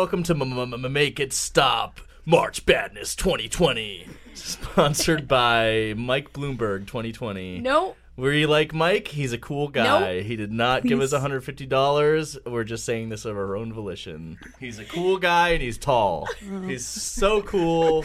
Welcome to M- M- M- Make It Stop March Badness 2020, sponsored by Mike Bloomberg 2020. No, Were you like Mike? He's a cool guy. He did not give us $150. We're just saying this of our own volition. He's a cool guy and he's tall. He's so cool.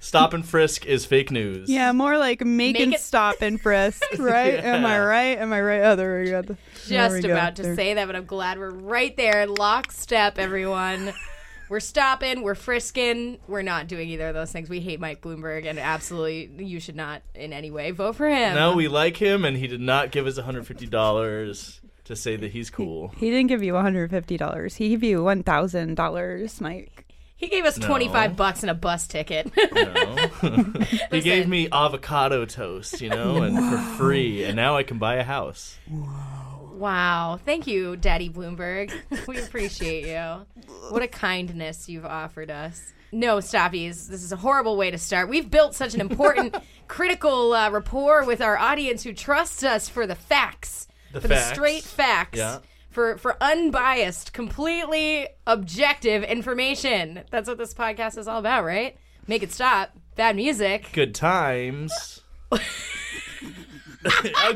Stop and frisk is fake news. Yeah, more like make, Make and it- stop and frisk, right? Am I right? Am I right? Oh, there we go. There just we go. about to There- say that, but I'm glad we're right there, lockstep, everyone. We're stopping, we're frisking, we're not doing either of those things. We hate Mike Bloomberg, and absolutely, you should not in any way vote for him. No, we like him and he did not give us $150 to say that he's cool. He didn't give you $150. He gave you $1,000, Mike. He gave us No. 25 bucks and a bus ticket. No. he gave me avocado toast, you know, and for free, and now I can buy a house. wow. Wow. Thank you, Daddy Bloomberg. we appreciate you. What a kindness you've offered us. No, stoppies. This is a horrible way to start. We've built such an important, critical uh, rapport with our audience who trusts us for the facts, The for facts. the straight facts, Yeah. For for unbiased, completely objective information. That's what this podcast is all about, right? Make it stop. Bad music. Good times.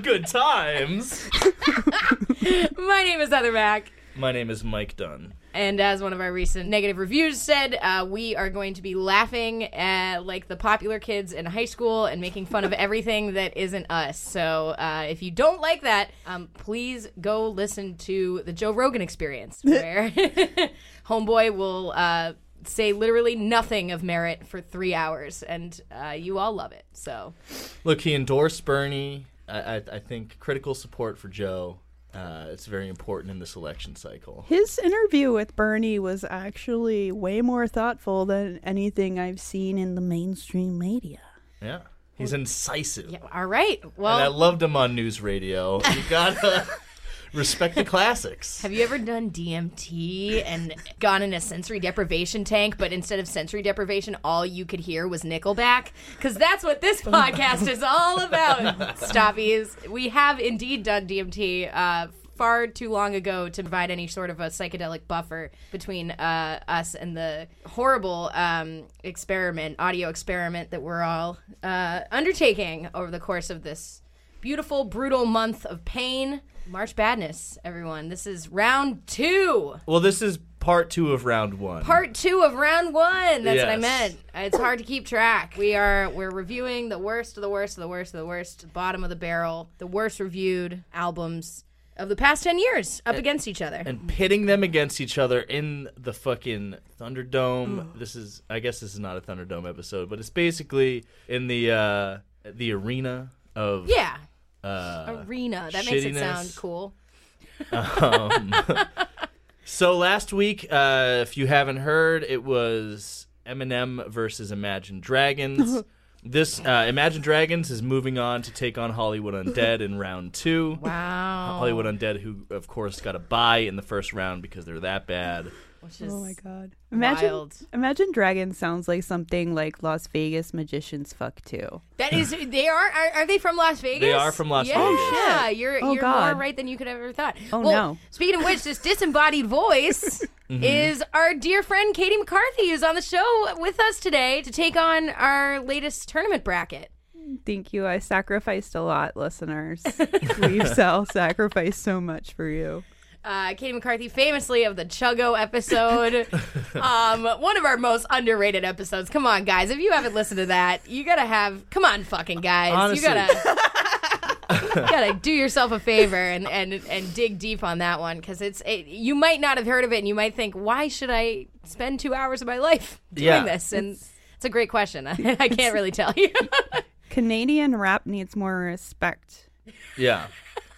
Good times. My name is Heather Mack. My name is Mike Dunn. And as one of our recent negative reviews said, uh, we are going to be laughing at like the popular kids in high school and making fun of everything that isn't us. So uh, if you don't like that, um, please go listen to the Joe Rogan Experience, where Homeboy will uh, say literally nothing of merit for three hours, and uh, you all love it. So Look, he endorsed Bernie. I, I, I think critical support for Joe. Uh, it's very important in this election cycle. His interview with Bernie was actually way more thoughtful than anything I've seen in the mainstream media. Yeah, he's incisive, yeah, all right. Well, and I loved him on NewsRadio. You gotta respect the classics. Have you ever done DMT and gone in a sensory deprivation tank, but instead of sensory deprivation, all you could hear was Nickelback? Because that's what this podcast is all about, Stoppies. We have indeed done DMT. Uh, Far too long ago to provide any sort of a psychedelic buffer between uh, us and the horrible um, experiment, audio experiment that we're all uh, undertaking over the course of this beautiful, brutal month of pain. March Badness, everyone. This is round two. Well, this is part two of round one. Part two of round one. That's what I meant. It's hard to keep track. We are we're reviewing the worst of the worst of the worst of the worst, bottom of the barrel, the worst reviewed albums of the past ten years up against each other. and pitting them against each other in the fucking Thunderdome. Mm. This is, I guess, this is not a Thunderdome episode, but it's basically in the uh, the arena of yeah. Uh, Arena. That makes it sound cool. um, so last week, uh, if you haven't heard, it was Eminem versus Imagine Dragons. this uh, Imagine Dragons is moving on to take on Hollywood Undead in round two. Wow. Hollywood Undead, who of course got a bye in the first round because they're that bad. Which is Oh my god! Imagine, wild. Imagine Dragon sounds like something like Las Vegas magicians fuck too. That is, they are, are. Are they from Las Vegas? They are from Las yeah. Vegas. Yeah, you're Oh, you're God. more right than you could have ever thought. Oh, well, no. Speaking of which, this disembodied voice Mm-hmm. is our dear friend Katie McCarthy, who's on the show with us today to take on our latest tournament bracket. Thank you. I sacrificed a lot, listeners. We've all sacrificed so much for you. Uh, Katie McCarthy, famously of the Chuggo episode, um, one of our most underrated episodes. Come on, guys! If you haven't listened to that, you gotta have. Come on, fucking guys! Honestly. You gotta. you gotta do yourself a favor and, and, and dig deep on that one because it's it, you might not have heard of it and you might think why should I spend two hours of my life doing Yeah. this and it's, a great question I, I can't really tell you Canadian rap needs more respect. Yeah.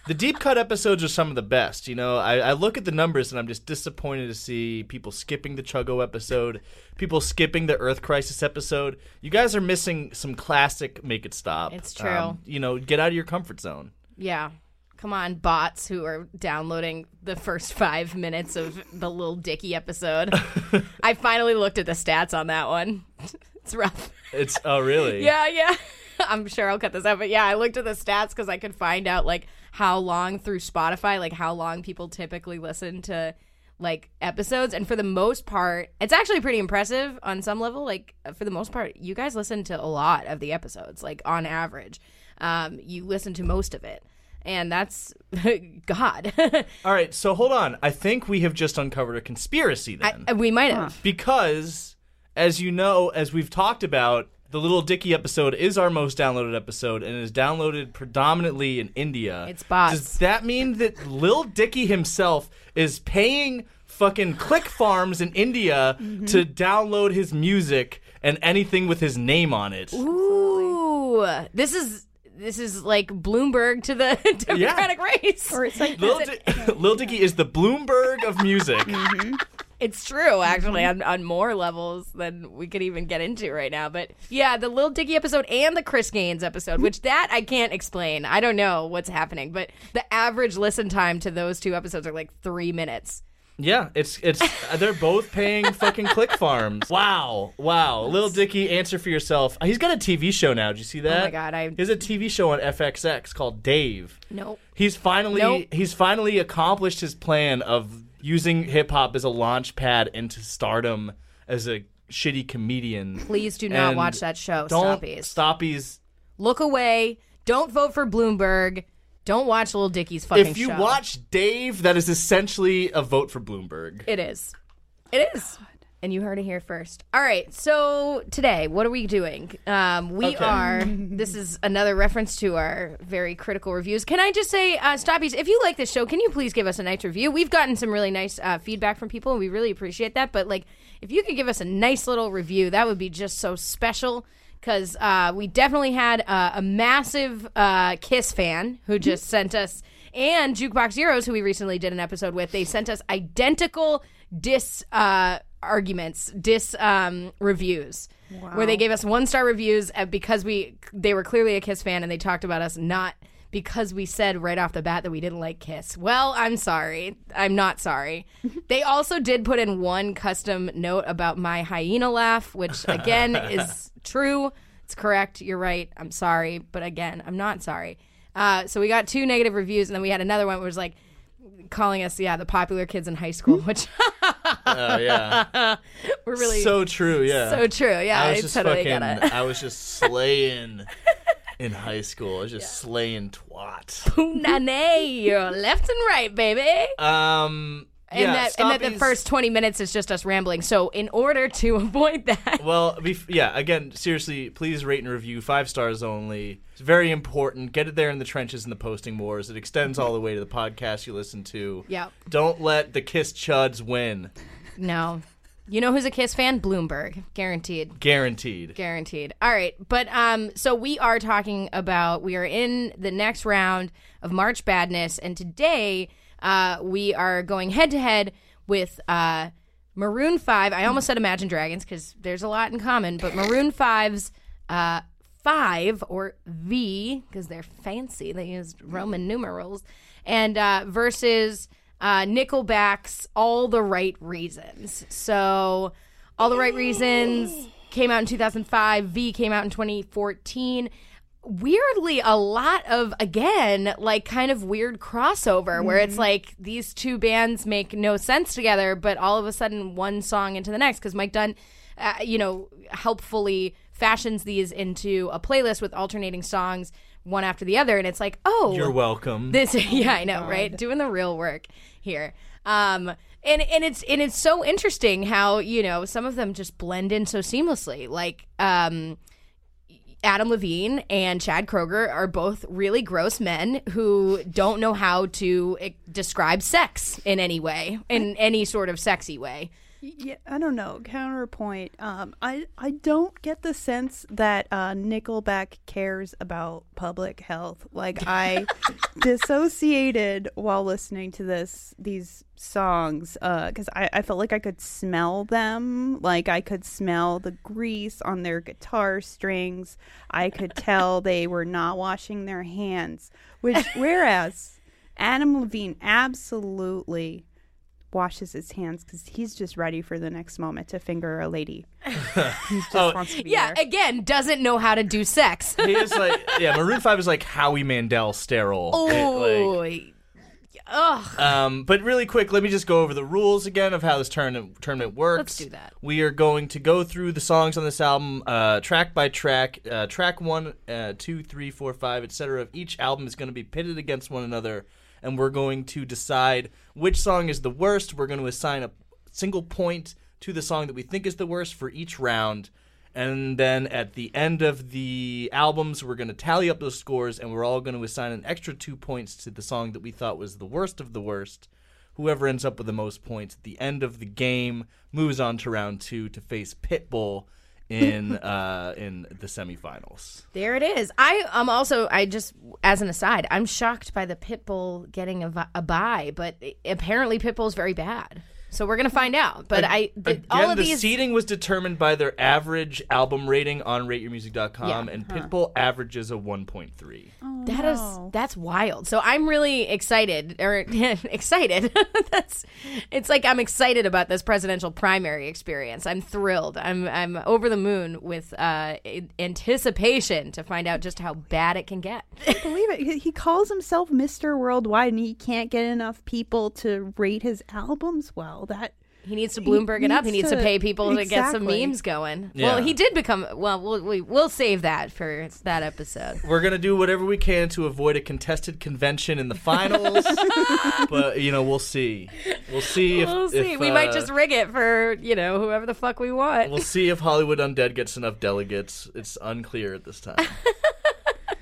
The deep cut episodes are some of the best. You know, I, I look at the numbers and I'm just disappointed to see people skipping the Chuggo episode, people skipping the Earth Crisis episode. You guys are missing some classic Make It Stop. Um, It's true. you know, get out of your comfort zone. yeah come on bots who are downloading the first five minutes of the little dicky episode I finally looked at the stats on that one it's rough It's oh really? Yeah, yeah. I'm sure I'll cut this out, but yeah, I looked at the stats because I could find out like how long through Spotify, like how long people typically listen to like episodes, and for the most part, it's actually pretty impressive on some level. Like for the most part, you guys listen to a lot of the episodes, like on average, um, you listen to most of it, and that's God. All right, so hold on. I think we have just uncovered a conspiracy then. I, we might have. because as you know as we've talked about the little dicky episode is our most downloaded episode and is downloaded predominantly in india It's bots. does that mean that lil dicky himself is paying fucking click farms in india Mm-hmm. to download his music and anything with his name on it Ooh, this is this is like Bloomberg to the Democratic race. Or it's like lil, Di- lil dicky is the bloomberg of music Mm-hmm. It's true, actually, on, on more levels than we could even get into right now. But yeah, the Lil Dicky episode and the Chris Gaines episode, which that I can't explain. I don't know what's happening, but the average listen time to those two episodes are like three minutes. Yeah, it's it's they're both paying fucking click farms. Wow, wow. Little Dicky, answer for yourself. He's got a TV show now. Did you see that? Oh my God, I- He has a TV show on FXX called Dave. Nope. He's finally Nope. he's finally accomplished his plan of using hip hop as a launch pad into stardom as a shitty comedian. Please do not And watch that show, Don't Stoppies. Stoppies. Look away. Don't vote for Bloomberg. Don't watch Little Dickie's fucking If you show. watch Dave, that is essentially a vote for Bloomberg. It is. It is. And you heard it here first. All right. So today, what are we doing? Um, we Okay. are. This is another reference to our very critical reviews. Can I just say, uh, Stoppies, if you like this show, can you please give us a nice review? We've gotten some really nice uh, feedback from people, and we really appreciate that. But like, if you could give us a nice little review, that would be just so special. Because uh, we definitely had uh, a massive uh, Kiss fan who just sent us, and Jukebox Heroes, who we recently did an episode with, they sent us identical dis uh, arguments, dis um, reviews, where they gave us one star reviews uh, because we they were clearly a Kiss fan and they talked about us not because we said right off the bat that we didn't like Kiss. Well, I'm sorry. I'm not sorry. they also did put in one custom note about my hyena laugh, which again is true. It's correct. You're right. I'm sorry, but again, I'm not sorry. Uh, so we got two negative reviews, and then we had another one where it was like calling us, yeah, the popular kids in high school, which Oh yeah. we're really so true, yeah. so true. Yeah, I I, just totally fucking. I was just slaying in high school. I was just slaying twat. Punane, you're left and right, baby. Um. And yeah, that and that the first twenty minutes is just us rambling. So in order to avoid that, Well, bef- yeah. Again, seriously, please rate and review five stars only. It's very important. Get it there in the trenches in the posting wars. It extends all the way to the podcast you listen to. Yep. Don't let the Kiss Chuds win. no. You know who's a Kiss fan? Bloomberg, guaranteed. Guaranteed. Guaranteed. All right, but um, so we are talking about we are in the next round of March Badness, and today uh, we are going head to head with uh, Maroon Five. I almost said Imagine Dragons because there's a lot in common, but Maroon 5's uh, five or V because they're fancy. They used Roman numerals, and uh, versus uh, Nickelback's All the Right Reasons. So, All the Right Reasons came out in 2005, V came out in 2014. Weirdly, a lot of, again, like kind of weird crossover where it's like these two bands make no sense together, but all of a sudden one song into the next because Mike Dunn, uh, you know, helpfully fashions these into a playlist with alternating songs one after the other. And it's like, oh, You're welcome. this yeah, I know, right? Doing the real work here. Um and and it's and it's so interesting how, you know, some of them just blend in so seamlessly. Like um Adam Levine and Chad Kroeger are both really gross men who don't know how to eh, describe sex in any way, in any sort of sexy way. Yeah, I don't know. Counterpoint. Um, I I don't get the sense that uh, Nickelback cares about public health. Like I dissociated while listening to this these songs because I, I felt like I could smell them. Like I could smell the grease on their guitar strings. I could tell they were not washing their hands. Which whereas Adam Levine absolutely washes his hands because he's just ready for the next moment to finger a lady. he just Oh, wants to be Yeah, there. again, doesn't know how to do sex. he is like, yeah, Maroon 5 is like Howie Mandel sterile. Oh, like- ugh. Um, but really quick, let me just go over the rules again of how this tournament tournament works. Let's do that. We are going to go through the songs on this album, uh, track by track. Uh, track one, uh, two, three, four, five, etc. Of each album is going to be pitted against one another, and we're going to decide which song is the worst. We're going to assign a single point to the song that we think is the worst for each round. And then at the end of the albums, we're going to tally up those scores, and we're all going to assign an extra two points to the song that we thought was the worst of the worst. Whoever ends up with the most points at the end of the game moves on to round two to face Pitbull in uh, in the semifinals. There it is. I am also. I just, as an aside, I'm shocked by the Pitbull getting a, a bye, but apparently Pitbull's very bad. So we're gonna find out. But I, the, Again, all of the these. seating was determined by their average album rating on RateYourMusic.com, Yeah. and Pitbull averages a 1.3. That is no. that's wild. So I'm really excited or excited. that's it's like I'm excited about this presidential primary experience. I'm thrilled. I'm I'm over the moon with uh, anticipation to find out just how bad it can get. believe it. He- He calls himself Mr. Worldwide, and he can't get enough people to rate his albums well. That He needs to Bloomberg it up. He needs needs to to- pay people to get some memes going. Yeah. Well, he did become. Well, we'll we, we'll save that for that episode. We're gonna do whatever we can to avoid a contested convention in the finals, but you know we'll see. We'll see if We'll see. if, we might uh, just rig it for you know whoever the fuck we want. We'll see if Hollywood Undead gets enough delegates. It's unclear at this time.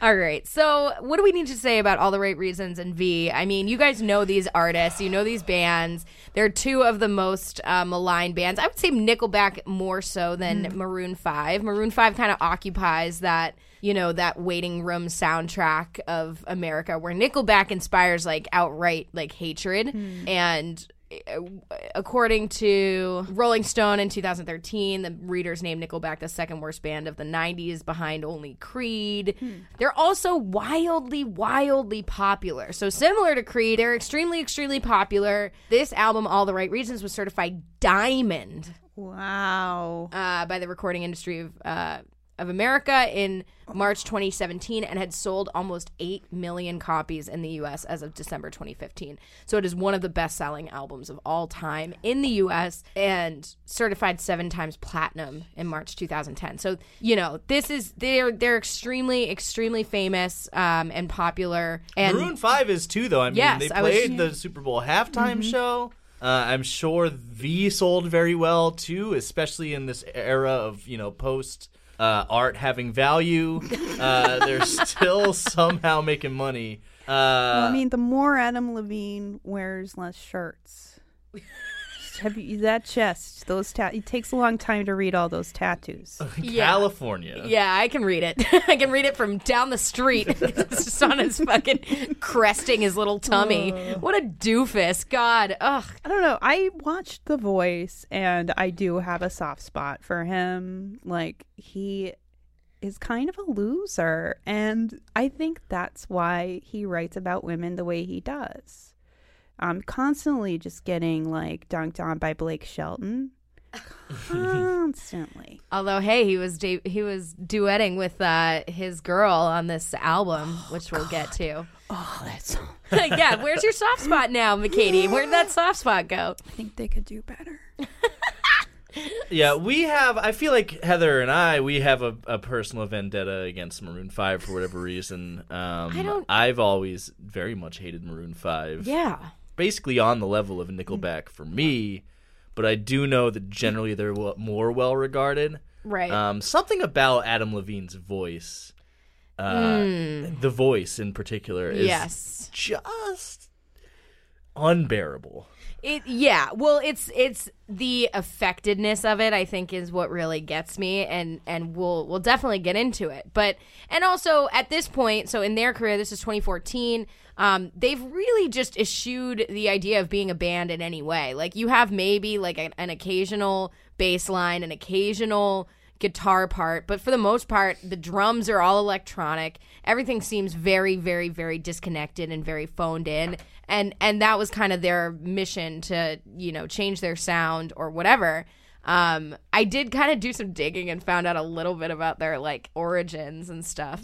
All right. So, what do we need to say about all the right reasons and V? I mean, you guys know these artists, you know these bands. They're two of the most uh, maligned bands. I would say Nickelback more so than Maroon Five. Maroon Five kind of occupies that, you know, that waiting room soundtrack of America, where Nickelback inspires like outright like hatred and. Uh, According to Rolling Stone in 2013, the readers named Nickelback the second worst band of the 90s behind only Creed. They're also wildly, wildly popular. So, similar to Creed, they're extremely, extremely popular. This album, All the Right Reasons, was certified diamond wow. uh, by the Recording Industry of, uh, of America in March 2017 and had sold almost 8 million copies in the US as of December 2015. So it is one of the best selling albums of all time in the US and certified seven times platinum in March 2010. So, you know, this is, they're, they're extremely, extremely famous um, and popular. And Maroon Five is too, though. I mean, Yes, they I was- played the Super Bowl halftime show. Uh, I'm sure V sold very well too, especially in this era of you know post uh, art having value. Uh, they're still somehow making money. Uh, Well, I mean, the more Adam Levine wears less shirts. Have you that chest? Those ta- it takes a long time to read all those tattoos. Yeah. California. Yeah, I can read it. I can read it from down the street. it's just on his fucking cresting his little tummy. What a doofus. God. Ugh. I don't know. I watched The Voice, and I do have a soft spot for him. Like he is kind of a loser, and I think that's why he writes about women the way he does. I'm constantly just getting like dunked on by Blake Shelton. Constantly. Although, hey, he was du- he was duetting with uh, his girl on this album, which we'll get to. Oh, that's. yeah, where's your soft spot now, McKady? Where'd that soft spot go? I think they could do better. Yeah, we have. I feel like Heather and I, we have a, a personal vendetta against Maroon Five for whatever reason. Um, I don't- I've always very much hated Maroon Five. Yeah. Basically on the level of Nickelback for me, but I do know that generally they're more well regarded. Right. Um, something about Adam Levine's voice, uh, the voice in particular, is. Yes. just unbearable. It yeah, well it's it's the affectedness of it I think is what really gets me and and we'll we'll definitely get into it. But and also at this point, so in their career this is 2014, um they've really just eschewed the idea of being a band in any way. Like you have maybe like an, an occasional bass line, an occasional guitar part, but for the most part, the drums are all electronic. Everything seems very, very, very disconnected and very phoned in. And and that was kind of their mission to, you know, change their sound or whatever. Um, I did kind of do some digging and found out a little bit about their like origins and stuff.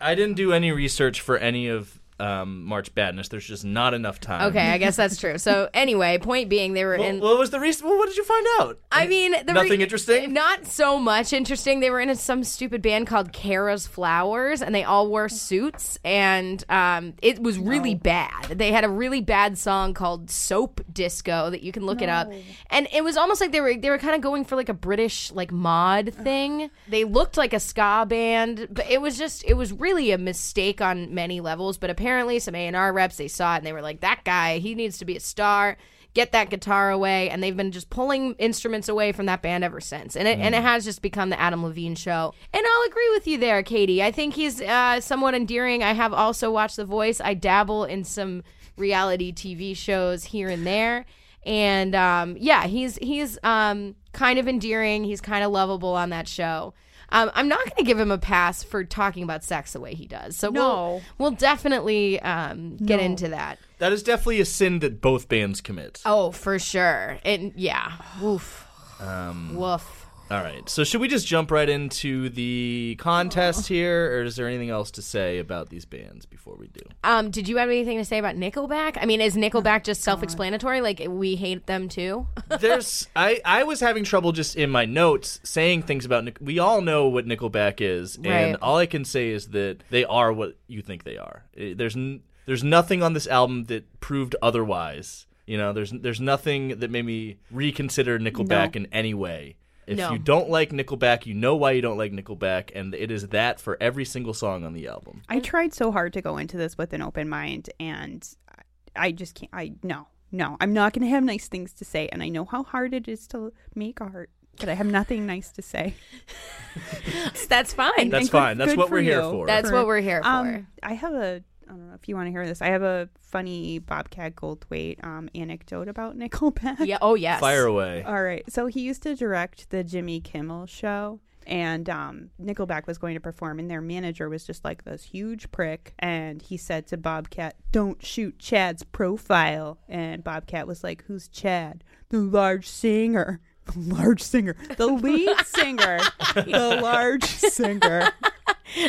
I didn't do any research for any of um, March Badness. There's just not enough time. Okay, I guess that's true. So anyway, point being, they were Well, in. what was the reason? Well, what did you find out? I mean, the nothing re- interesting. Not so much interesting. They were in a, some stupid band called Kara's Flowers, and they all wore suits, and um, it was really bad. They had a really bad song called "Soap Disco" that you can look it up, and it was almost like they were they were kind of going for like a British like mod thing. They looked like a ska band, but it was just it was really a mistake on many levels. But apparently, some A and R reps they saw it and they were like, "That guy, he needs to be a star." get that guitar away. And they've been just pulling instruments away from that band ever since. And it, and it has just become the adam levine show. And i'll agree with you there katie. I think he's uh, somewhat endearing. I have also watched the voice. I dabble in some reality tv shows here and there. And um, yeah he's he's um, kind of endearing. He's kind of lovable on that show um, I'm not going to give him a pass for talking about sex the way he does. So we'll, we'll definitely um, get No. into that. That is definitely a sin that both bands commit. Oh, for sure. And yeah, woof, Um, woof. All right. So should we just jump right into the contest here, or is there anything else to say about these bands before we do? Um, did you have anything to say about Nickelback? I mean, is Nickelback just self-explanatory? Like we hate them too? There's I I was having trouble just in my notes saying things about Nic- we all know what Nickelback is Right. and all I can say is that they are what you think they are. Eh, There's n- there's nothing on this album that proved otherwise. You know, there's there's nothing that made me reconsider Nickelback No. in any way. If No. you don't like Nickelback, you know why you don't like Nickelback, and it is that for every single song on the album. I tried so hard to go into this with an open mind, and I I just can't. I no, no. I'm not going to have nice things to say, and I know how hard it is to make art, but I have nothing nice to say. That's fine. And That's good- fine. That's good what we're here for. That's what we're here for. Um, I have a. I don't know if you want to hear this. I have a funny Bobcat Goldthwait um, anecdote about Nickelback. yeah. Oh yes. Fire away. All right. So he used to direct the Jimmy Kimmel show. And um, Nickelback was going to perform, and their manager was just like this huge prick. And he said to Bobcat, Don't shoot Chad's profile. And Bobcat was like, Who's Chad? The large singer. The large singer. The lead singer. the large singer.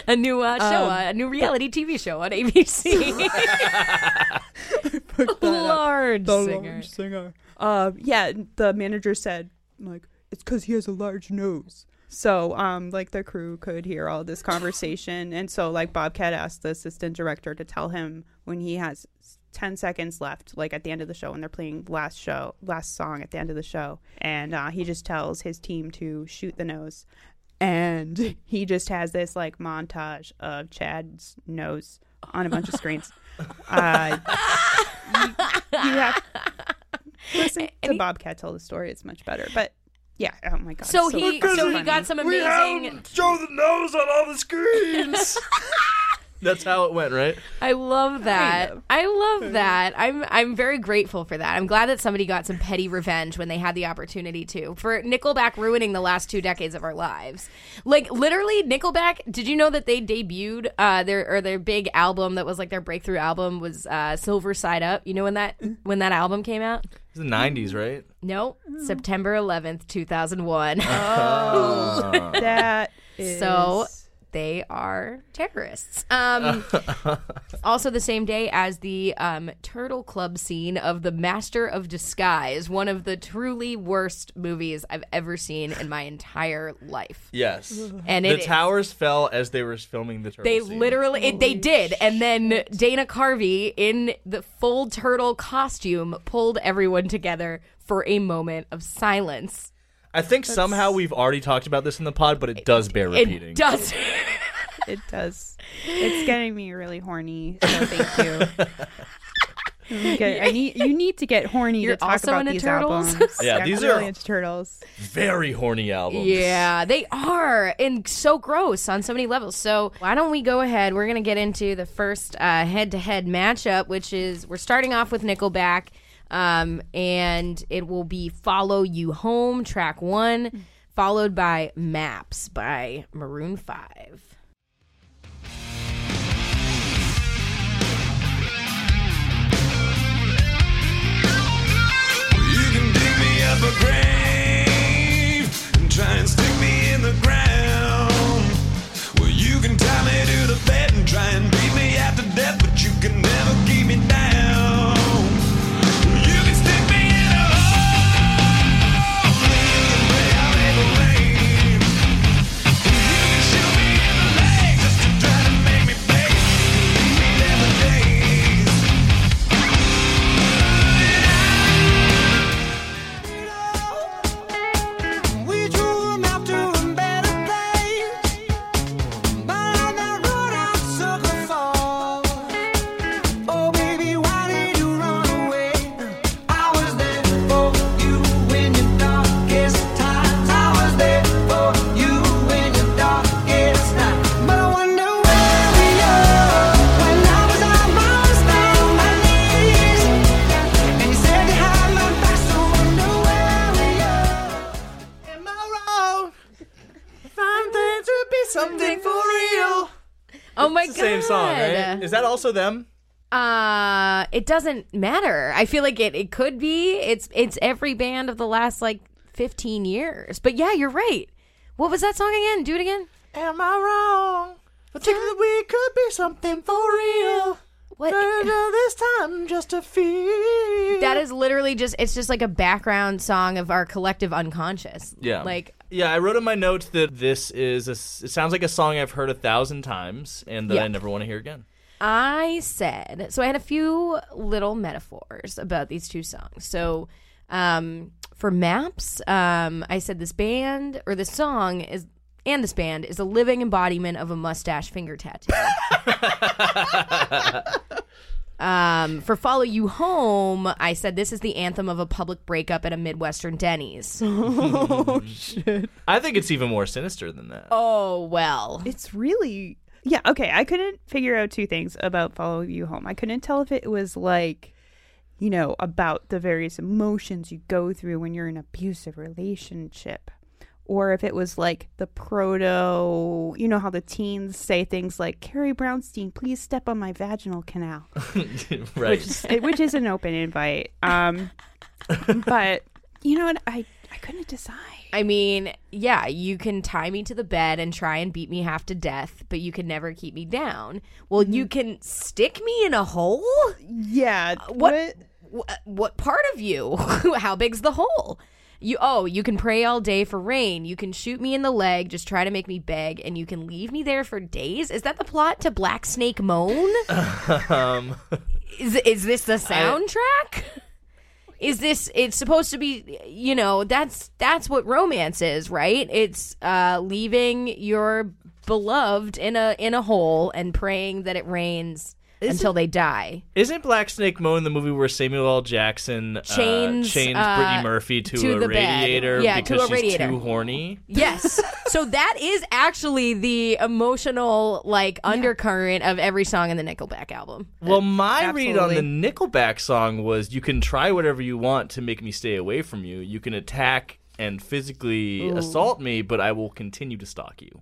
A new uh, show, Um, uh, a new reality TV show on ABC. Pick that up. Large the singer. large singer. Uh, yeah, the manager said, like, it's because he has a large nose. So, um, like the crew could hear all this conversation, and so like Bobcat asked the assistant director to tell him when he has ten seconds left, like at the end of the show, when they're playing last show, last song at the end of the show, and uh, he just tells his team to shoot the nose, and he just has this like montage of Chad's nose on a bunch of screens. Uh, you, you have listen to Bobcat tell the story; it's much better. But yeah, oh my god. So it's he, it's so he got some amazing. We have show the nose on all the screens. That's how it went, right? I love that. of. I love that. I'm I'm very grateful for that. I'm glad that somebody got some petty revenge when they had the opportunity to. For Nickelback ruining the last two decades of our lives. Like literally Nickelback, did you know that they debuted uh their or their big album that was like their breakthrough album was uh Silver Side Up. You know when that when that album came out? It's the '90s, right? No, September 11th, 2001. Oh. That is So they are terrorists. Um, also, the same day as the um, Turtle Club scene of The Master of Disguise, one of the truly worst movies I've ever seen in my entire life. Yes. And the it- towers fell as they were filming the turtle. They scene. literally, it, they did, and then Dana Carvey in the full turtle costume pulled everyone together for a moment of silence. I think somehow we've already talked about this in the pod, but it does bear repeating. It does. It does. It's getting me really horny. So thank you. Okay, I need you need to get horny You're to talk also about into these turtles? albums. Yeah, I'm these really are- into turtles. Very horny albums. Yeah, they are, and so gross on so many levels. So why don't we go ahead? We're gonna get into the first uh, head-to-head matchup, which is we're starting off with Nickelback, um, and it will be "Follow You Home" track one, followed by "Maps" by Maroon Five. You can dig me up a grave and try and stick me in the ground. Well, you can tie me to the bed and try and beat Oh my It's god! same song, right? Is that also them? Uh, it doesn't matter. I feel like it, it could be. It's it's every band of the last like fifteen years. But yeah, you're right. What was that song again? Do it again. Am I wrong? But think that we could be something for real. What? this time, just a feel. That is literally just it's just like a background song of our collective unconscious. Yeah. Like Yeah, I wrote in my notes that this is a. s- It sounds like a song I've heard a thousand times, and that Yeah. I never want to hear again. I said, so I had a few little metaphors about these two songs. So, um, for maps, um, I said this band or this song is, and this band is a living embodiment of a mustache finger tattoo. um, for Follow You Home, I said this is the anthem of a public breakup at a Midwestern Denny's. I think it's even more sinister than that. oh, well. It's really yeah. Okay, I couldn't figure out two things about "Follow You Home." I couldn't tell if it was like, you know, about the various emotions you go through when you're in an abusive relationship, or if it was like the proto. You know how the teens say things like, "Carrie Brownstein, please step on my vaginal canal." right. it- which is an open invite. Um, but you know what? I I couldn't decide. I mean, yeah, you can tie me to the bed and try and beat me half to death, but you can never keep me down. Well, you can stick me in a hole? Yeah. What what, what part of you? How big's the hole? You oh, you can pray all day for rain. You can shoot me in the leg, just try to make me beg, and you can leave me there for days. Is that the plot to Black Snake Moan? um, Is is this the soundtrack? is this it's supposed to be you know that's that's what romance is right it's uh leaving your beloved in a in a hole and praying that it rains until they die. Isn't Black Snake Moan the movie where Samuel L. Jackson uh, Chains, chains uh, Brittany Murphy to, to a bed. radiator Yeah, to because a she's radiator. too horny? Yes. so that is actually the emotional like undercurrent of every song in the Nickelback album. Well, my read on the. Nickelback song was you can try whatever you want to make me stay away from you. You can attack and physically assault me, but I will continue to stalk you.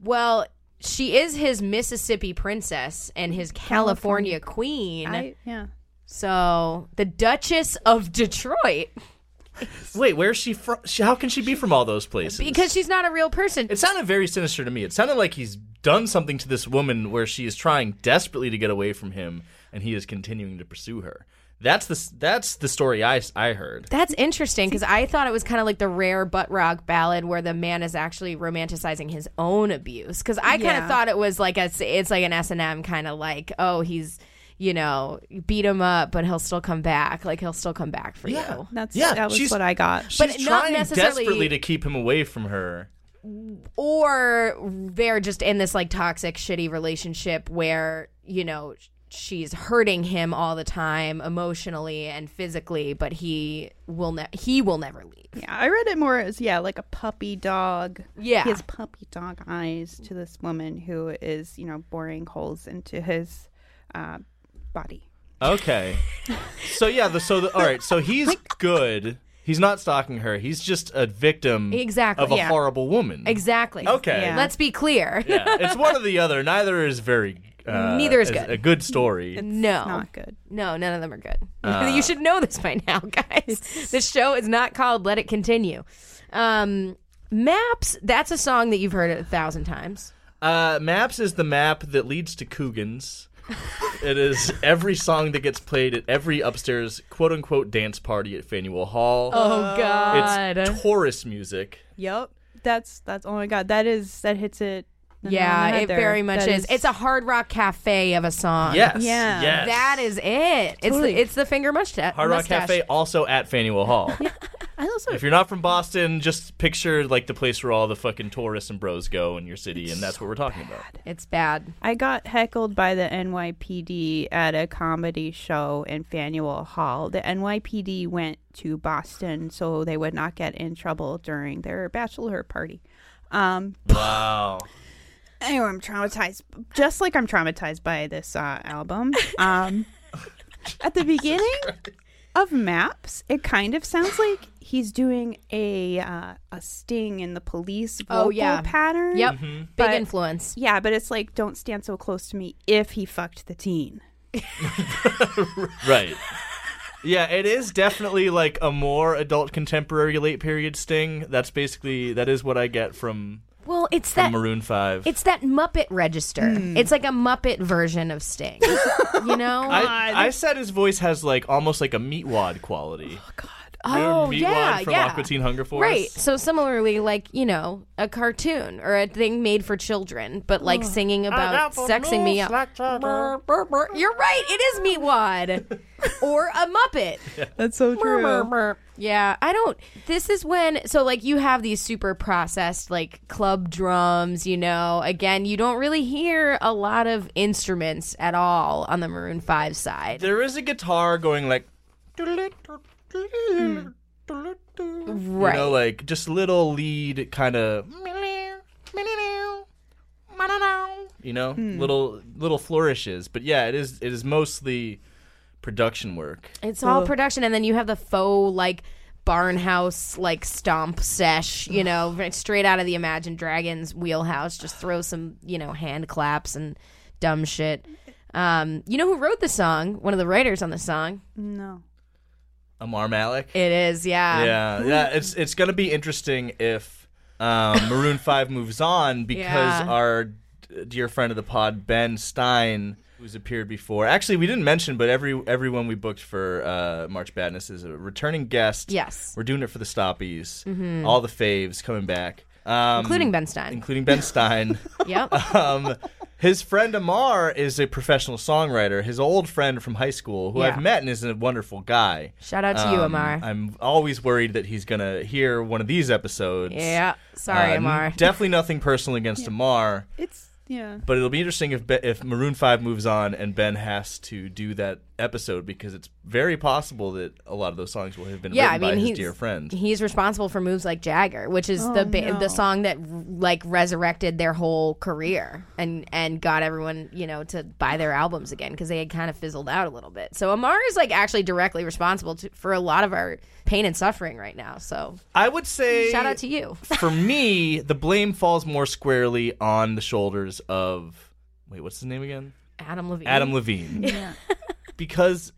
Well, she is his Mississippi princess and his California, queen. I yeah. so the Duchess of Detroit. Wait, where's she from? How can she be from all those places? Because she's not a real person. it sounded very sinister to me. It sounded like he's done something to this woman where she is trying desperately to get away from him, and he is continuing to pursue her. That's the that's the story I, I heard. That's interesting because I thought it was kind of like the rare butt rock ballad where the man is actually romanticizing his own abuse. Because I kind of Yeah. thought it was like a, it's like an S and M kind of like, oh, he's you know beat him up, but he'll still come back. Like he'll still come back for you. That's Yeah, that was she's- what I got. She's But not trying necessarily- desperately to keep him away from her. Or they're just in this like toxic, shitty relationship where you know she's hurting him all the time emotionally and physically, but he will ne- he will never leave. Yeah, I read it more as yeah, like a puppy dog. Yeah. he has puppy dog eyes to this woman who is you know boring holes into his uh, body. Okay. so yeah, the so the, all right. So he's good. He's not stalking her. He's just a victim Exactly, of a yeah. horrible woman. Exactly. Okay. Yeah. Let's be clear. Yeah, it's one or the other. Neither is very. Uh, Neither is good. A good story. No. Not good. No, none of them are good. you should know this by now, guys. This show is not called Let It Continue. Um, Maps, that's a song that you've heard a thousand times. Uh, Maps is the map that leads to Coogan's. it is every song that gets played at every upstairs quote unquote dance party at Faneuil Hall. Oh, God. It's Taurus music. Yep, that's that's oh my god, that is that hits it. The yeah, the head it there. very much is. It's a hard rock cafe of a song. Yes. Yeah. Yes. That is it. It's the it's the finger mustache. Hard Rock mustache. Cafe also at Faneuil Hall. I also If you're not from Boston, just picture like the place where all the fucking tourists and bros go in your city, and that's what we're talking about. It's bad. I got heckled by the NYPD at a comedy show in Faneuil Hall. The NYPD went to Boston so they would not get in trouble during their bachelor party. Um, Wow. Anyway, I'm traumatized, just like I'm traumatized by this uh, album. Um, at the beginning of Maps, it kind of sounds like he's doing a uh, a sting in the police vocal Oh, yeah. pattern. Yep. Big But- influence. Yeah, but it's like don't stand so close to me if he fucked the teen. Right. Yeah, it is definitely like a more adult contemporary late period sting. That's basically that is what I get from, Well, it's from that Maroon Five. It's that Muppet register. Hmm. It's like a Muppet version of Sting. you know? I, I said his voice has like almost like a meatwad quality. Oh God. Oh, Meatwad yeah, from yeah. Aqua Teen Hunger Force. Right. So similarly, like you know, a cartoon or a thing made for children, but like oh, singing about sexing me up. Brr, brr, brr. You're right. It is Meatwad or a Muppet. That's so Brr, brr, brr. Yeah, I don't. This is when so like you have these super processed like club drums. You know, again, you don't really hear a lot of instruments at all on the Maroon Five side. There is a guitar going like. Right. You know, like just little lead kind of. You know, little little flourishes, but yeah, it is it is mostly production work. It's all production, and then you have the faux like barnhouse like stomp sesh, you know, right straight out of the Imagine Dragons wheelhouse. Just throw some, you know, hand claps and dumb shit. Um, you know who wrote the song? One of the writers on the song. No. Ammar Malik. It is, yeah. yeah, yeah. It's it's gonna be interesting if um, Maroon Five moves on because Yeah. our d- dear friend of the pod Ben Stein, who's appeared before. Actually, we didn't mention, but every everyone we booked for uh, March Badness is a returning guest. Yes. we're doing it for the stoppies. All the faves coming back, um, Including Ben Stein. including Ben Stein. Yep. um, his friend Ammar is a professional songwriter. His old friend from high school, who Yeah. I've met and is a wonderful guy. Shout out to you, Um, Ammar. I'm always worried that he's gonna hear one of these episodes. yeah. Sorry, Uh, Ammar. Definitely nothing personal against Ammar. It's Yeah. But it'll be interesting if Be- if Maroon Five moves on and Ben has to do that episode because it's very possible that a lot of those songs will have been Yeah, I written mean by his he's dear friend. he's responsible for moves like Jagger, which is the Oh, ba- no. the song that like resurrected their whole career and and got everyone you know to buy their albums again because they had kind of fizzled out a little bit. So Ammar is like actually directly responsible to, for a lot of our pain and suffering right now. So I would say shout out to you. for me, the blame falls more squarely on the shoulders of wait, what's his name again? Adam Levine. Adam Levine. Yeah. because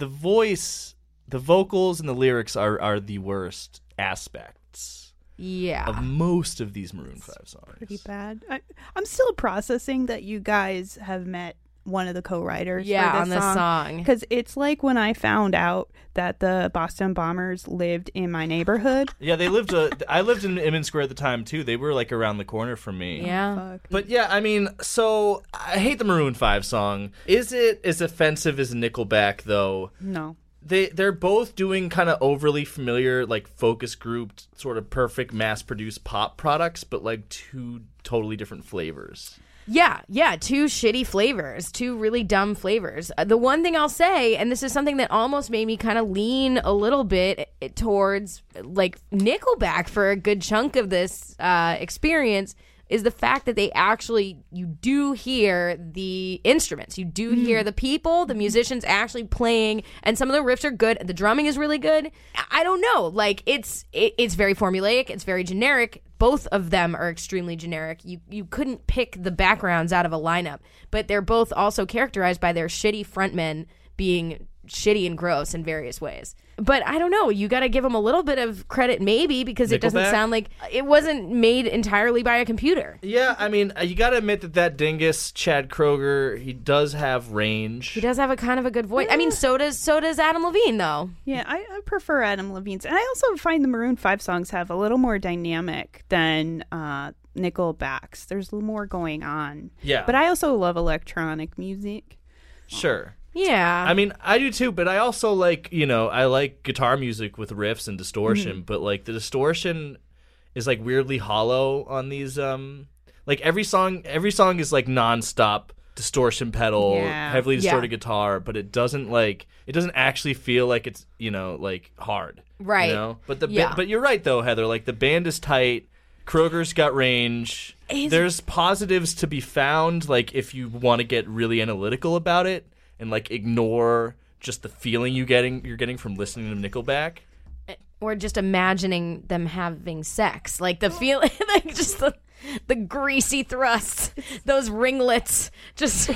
the voice, the vocals, and the lyrics are are the worst aspects Yeah. of most of these Maroon Five songs. Pretty bad. I, I'm still processing that you guys have met one of the co-writers. Yeah, for on this this song. Because it's like when I found out that the Boston Bombers lived in my neighborhood. Yeah, they lived. Uh, I lived in Inman Square at the time too. They were like around the corner from me. yeah. Fuck. But yeah, I mean, so I hate the Maroon Five song. Is it as offensive as Nickelback though? No. They they're both doing kind of overly familiar, like focus grouped, sort of perfect mass produced pop products, but like two totally different flavors. Yeah, yeah, two shitty flavors, two really dumb flavors. Uh, the one thing I'll say, and this is something that almost made me kind of lean a little bit eh, towards like Nickelback for a good chunk of this uh, experience, is the fact that they actually you do hear the instruments, you do hear the people, the musicians actually playing, and some of the riffs are good. The drumming is really good. I- I don't know, like it's it, it's very formulaic, it's very generic both of them are extremely generic. You you couldn't pick the backgrounds out of a lineup, but they're both also characterized by their shitty frontmen being shitty and gross in various ways. But I don't know. You got to give them a little bit of credit, maybe, because it doesn't Nickelback? sound like it wasn't made entirely by a computer. Yeah, I mean, uh, you got to admit that that dingus Chad Kroeger, he does have range. He does have a kind of a good voice. I mean, so does so does Adam Levine, though. Yeah, I, I prefer Adam Levine's, and I also find the Maroon Five songs have a little more dynamic than uh, Nickelback's. There's more going on. Yeah. but I also love electronic music. Sure. Yeah. I mean, I do too, but I also like, you know, I like guitar music with riffs and distortion, Mm-hmm. but like the distortion is like weirdly hollow on these um like every song every song is like nonstop distortion pedal, Yeah. heavily Yeah. distorted guitar, but it doesn't like it doesn't actually feel like it's, you know, like hard. Right. You know? But the ba- but you're right though, Heather, like the band is tight. Kroeger's got range. Is- There's positives to be found, like if you want to get really analytical about it and like ignore just the feeling you getting you're getting from listening to Nickelback. Eh, or just imagining them having sex, like the feeling, like just the the greasy thrusts, those ringlets, just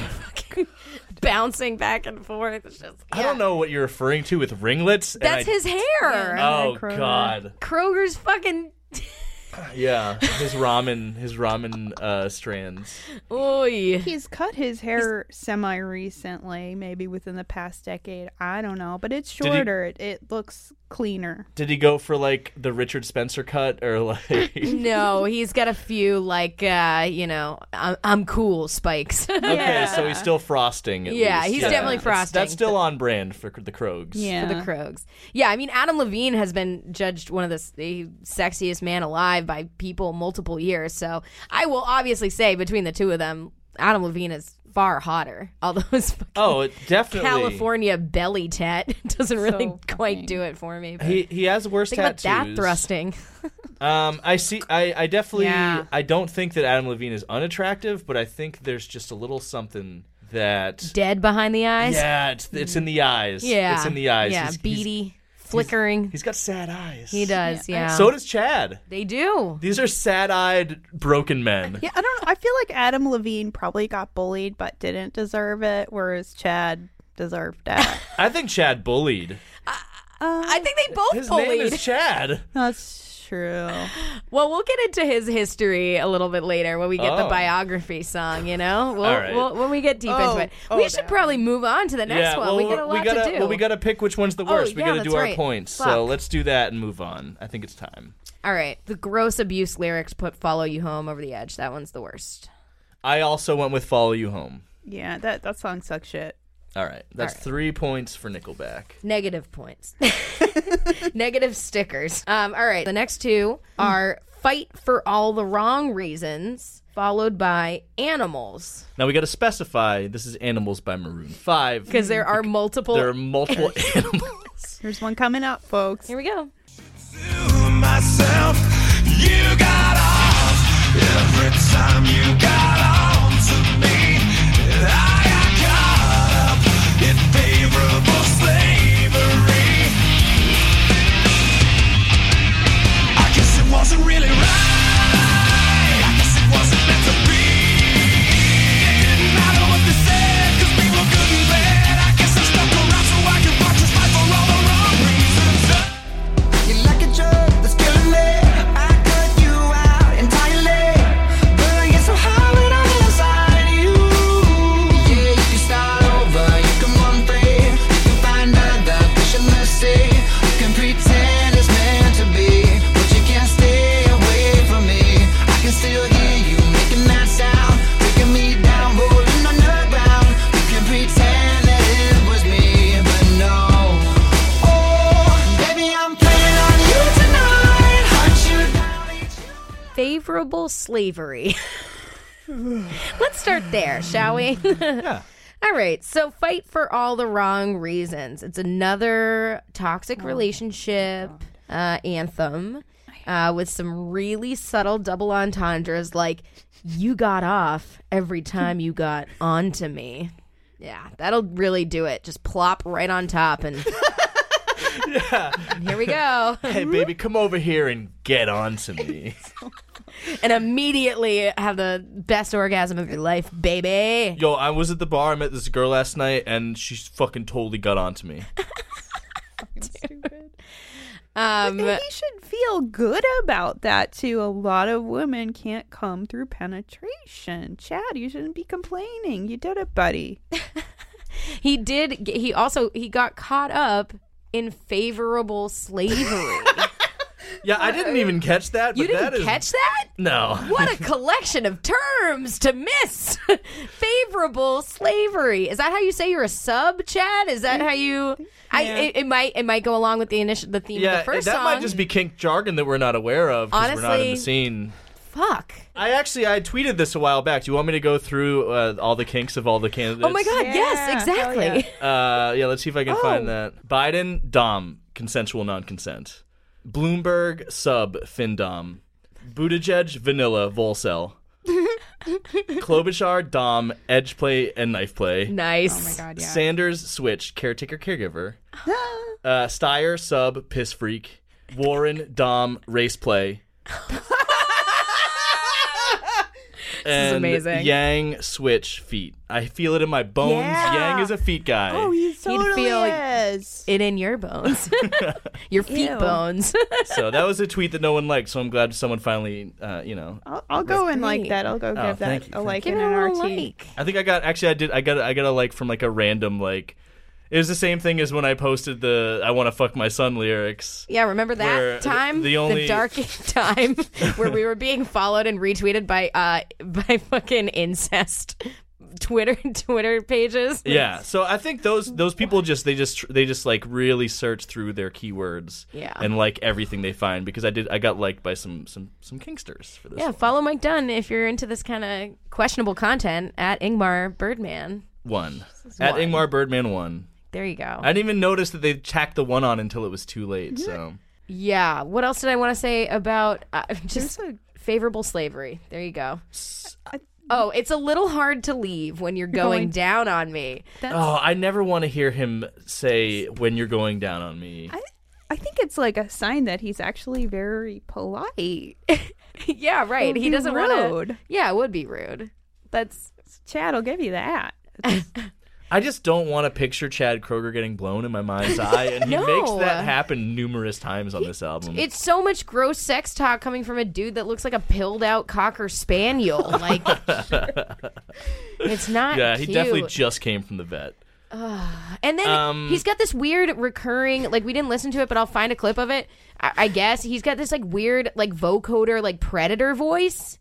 bouncing back and forth. It's just, I don't know what you're referring to with ringlets. and That's I- his hair. Oh Kroeger. God, Kroeger's fucking. Yeah, his ramen, his ramen uh, strands. Oy. He's cut his hair semi recently, maybe within the past decade. I don't know, but it's he- shorter. It, it looks cleaner. Did he go for like the Richard Spencer cut or like? No, he's got a few like uh, you know, I'm, I'm cool spikes. Okay, so he's still frosting. At Yeah, least. he's definitely That's- frosting. That's still on brand for the Krogs. Yeah. for the Krogs. Yeah, I mean Adam Levine has been judged one of the, the sexiest man alive by people multiple years. So I will obviously say between the two of them, Adam Levine is far hotter. Although his fucking Oh, it definitely. California belly tat doesn't really So quite funny. do it for me. But He he has worse think about tattoos. that thrusting. Um, I see. I, I definitely. Yeah. I don't think that Adam Levine is unattractive, but I think there's just a little something that. Dead behind the eyes. Yeah, it's it's in the eyes. Yeah. it's in the eyes. Yeah, He's- he's- beady, flickering. he's got sad eyes. he does. Yeah. So does Chad. they do. These are sad-eyed, broken men. Yeah, I don't know. I feel like Adam Levine probably got bullied but didn't deserve it, whereas Chad deserved that. I think Chad bullied. Uh, I think they both His bullied. name is Chad. That's true. Well, we'll get into his history a little bit later when we get the Oh. biography song. You know, we'll, All right. we'll, when we get deep Oh, into it, oh, we should damn. probably move on to the next yeah, one. well, we got a lot gotta, to do. Well, we gotta pick which one's the Oh, worst. we yeah, gotta that's do our right. points. Fuck. So let's do that and move on. I think it's time. All right, the gross abuse lyrics put "Follow You Home" over the edge. That one's the worst. I also went with "Follow You Home." Yeah, that that song sucks shit. All right, that's right. three points for Nickelback. Negative points. Negative stickers. Um, all right, the next two are Fight for All the Wrong Reasons, followed by Animals. Now we got to specify this is Animals by Maroon 5. Because there are multiple. There are multiple animals. Here's one coming up, folks. Here we go. myself. You got off every time you got on Favorable slavery. Let's start there, shall we? yeah. All right. So, fight for all the wrong reasons. It's another toxic relationship uh, anthem uh, with some really subtle double entendres like, you got off every time you got onto me. Yeah, that'll really do it. Just plop right on top and. and here we go. Hey, baby, come over here and get on to me. And immediately have the best orgasm of your life, baby. Yo, I was at the bar. I met this girl last night, and she fucking totally got onto me. Um, he should feel good about that too. A lot of women can't come through penetration. Chad, you shouldn't be complaining. You did it, buddy. he did. He also he got caught up in favorable slavery. Yeah, I didn't even catch that. But you didn't that is- catch that? No. What a collection of terms to miss. favorable slavery. Is that how you say you're a sub, Chad? Is that how you? I it, it might it might go along with the initial the theme Yeah, of the first that song. might just be kink jargon that we're not aware of because we're not in the scene. fuck. I actually I tweeted this a while back. Do you want me to go through uh, all the kinks of all the candidates? Oh my god, Yeah, yes, hell exactly. Uh, yeah, let's see if I can Oh. find that. Biden, Dom, consensual non-consent. Bloomberg, sub, Findom. Buttigieg, vanilla, Volcel. Klobuchar, Dom, edge play, and knife play. Nice. Oh my god, yeah. Sanders, switch, caretaker, caregiver. uh, Steyer, sub, piss freak. Warren, Dom, race play. and amazing. Yang, switch, feet. I feel it in my bones. Yeah. Yang is a feet guy. Oh, he totally feel- is. It in your bones, your feet Ew. bones. so that was a tweet that no one liked. So I'm glad someone finally, uh, you know, I'll, I'll go and like that. I'll go Oh, give thank that you, a thank like Give and it an a RT. like. I think I got actually I did I got I got a like from like a random like it was the same thing as when I posted the I want to fuck my son lyrics. Yeah, remember that the- time? the only- dark time where we were being followed and retweeted by uh by fucking incest Twitter Twitter pages. Yeah, so I think those those people just they just they just like really search through their keywords Yeah. and like everything they find because I did I got liked by some some some kinksters for this. Yeah, one. follow Mike Dunn if you're into this kind of questionable content at Ingmar Birdman. one at one. Ingmar Birdman one. There you go. I didn't even notice that they tacked the one on until it was too late. So yeah. What else did I want to say about uh, just a- favorable slavery? There you go. Oh, it's a little hard to leave when you're going, going- down on me. That's, oh, I never want to hear him say when you're going down on me. I, I think it's like a sign that he's actually very polite. yeah, right. He doesn't want to. rude. Yeah, it would be rude. That's Chad will give you that. I just don't want to picture Chad Kroeger getting blown in my mind's eye, and he No. makes that happen numerous times on this album. it's so much gross sex talk coming from a dude that looks like a pilled out cocker spaniel. Like it's not. yeah, he cute. definitely just came from the vet. And then Um, he's got this weird recurring, like we didn't listen to it, but I'll find a clip of it. I, I guess he's got this like weird, like vocoder, like predator voice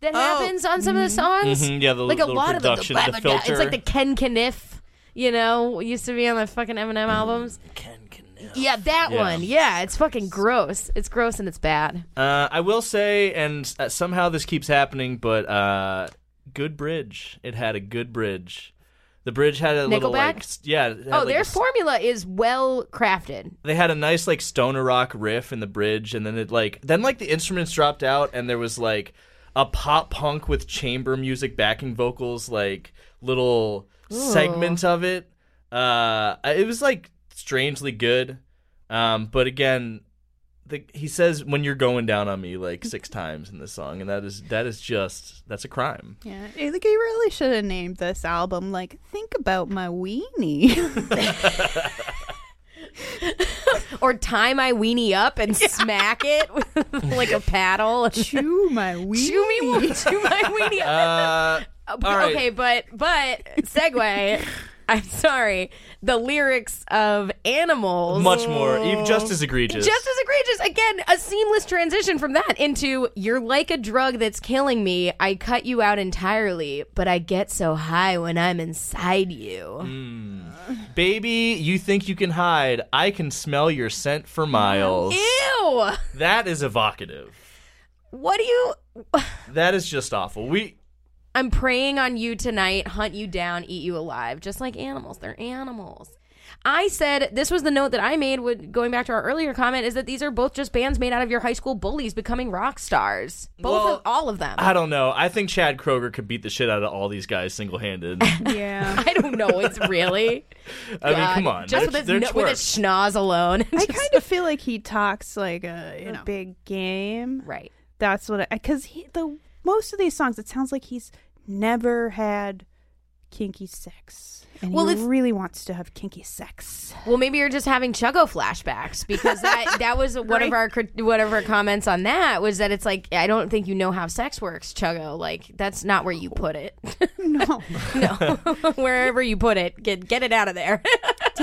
that happens on some of the songs. Mhm, yeah, the like a little lot of the, production, the, the It's like the Ken Kaniff, you know, used to be on the fucking Eminem albums. Ken Kaniff. Yeah, that Yeah. one. Yeah, it's fucking gross. It's gross and it's bad. Uh, I will say, and uh, somehow this keeps happening, but uh, good bridge. It had a good bridge. The bridge had a little Nickelback? like s- yeah. it had, Oh, like, their a s- formula is well crafted. they had a nice like stoner rock riff in the bridge, and then it like then like the instruments dropped out, and there was like a pop punk with chamber music backing vocals, like little segment of it. Uh, it was like strangely good, um, but again. The, he says when you're going down on me like six times in this song, and that is that is just that's a crime. Yeah, like he really should have named this album like "Think About My Weenie." Or tie my weenie up and smack it with like a paddle. Chew my weenie. Chew me, chew my weenie up. Uh, all right. Okay, but but segue. I'm sorry. The lyrics of Animals. much more, even just as egregious. Just as egregious. Again, a seamless transition from that into you're like a drug that's killing me. I cut you out entirely, but I get so high when I'm inside you. Hmm. Baby, you think you can hide? I can smell your scent for miles. Ew! That is evocative. What do you. That is just awful. We I'm preying on you tonight, hunt you down, eat you alive, just like animals. They're animals. I said this was the note that I made with going back to our earlier comment is that these are both just bands made out of your high school bullies becoming rock stars. Both Well, of all of them. I don't know. I think Chad Kroeger could beat the shit out of all these guys single handed. Yeah. I don't know. It's really. I mean, come on. Just They're- with they're his, no, with his schnoz alone. I kind of feel like he talks like a in a big game. right. That's what I because he the most of these songs it sounds like he's never had kinky sex and Well, he really wants to have kinky sex. Well, maybe you're just having Chuggo flashbacks because that that was one of our one of our comments on that was that it's like I don't think you know how sex works, Chuggo. Like that's not where you put it. No, no, wherever you put it, get get it out of there.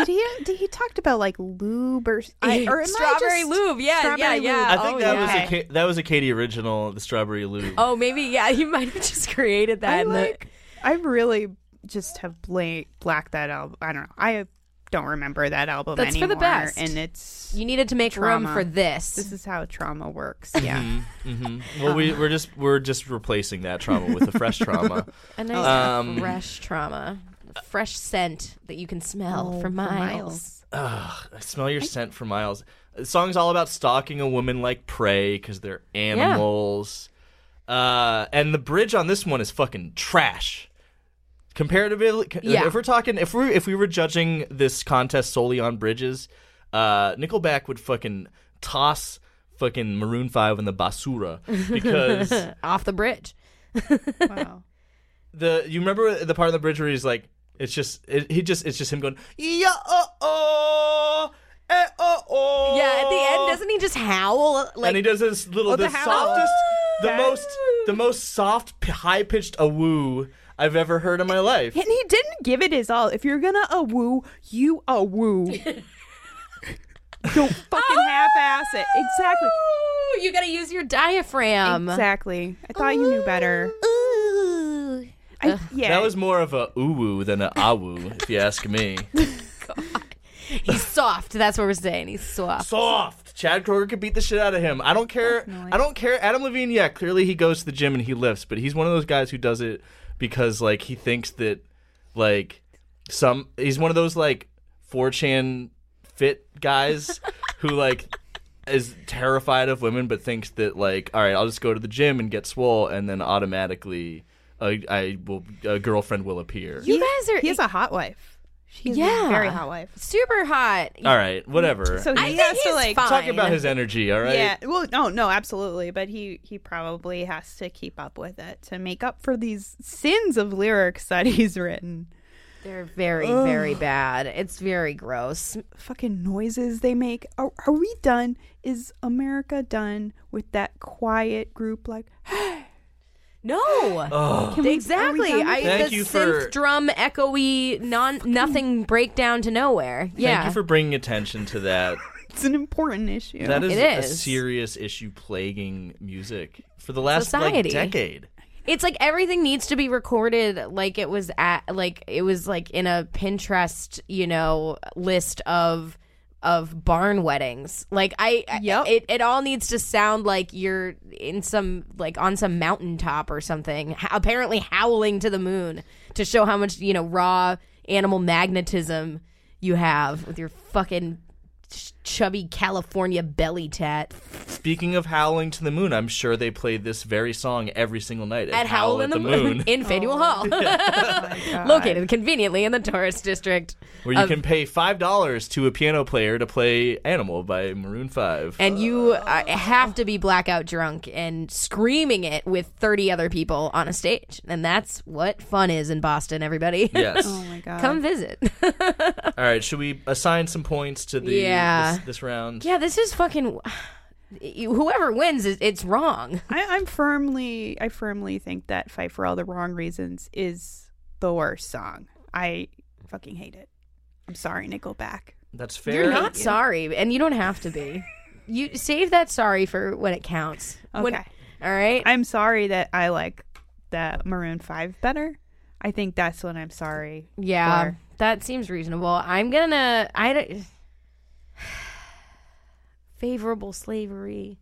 Did he? Did he talked about like lube or, I, or strawberry just- lube? Yeah, strawberry yeah, lube? yeah. I think oh, that yeah. was a Okay. Ka- that was a Katie original, the strawberry lube. Oh, maybe yeah. He might have just created that. I in the- like. I really just have bla- blacked that album. I don't know. I don't remember that album That's for the best. and it's you needed to make room for this. this is how trauma works. Yeah. hmm Well, we we're just we're just replacing that trauma with a fresh trauma. a nice Um, fresh trauma, a fresh scent that you can smell Oh, for for miles. miles. I smell your scent for miles. The song's all about stalking a woman like prey because they're animals. Uh, and the bridge on this one is fucking trash. Comparatively, Yeah. if we're talking, if we if we were judging this contest solely on bridges, uh, Nickelback would fucking toss fucking Maroon Five in the basura because Off the bridge. Wow. the you remember the part of the bridge where he's like, it's just it, he just it's just him going yeah oh oh eh, oh oh Yeah, at the end, doesn't he just howl? Like, and he does this little, Oh, the the, howl. softest, the That- most, the most soft, high pitched a woo I've ever heard in my life. And he didn't give it his all. If you're gonna a woo, you a woo. Don't fucking half-ass it. Exactly. Ooh, you gotta use your diaphragm. Exactly. I thought you knew better. Ooh. I, yeah. That was more of a ooh than a woo, if you ask me. He's soft. That's what we're saying. He's soft. Soft. Chad Kroeger could beat the shit out of him. I don't care. Definitely. I don't care. Adam Levine, yeah, clearly he goes to the gym and he lifts, but he's one of those guys who does it because like he thinks that like some he's one of those like 4chan fit guys who like is terrified of women but thinks that like all right, I'll just go to the gym and get swole and then automatically a, I will a girlfriend will appear. You guys are He has a hot wife. She's Yeah. a very hot wife. super hot. all right, whatever. So he I think has to he's like fine. Talk about his energy, all right? Yeah. Well, no, no, absolutely. But he he probably has to keep up with it to make up for these sins of lyrics that he's written. They're very, very bad. It's very gross. Fucking noises they make. Are, are we done? Is America done with that quiet group? Like, No. Ugh. Exactly. Are we done I with Thank the you synth for- drum echoey non nothing breakdown to nowhere. Yeah. Thank you for bringing attention to that. it's an important issue. That is, It a is. serious issue plaguing music for the last Society. like decade. It's like everything needs to be recorded like it was at like it was like in a Pinterest, you know, list of of barn weddings. Like I, I- it, it all needs to sound like you're in some like on some mountaintop or something. H- apparently howling to the moon to show how much you know raw animal magnetism you have with your fucking chubby California belly tat Speaking of howling to the moon, I'm sure they played this very song every single night at, at Howl in the, Moon, in Faneuil Hall, located conveniently in the tourist district. where you of- can pay five dollars to a piano player to play "Animal" by Maroon Five. and you uh, have to be blackout drunk and screaming it with 30 other people on a stage and that's what fun is in boston everybody yes. Oh my god. come visit All right. Should we assign some points to the Yeah. This, this round? yeah this is fucking whoever wins it's wrong I, I'm firmly, I firmly think that "Fight for All the Wrong Reasons" is the worst song. I fucking hate it. I'm sorry, Nickelback. That's fair. you're not sorry and you don't have to be you save that sorry for when it counts When- Okay. all right I'm sorry that I like the Maroon Five better. I think that's what I'm sorry. Yeah, for. that seems reasonable. I'm gonna I don't- favorable slavery.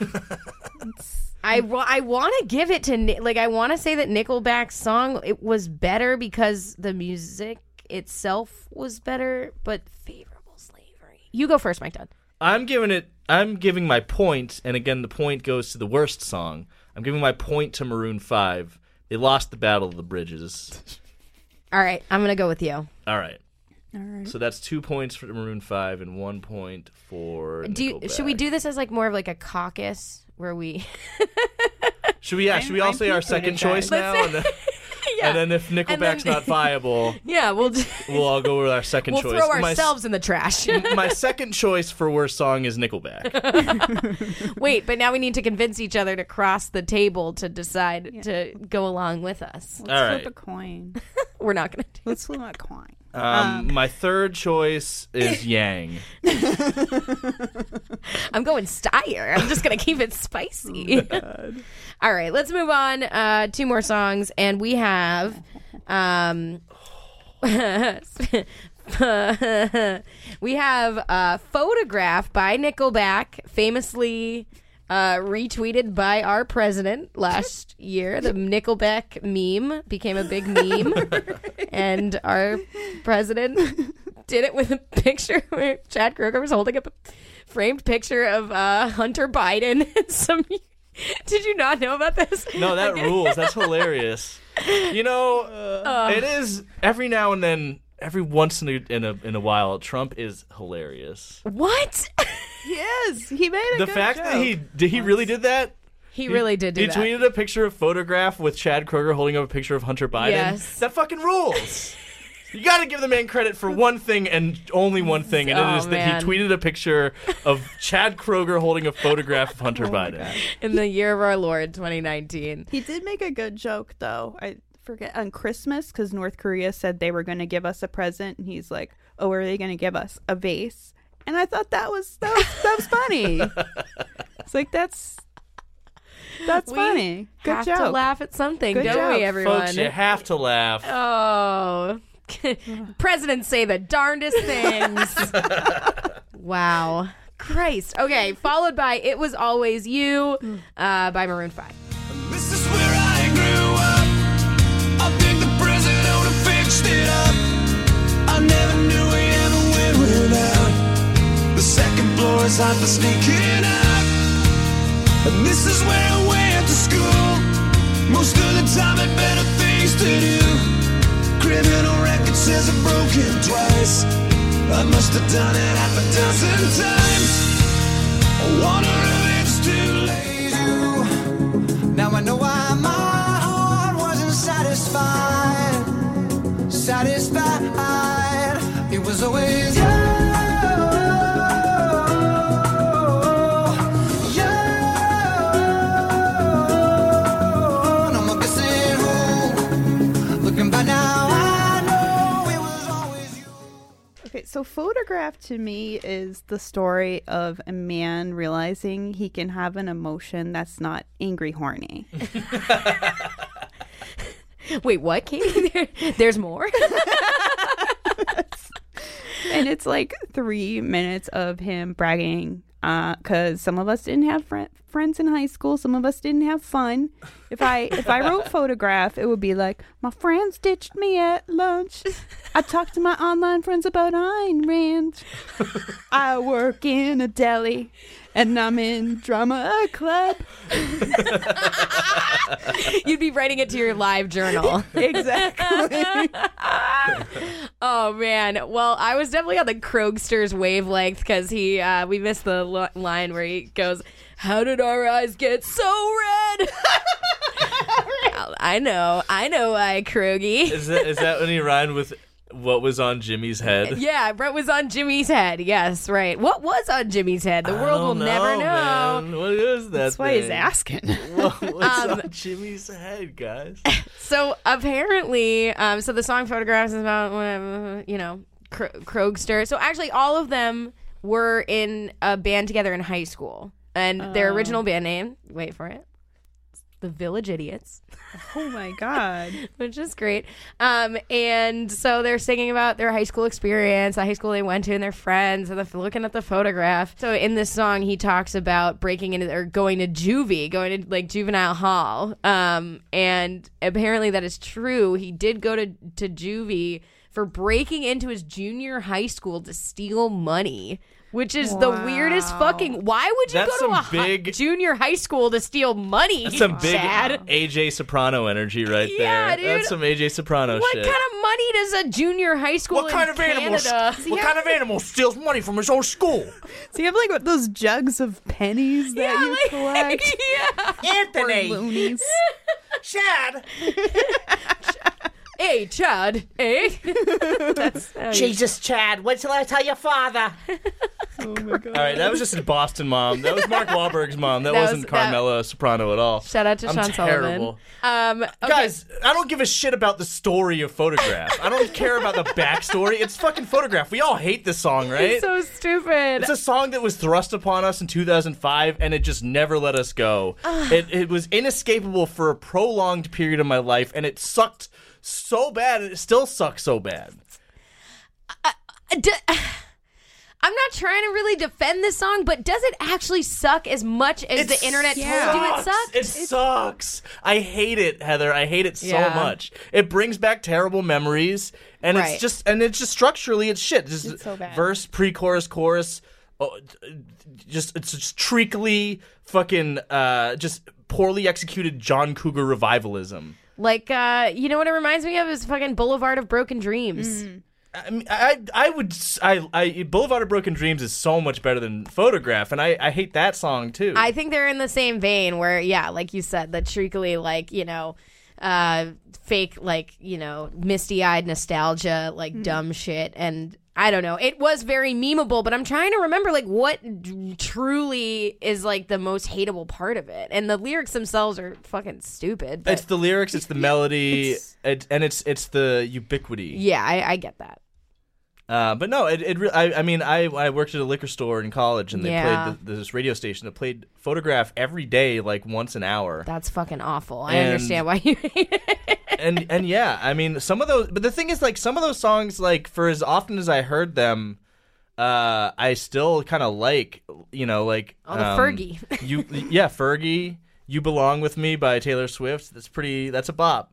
I I want to give it to like I want to say that Nickelback's song it was better because the music itself was better, but favorable slavery. You go first, Mike Dunn. I'm giving it. I'm giving my point, and again, the point goes to the worst song. I'm giving my point to Maroon Five. They lost the Battle of the Bridges. All right, I'm gonna go with you. All right. All right. So that's two points for Maroon Five and one point for. Do you, should we do this as like more of like a caucus where we Should we? Yeah. Should we all I'm say our second with choice that. now? And then, and then if Nickelback's then- not viable, Yeah, we'll d- we'll all go with our 2nd we'll choice. throw My s- ourselves in the trash. my second choice for worst song is Nickelback. Wait, but now we need to convince each other to cross the table to decide to go along with us. Let's All flip right. a coin. We're not going to do Let's flip a coin. Um, my third choice is Yang. I'm going Steyer. I'm just going to keep it spicy. All right, let's move on. Uh, two more songs, and we have. Um, we have a photograph by Nickelback, famously uh, retweeted by our president last year. The Nickelback meme became a big meme, and our president did it with a picture where Chad Kroeger was holding up a framed picture of uh, Hunter Biden and some. Did you not know about this? No, that rules. That's hilarious. You know, Uh. it is every now and then, every once in a, in a in a while. Trump is hilarious. What? He is. He made a The good fact that he did he really did that. He really did do he that. tweeted a picture of photograph with Chad Kroeger holding up a picture of Hunter Biden. Yes. That fucking rules. You got to give the man credit for one thing and only one thing, and Oh, it is that man. he tweeted a picture of Chad Kroeger holding a photograph of Oh Hunter Biden. in the year of our Lord 2019. He did make a good joke though. I forget on Christmas because North Korea said they were going to give us a present, and he's like, "Oh, what are they going to give us? A vase?" And I thought that was that was, that was funny. it's like that's that's We funny. Good have joke. to laugh at something, Good don't joke. we, everyone? Folks, you have to laugh. Oh. Presidents say the darndest things. wow. Christ. Okay, followed by It Was Always You uh, by Maroon 5. Hot for sneaking up. And this is where I went to school. Most of the time, had better things to do. Criminal record says I've broken twice. I must have done it half a dozen times. I wonder if it's too late. Now I know why my heart wasn't satisfied. Satisfied. It was always so photograph to me is the story of a man realizing he can have an emotion that's not angry horny. Wait, what, Katie? There, there's more? and it's like three minutes of him bragging Uh, because some of us didn't have fri friends in high school. Some of us didn't have fun. If i if i wrote photograph it would be like my friends ditched me at lunch. I talked to my online friends about Ayn Rand. I work in a deli and i'm in drama club You'd be writing it to your live journal. exactly Oh man. Well, I was definitely on the Krogster's wavelength because he uh, we missed the lo- line where he goes, "How did our eyes get so red?" I know, I know, I Krogy. Is that is that when he rhymed with what was on Jimmy's head? Yeah, Brett was on Jimmy's head. Yes, right. What was on Jimmy's head? The world will don't never know. man. What is that? that's why he's asking What- What's Um, on Jimmy's head, guys? So apparently, um, so the song "Photographs" is about whatever you know, Kro- Krogster. So actually, all of them were in a band together in high school, and their original band name. Wait for it. The Village Idiots, oh my god which is great. Um, and so they're singing about their high school experience, the high school they went to, and their friends, and the, looking at the photograph. So in this song, he talks about breaking into or going to juvie, going to like juvenile hall. Um, and apparently that is true. He did go to to juvie for breaking into his junior high school to steal money. Which is the weirdest fucking. Why would you That's go to a some hi- big- junior high school to steal money? That's some big Chad? AJ Soprano energy right Yeah, there. dude. That's some AJ Soprano What shit. kind of money does a junior high school what in Canada? What kind of animal steals money from his own school? So you have like what, those jugs of pennies that Yeah, you like- collect. yeah. Anthony, Loonies. Chad. Hey, Chad. Hey. That's how you- Jesus, Chad, wait till I tell your father. Oh my god. All right, that was just a Boston mom. That was Mark Wahlberg's mom. That, That wasn't was- that- Carmela Soprano at all. Shout out to I'm Sean terrible. Sullivan. Um, okay. Guys, I don't give a shit about the story of Photograph. I don't care about the backstory. It's fucking Photograph. We all hate this song, right? It's so stupid. It's a song that was thrust upon us in 2005, and it just never let us go. It, it was inescapable for a prolonged period of my life, and it sucked so bad, and it still sucks so bad. D- I'm not trying to really defend this song, but does it actually suck as much as the internet told you it sucked? It sucks. I hate it, Heather. I hate it so Yeah. much. It brings back terrible memories, and Right. it's just and it's just structurally it's shit. Just It's so bad. verse, pre-chorus, chorus. Oh, just it's just treacly, fucking, uh, just poorly executed John Cougar revivalism. Like, uh, you know what it reminds me of is fucking Boulevard of Broken Dreams. I, mean, I I would s- I, I Boulevard of Broken Dreams is so much better than Photograph, and I I hate that song too. I think they're in the same vein where, yeah, like you said, the treacly, like, you know, uh, fake, like, you know, misty eyed nostalgia, like dumb shit. And I don't know. It was very memeable, but I'm trying to remember, like, what d- truly is, like, the most hateable part of it. And the lyrics themselves are fucking stupid. But it's the lyrics, it's the melody, it, and it's it's the ubiquity. yeah, I, I get that. Uh, but no, it, it re- I, I mean, I, I worked at a liquor store in college, and they Yeah. played the, this radio station that played Photograph every day, like once an hour. That's fucking awful. I And- understand why you hate it. and and yeah, I mean, some of those. But the thing is, like, some of those songs, like, for as often as I heard them, uh, I still kind of like, you know, like Oh, the um, Fergie. you, yeah, Fergie. You belong with me by Taylor Swift. That's pretty. That's a bop.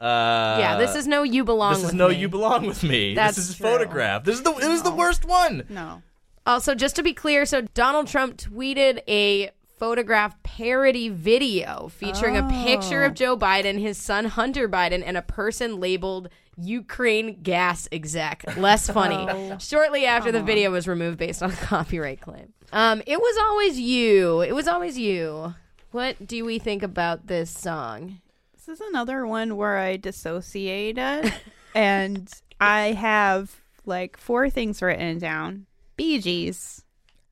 Uh, yeah, this is no You Belong This is no Me. you belong with me. That's this is true. photograph. This is the it was the worst one. No. Also, just to be clear, so Donald Trump tweeted a photograph parody video featuring a picture of Joe Biden, his son Hunter Biden, and a person labeled Ukraine gas exec. Less funny. Shortly after the video was removed based on a copyright claim. Um, it was always you. It was always you. What do we think about this song? This is another one where I dissociated and I have like four things written down. Bee Gees.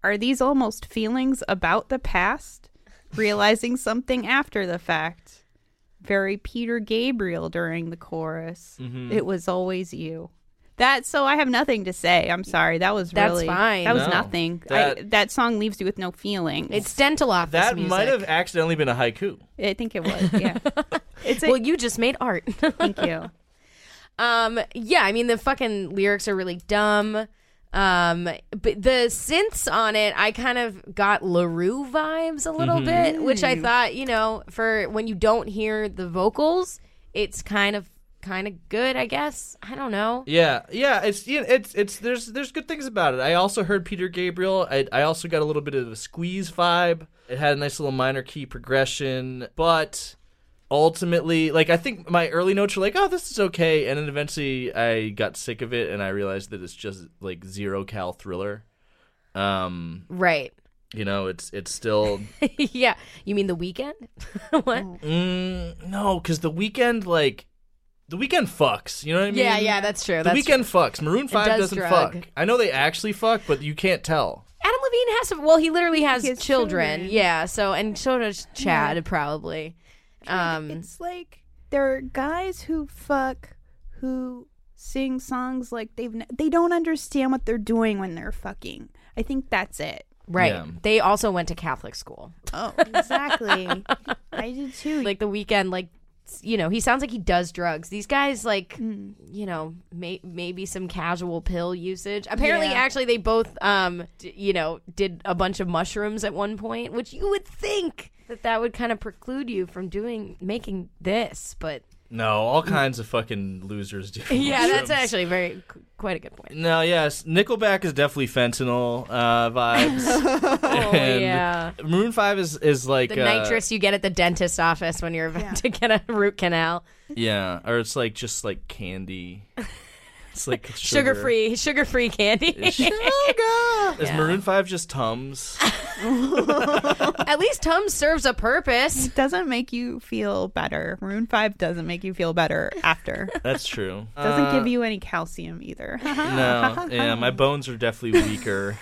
Are these almost feelings about the past? Realizing something after the fact? Very Peter Gabriel during the chorus. Mm-hmm. It was always you. That so I have nothing to say. I'm sorry. That was That's really fine. that was No. nothing. That- I, that song leaves you with no feelings. It's dental office That music. might have accidentally been a haiku. I think it was. Yeah. it's a, Well, you just made art. thank you. Um, yeah, I mean the fucking lyrics are really dumb. Um, but the synths on it, I kind of got La Roux vibes a little bit, which I thought, you know, for when you don't hear the vocals, it's kind of kind of good, I guess. I don't know. Yeah, yeah, it's yeah, it's it's there's there's good things about it. I also heard Peter Gabriel. I I also got a little bit of a squeeze vibe. It had a nice little minor key progression, but ultimately, like I think my early notes were like, "Oh, this is okay," and then eventually I got sick of it and I realized that it's just like zero cal thriller. Um, Right. you know, it's it's still yeah. You mean the Weeknd? what? mm, no, because the Weeknd like the Weeknd fucks. You know what I mean? Yeah, yeah, that's true. The That's Weeknd fucks. Maroon Five does doesn't drug. fuck. I know they actually fuck, but you can't tell. Adam Levine has some. Well, he literally has He has children. children. Yeah. So and so does Chad probably. Um, it's like there are guys who fuck who sing songs like they've ne- they don't understand what they're doing when they're fucking. I think that's it. right. Yeah. They also went to Catholic school. Oh, exactly. I did too. Like the Weeknd, like s- you know, he sounds like he does drugs. These guys, like Mm. you know, may- maybe some casual pill usage. Apparently, Yeah. actually, they both, um, d- you know, did a bunch of mushrooms at one point, which you would think that that would kind of preclude you from doing making this, but No, all kinds of fucking losers do. yeah, that's actually very quite a good point. No, yes, Nickelback is definitely fentanyl uh, vibes. Oh And yeah. Maroon Five is is like the uh, nitrous you get at the dentist office when you're about to get a root canal. Yeah, or it's like just like candy. It's like Sugar free, sugar free candy. Sugar. Is Maroon Five just Tums? At least Tums serves a purpose. it doesn't make you feel better. Maroon 5 doesn't make you feel better after. That's true. doesn't Uh, give you any calcium either. No, yeah, my bones are definitely weaker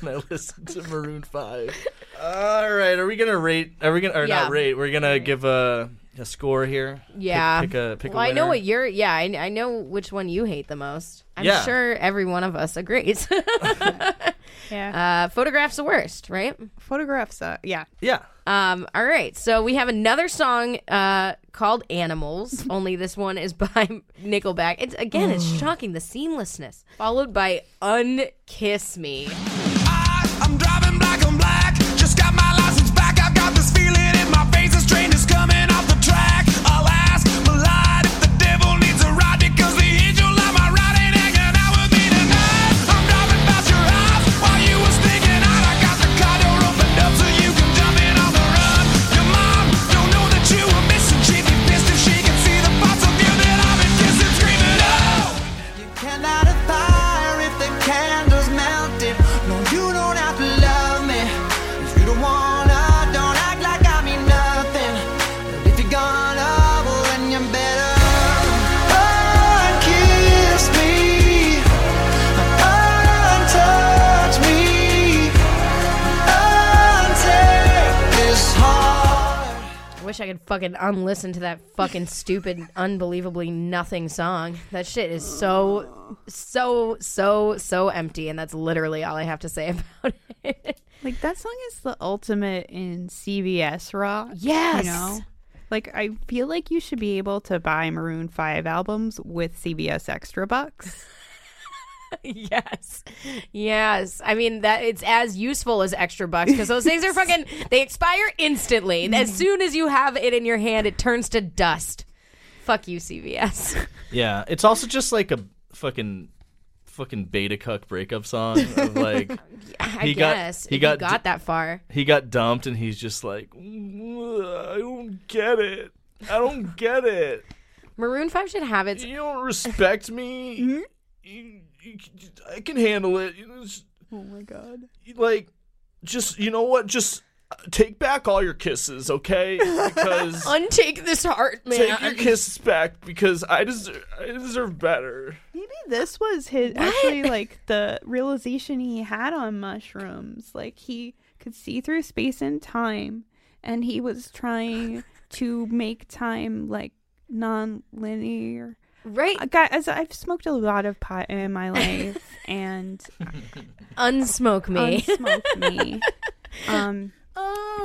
when I listen to Maroon Five. All right, are we gonna rate? Are we gonna or Yeah. not rate? We're gonna give a a score here. Yeah. pick, a pick well, a I know what you're. Yeah, I, I know which one you hate the most. I'm Yeah. sure every one of us agrees. yeah. uh, photographs the worst, right? Photographs, uh, yeah. Yeah. Um, all right, so we have another song uh, called "Animals." only this one is by Nickelback. It's again, it's shocking the seamlessness, followed by "Unkiss Me." Wish I could fucking unlisten to that fucking stupid, unbelievably nothing song. That shit is so, so, so, so empty, and that's literally all I have to say about it. Like, that song is the ultimate in CVS rock. Yes. You know? Like, I feel like you should be able to buy Maroon 5 albums with CVS extra bucks. yes, yes. I mean that it's as useful as extra bucks because those things are fucking. They expire instantly. As soon as you have it in your hand, it turns to dust. Fuck you, CVS. Yeah, it's also just like a fucking fucking beta cuck breakup song of like I He got- guess he got got that far. he got dumped and he's just like "Mm, I don't get it. I don't get it. Maroon Five should have its. You don't respect me. You- I can handle it. You Oh my god. like just you know what just uh, take back all your kisses okay because Untake this heart, man. take your kisses back because i deserve i deserve better Maybe this was his actually like the realization he had on mushrooms. Like he could see through space and time, and he was trying to make time like non-linear. Right? Guys, I've smoked a lot of pot in my life, and Unsmoke me. unsmoked me. Um,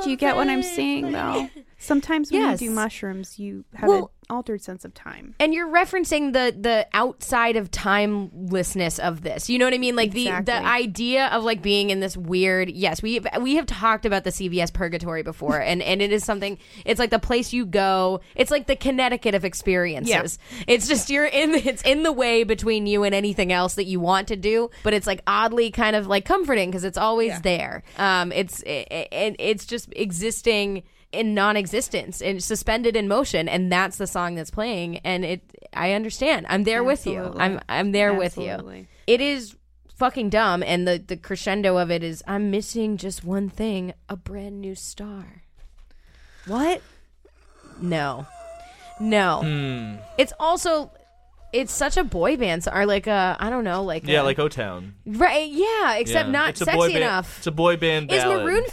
do you get what I'm saying though? Sometimes when Yes. you do mushrooms, you have Well- an altered sense of time. and you're referencing the the outside of timelessness of this you know what i mean like the Exactly. the idea of like being in this weird yes we we have talked about the cvs purgatory before and and it is something it's like the place you go it's like the connecticut of experiences it's just you're in it's in the way between you and anything else that you want to do but it's like oddly kind of like comforting because it's always there um it's it, it, it's just existing in non-existence and suspended in motion and that's the song that's playing and it i understand. I'm there with you. I'm i'm there with you. It is fucking dumb and the the crescendo of it is i'm missing just one thing a brand new star. What? No. No. Hmm. it's also it's such a boy band or like a i don't know like Yeah, a- like O Town. right yeah except Yeah. not It's a sexy boy band- enough. It's a boy band is ballad. maroon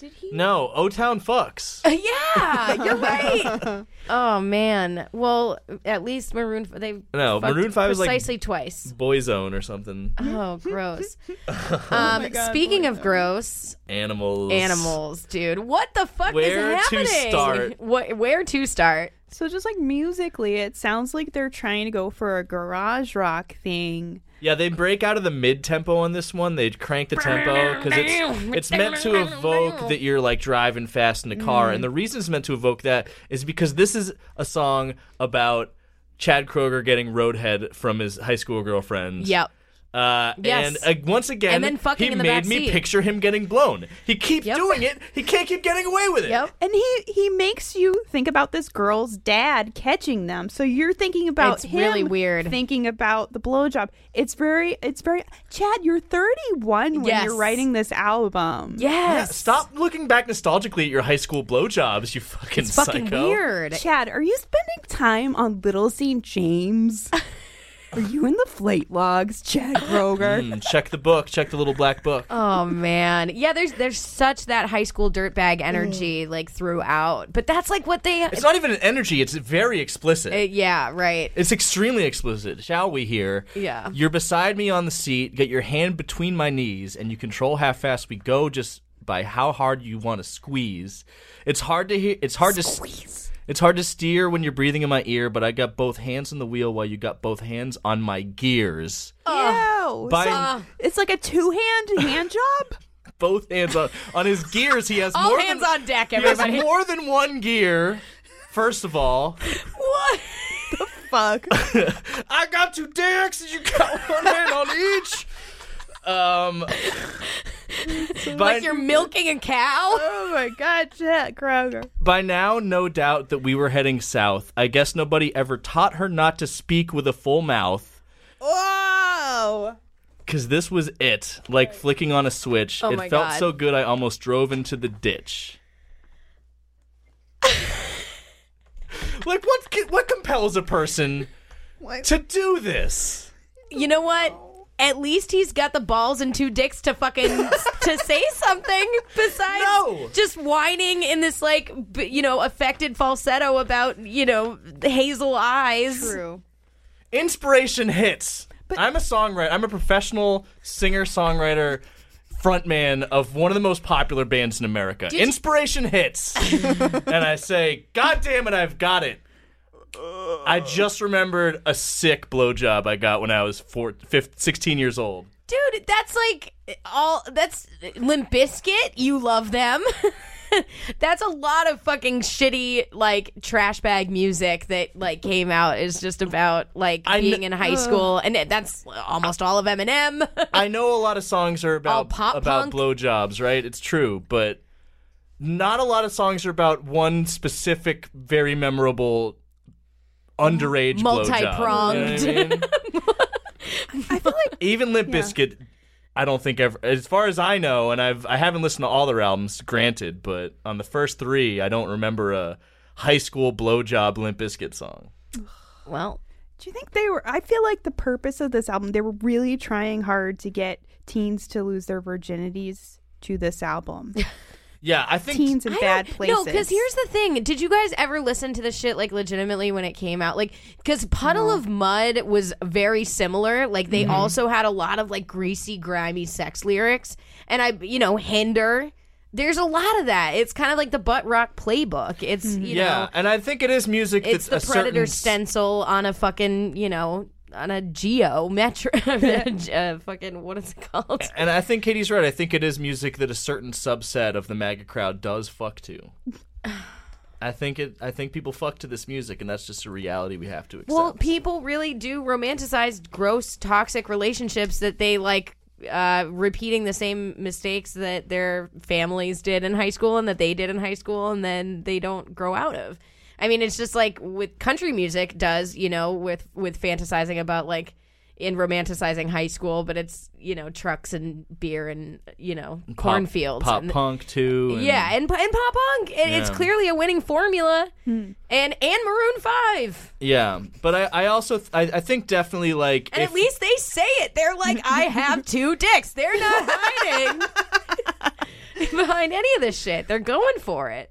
5 o-town No, O Town fucks. yeah, you're right. oh man. Well, at least Maroon they No, fucked Maroon 5 is like- precisely twice. Boyzone or something. Oh, gross. um, speaking of gross Animals. animals, dude, what the fuck Where is to happening? start? What? Where to start? So just like musically, it sounds like they're trying to go for a garage rock thing. Yeah, they break out of the mid tempo on this one. They crank the tempo because it's it's meant to evoke that you're like driving fast in a car, mm. and the reason it's meant to evoke that is because this is a song about Chad Kroeger getting roadhead from his high school girlfriend. Yep. Uh, Yes. And uh, once again, And then he made me seat. picture him getting blown. He keeps Yep. doing it. He can't keep getting away with it. Yep. And he he makes you think about this girl's dad catching them. So you're thinking about It's him really weird. Thinking about the blowjob. It's very it's very Chad, you're 31 when Yes. you're writing this album. Yeah, Yes. stop looking back nostalgically at your high school blowjobs, you fucking It's fucking psycho. weird. Chad, are you spending time on Little St. James? are you in the flight logs, Chad Kroeger? Mm, check the book. Check the little black book. Oh man, yeah. There's there's such that high school dirtbag energy like throughout, but that's like what they. It's not even an energy. It's very explicit. Uh, yeah, right. It's extremely explicit. Shall we hear? Yeah. You're beside me on the seat. Get your hand between my knees, and you control how fast we go, just by how hard you want to squeeze. It's hard to hear. It's hard to squeeze. It's hard to steer when you're breathing in my ear, but I got both hands on the wheel while you got both hands on my gears. Ew. By- So it's like a two-hand hand job? Both hands on on his gears. He has All more hands than, on deck, He everybody. has more than one gear. First of all, What? The fuck. I got two dicks, and you got one hand on each. Um, by, like you're milking a cow? oh my god, Chad Kroeger. by now, no doubt that we were heading south. I guess nobody ever taught her not to speak with a full mouth. Whoa. Cause this was it, like flicking on a switch. Oh it my felt God. so good, I almost drove into the ditch. like what? What compels a person to do this? You know what? At least he's got the balls and two dicks to fucking to say something besides No. just whining in this like b- you know affected falsetto about you know hazel eyes. True. Inspiration hits. I'm a songwriter. I'm a professional singer songwriter. Frontman of one of the most popular bands in America. you- Inspiration hits. and I say, God damn it, I've got it. I just remembered a sick blowjob I got when I was four, 15, 16 years old. Dude, that's like all that's Limp Bizkit. You love them. that's a lot of fucking shitty like trash bag music that like came out is just about like I being kn- in high school and that's almost all of Eminem. I know a lot of songs are All about pop about punk? blowjobs, right? It's true, but not a lot of songs are about one specific, very memorable underage. Multi-pronged. You know what I mean? I feel like Even Limp Bizkit, I don't think ever, as far as I know, and I've I haven't listened to all their albums, granted, but on the first three, I don't remember a high school blowjob Limp Bizkit song. well, Do you think they were? I feel like the purpose of this album, they were really trying hard to get teens to lose their virginities to this album. Yeah, I think teens in I bad don't- places. No, because here's the thing. Did you guys ever listen to the shit like legitimately when it came out? Like, because Puddle of Mudd was very similar. Like, they mm-hmm. also had a lot of like greasy, grimy sex lyrics, and I, you know, Hinder. there's a lot of that. It's kind of like the butt rock playbook. It's mm-hmm. you yeah, know, and I think it is music it's the a predator certain stencil on a fucking you know on a geo metro uh, fucking what is it called And I think Katie's right. I think it is music that a certain subset of the MAGA crowd does fuck to. I think it. I think people fuck to this music, and that's just a reality we have to accept. well people really do romanticize gross toxic relationships that they like uh, repeating the same mistakes that their families did in high school and that they did in high school and then they don't grow out of i mean it's just like with country music does you know with with fantasizing about like in romanticizing high school but it's you know trucks and beer and you know Pop- cornfields pop and, punk too. and- yeah and, and pop punk and it's clearly a winning formula hmm. and and maroon 5 yeah. But I, I also, th- I, I think definitely like And if- at least they say it. They're like, I have two dicks. They're not hiding behind any of this shit. They're going for it.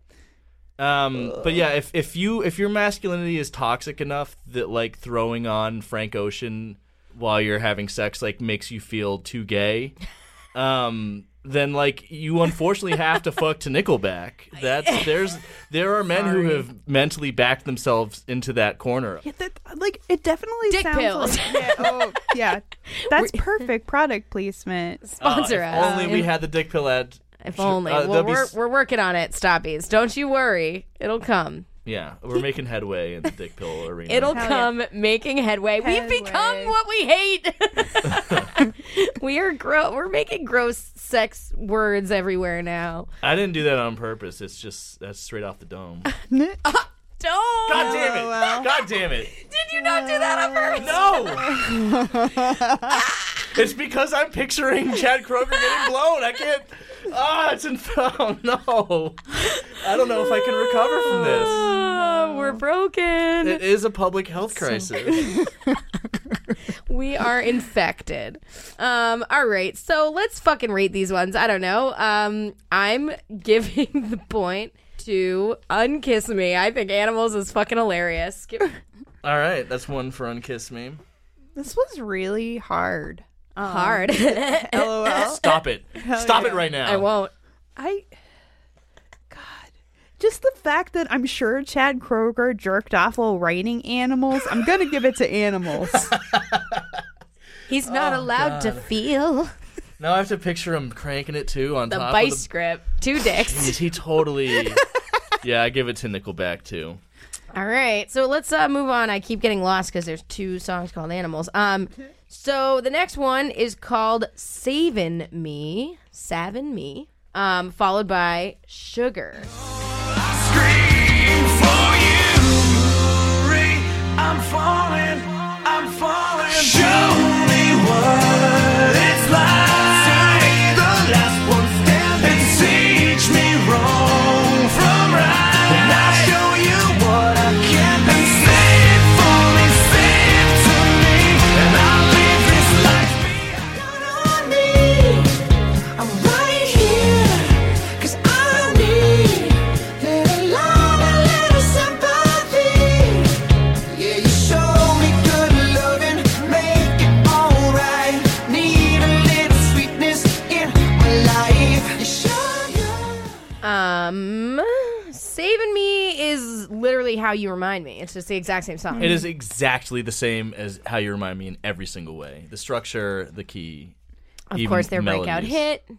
Um, but yeah, if if you if your masculinity is toxic enough that like throwing on Frank Ocean while you're having sex like makes you feel too gay, um, then like you unfortunately have to fuck to Nickelback. That's there's there are men who have mentally backed themselves into that corner. Yeah, that, like it definitely Dick sounds pills. like yeah, oh, yeah. That's perfect product placement. Sponsor Uh, if us. Only we had the dick pill ad. If Sure. only. Uh, well, we're, s- we're working on it, Stoppies. Don't you worry. It'll come. Yeah, we're making headway in the dick pill arena. It'll Hell yeah. come making headway. We've become what we hate. we are gro- we're making gross sex words everywhere now. I didn't do that on purpose. It's just that's straight off the dome. Don't. God damn it! God damn it! Did you not do that on purpose? No! it's because I'm picturing Chad Kroeger getting blown. I can't. Ah, it's in. Oh, no. I don't know if I can recover from this. Oh, we're broken. It is a public health crisis. We are infected. Um, all right, so let's fucking rate these ones. I don't know. Um, I'm giving the point to Unkiss Me. I think Animals is fucking hilarious. Give- All right, that's one for Unkiss Me. This was really hard. Um, Hard. LOL. Stop it. Stop yeah. it right now. I won't. I God. Just the fact that I'm sure Chad Kroeger jerked off while writing animals, I'm gonna give it to animals. He's not Oh, allowed to feel Now I have to picture him cranking it too on the top vice of the. script. Two dicks. Jeez, he totally. yeah, I give it to Nickelback too. All right, so let's uh, move on. I keep getting lost because there's two songs called Animals. Um, so the next one is called "Savin' Me," "Savin' Me," um, followed by "Sugar." Literally how you remind me. It's just the exact same song. It is exactly the same as how you remind me in every single way. The structure, the key. of even course, their breakout melodies. hit.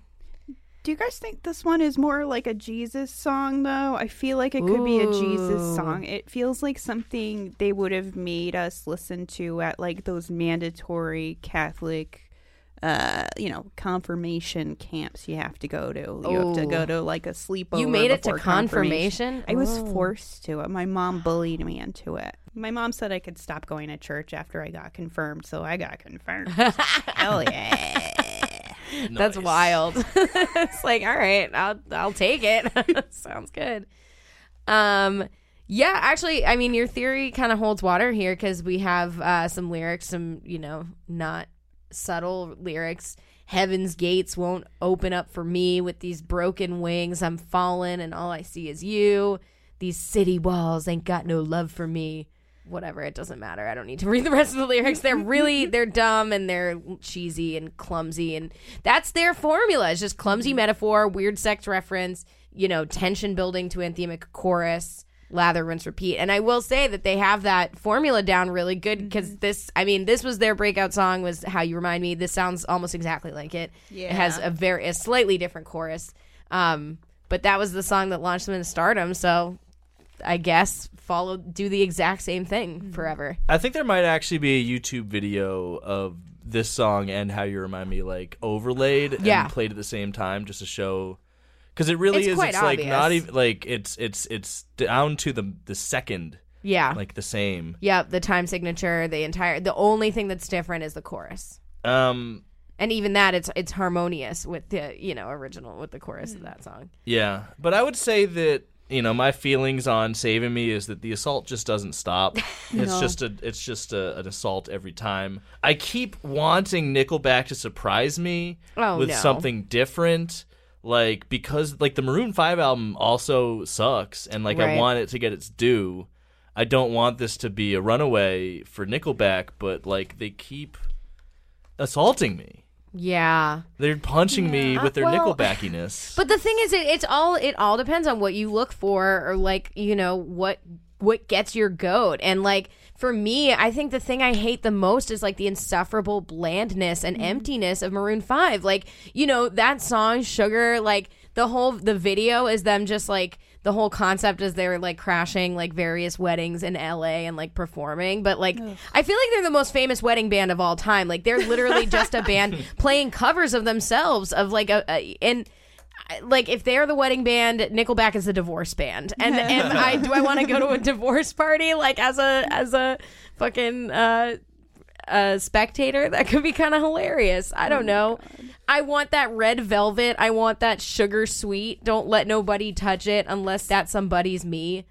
Do you guys think this one is more like a Jesus song though? I feel like it could be a Jesus song. It feels like something they would have made us listen to at like those mandatory Catholic uh, you know, confirmation camps you have to go to. You have to go to like a sleepover. You made it to before confirmation? I was Oh. forced to it. My mom bullied me into it. My mom said I could stop going to church after I got confirmed, so I got confirmed. Hell yeah. That's wild. it's like, all right, I'll I'll take it. Sounds good. Um yeah, actually, I mean your theory kind of holds water here cuz we have uh some lyrics, some, you know, not subtle lyrics. Heaven's gates won't open up for me with these broken wings. I'm fallen and all I see is you. These city walls ain't got no love for me. whatever. It doesn't matter. I don't need to read the rest of the lyrics. They're really they're dumb and they're cheesy and clumsy, and that's their formula. It's just clumsy mm-hmm. metaphor, weird sex reference, you know, tension building to anthemic chorus. Lather, rinse, repeat. And I will say that they have that formula down really good because this, I mean, this was their breakout song, was How You Remind Me. This sounds almost exactly like it. Yeah. It has a very, a slightly different chorus. Um, but that was the song that launched them into stardom. So I guess follow, do the exact same thing forever. I think there might actually be a YouTube video of this song and how you remind me like overlaid Yeah. and played at the same time just to show because it really It's is quite it's like not obvious. even like it's it's it's down to the the second Yeah. like the same Yep, the time signature, the entire the only thing that's different is the chorus. um And even that it's it's harmonious with the, you know, original with the chorus of that song. yeah but I would say that you know my feelings on saving me is that the assault just doesn't stop it's just a it's just a, an assault every time i keep wanting nickelback to surprise me Oh, with no. something different like because like the maroon 5 album also sucks and like i want it to get its due i don't want this to be a runaway for nickelback but like they keep assaulting me Yeah. they're punching me with their Well- nickelbackiness But the thing is it, it's all it all depends on what you look for or like, you know, what what gets your goat. And like for me, I think the thing I hate the most is like the insufferable blandness and mm-hmm. emptiness of Maroon 5. Like, you know, that song Sugar, like the whole the video is them just like the whole concept is they're like crashing like various weddings in LA and like performing. But like I feel like they're the most famous wedding band of all time. Like they're literally just a band playing covers of themselves of like a, a and like if they're the wedding band, Nickelback is the divorce band. And am I do I want to go to a divorce party like as a as a fucking uh a spectator? That could be kind of hilarious. I don't know. I want that red velvet. I want that sugar sweet. Don't let nobody touch it unless that somebody's me.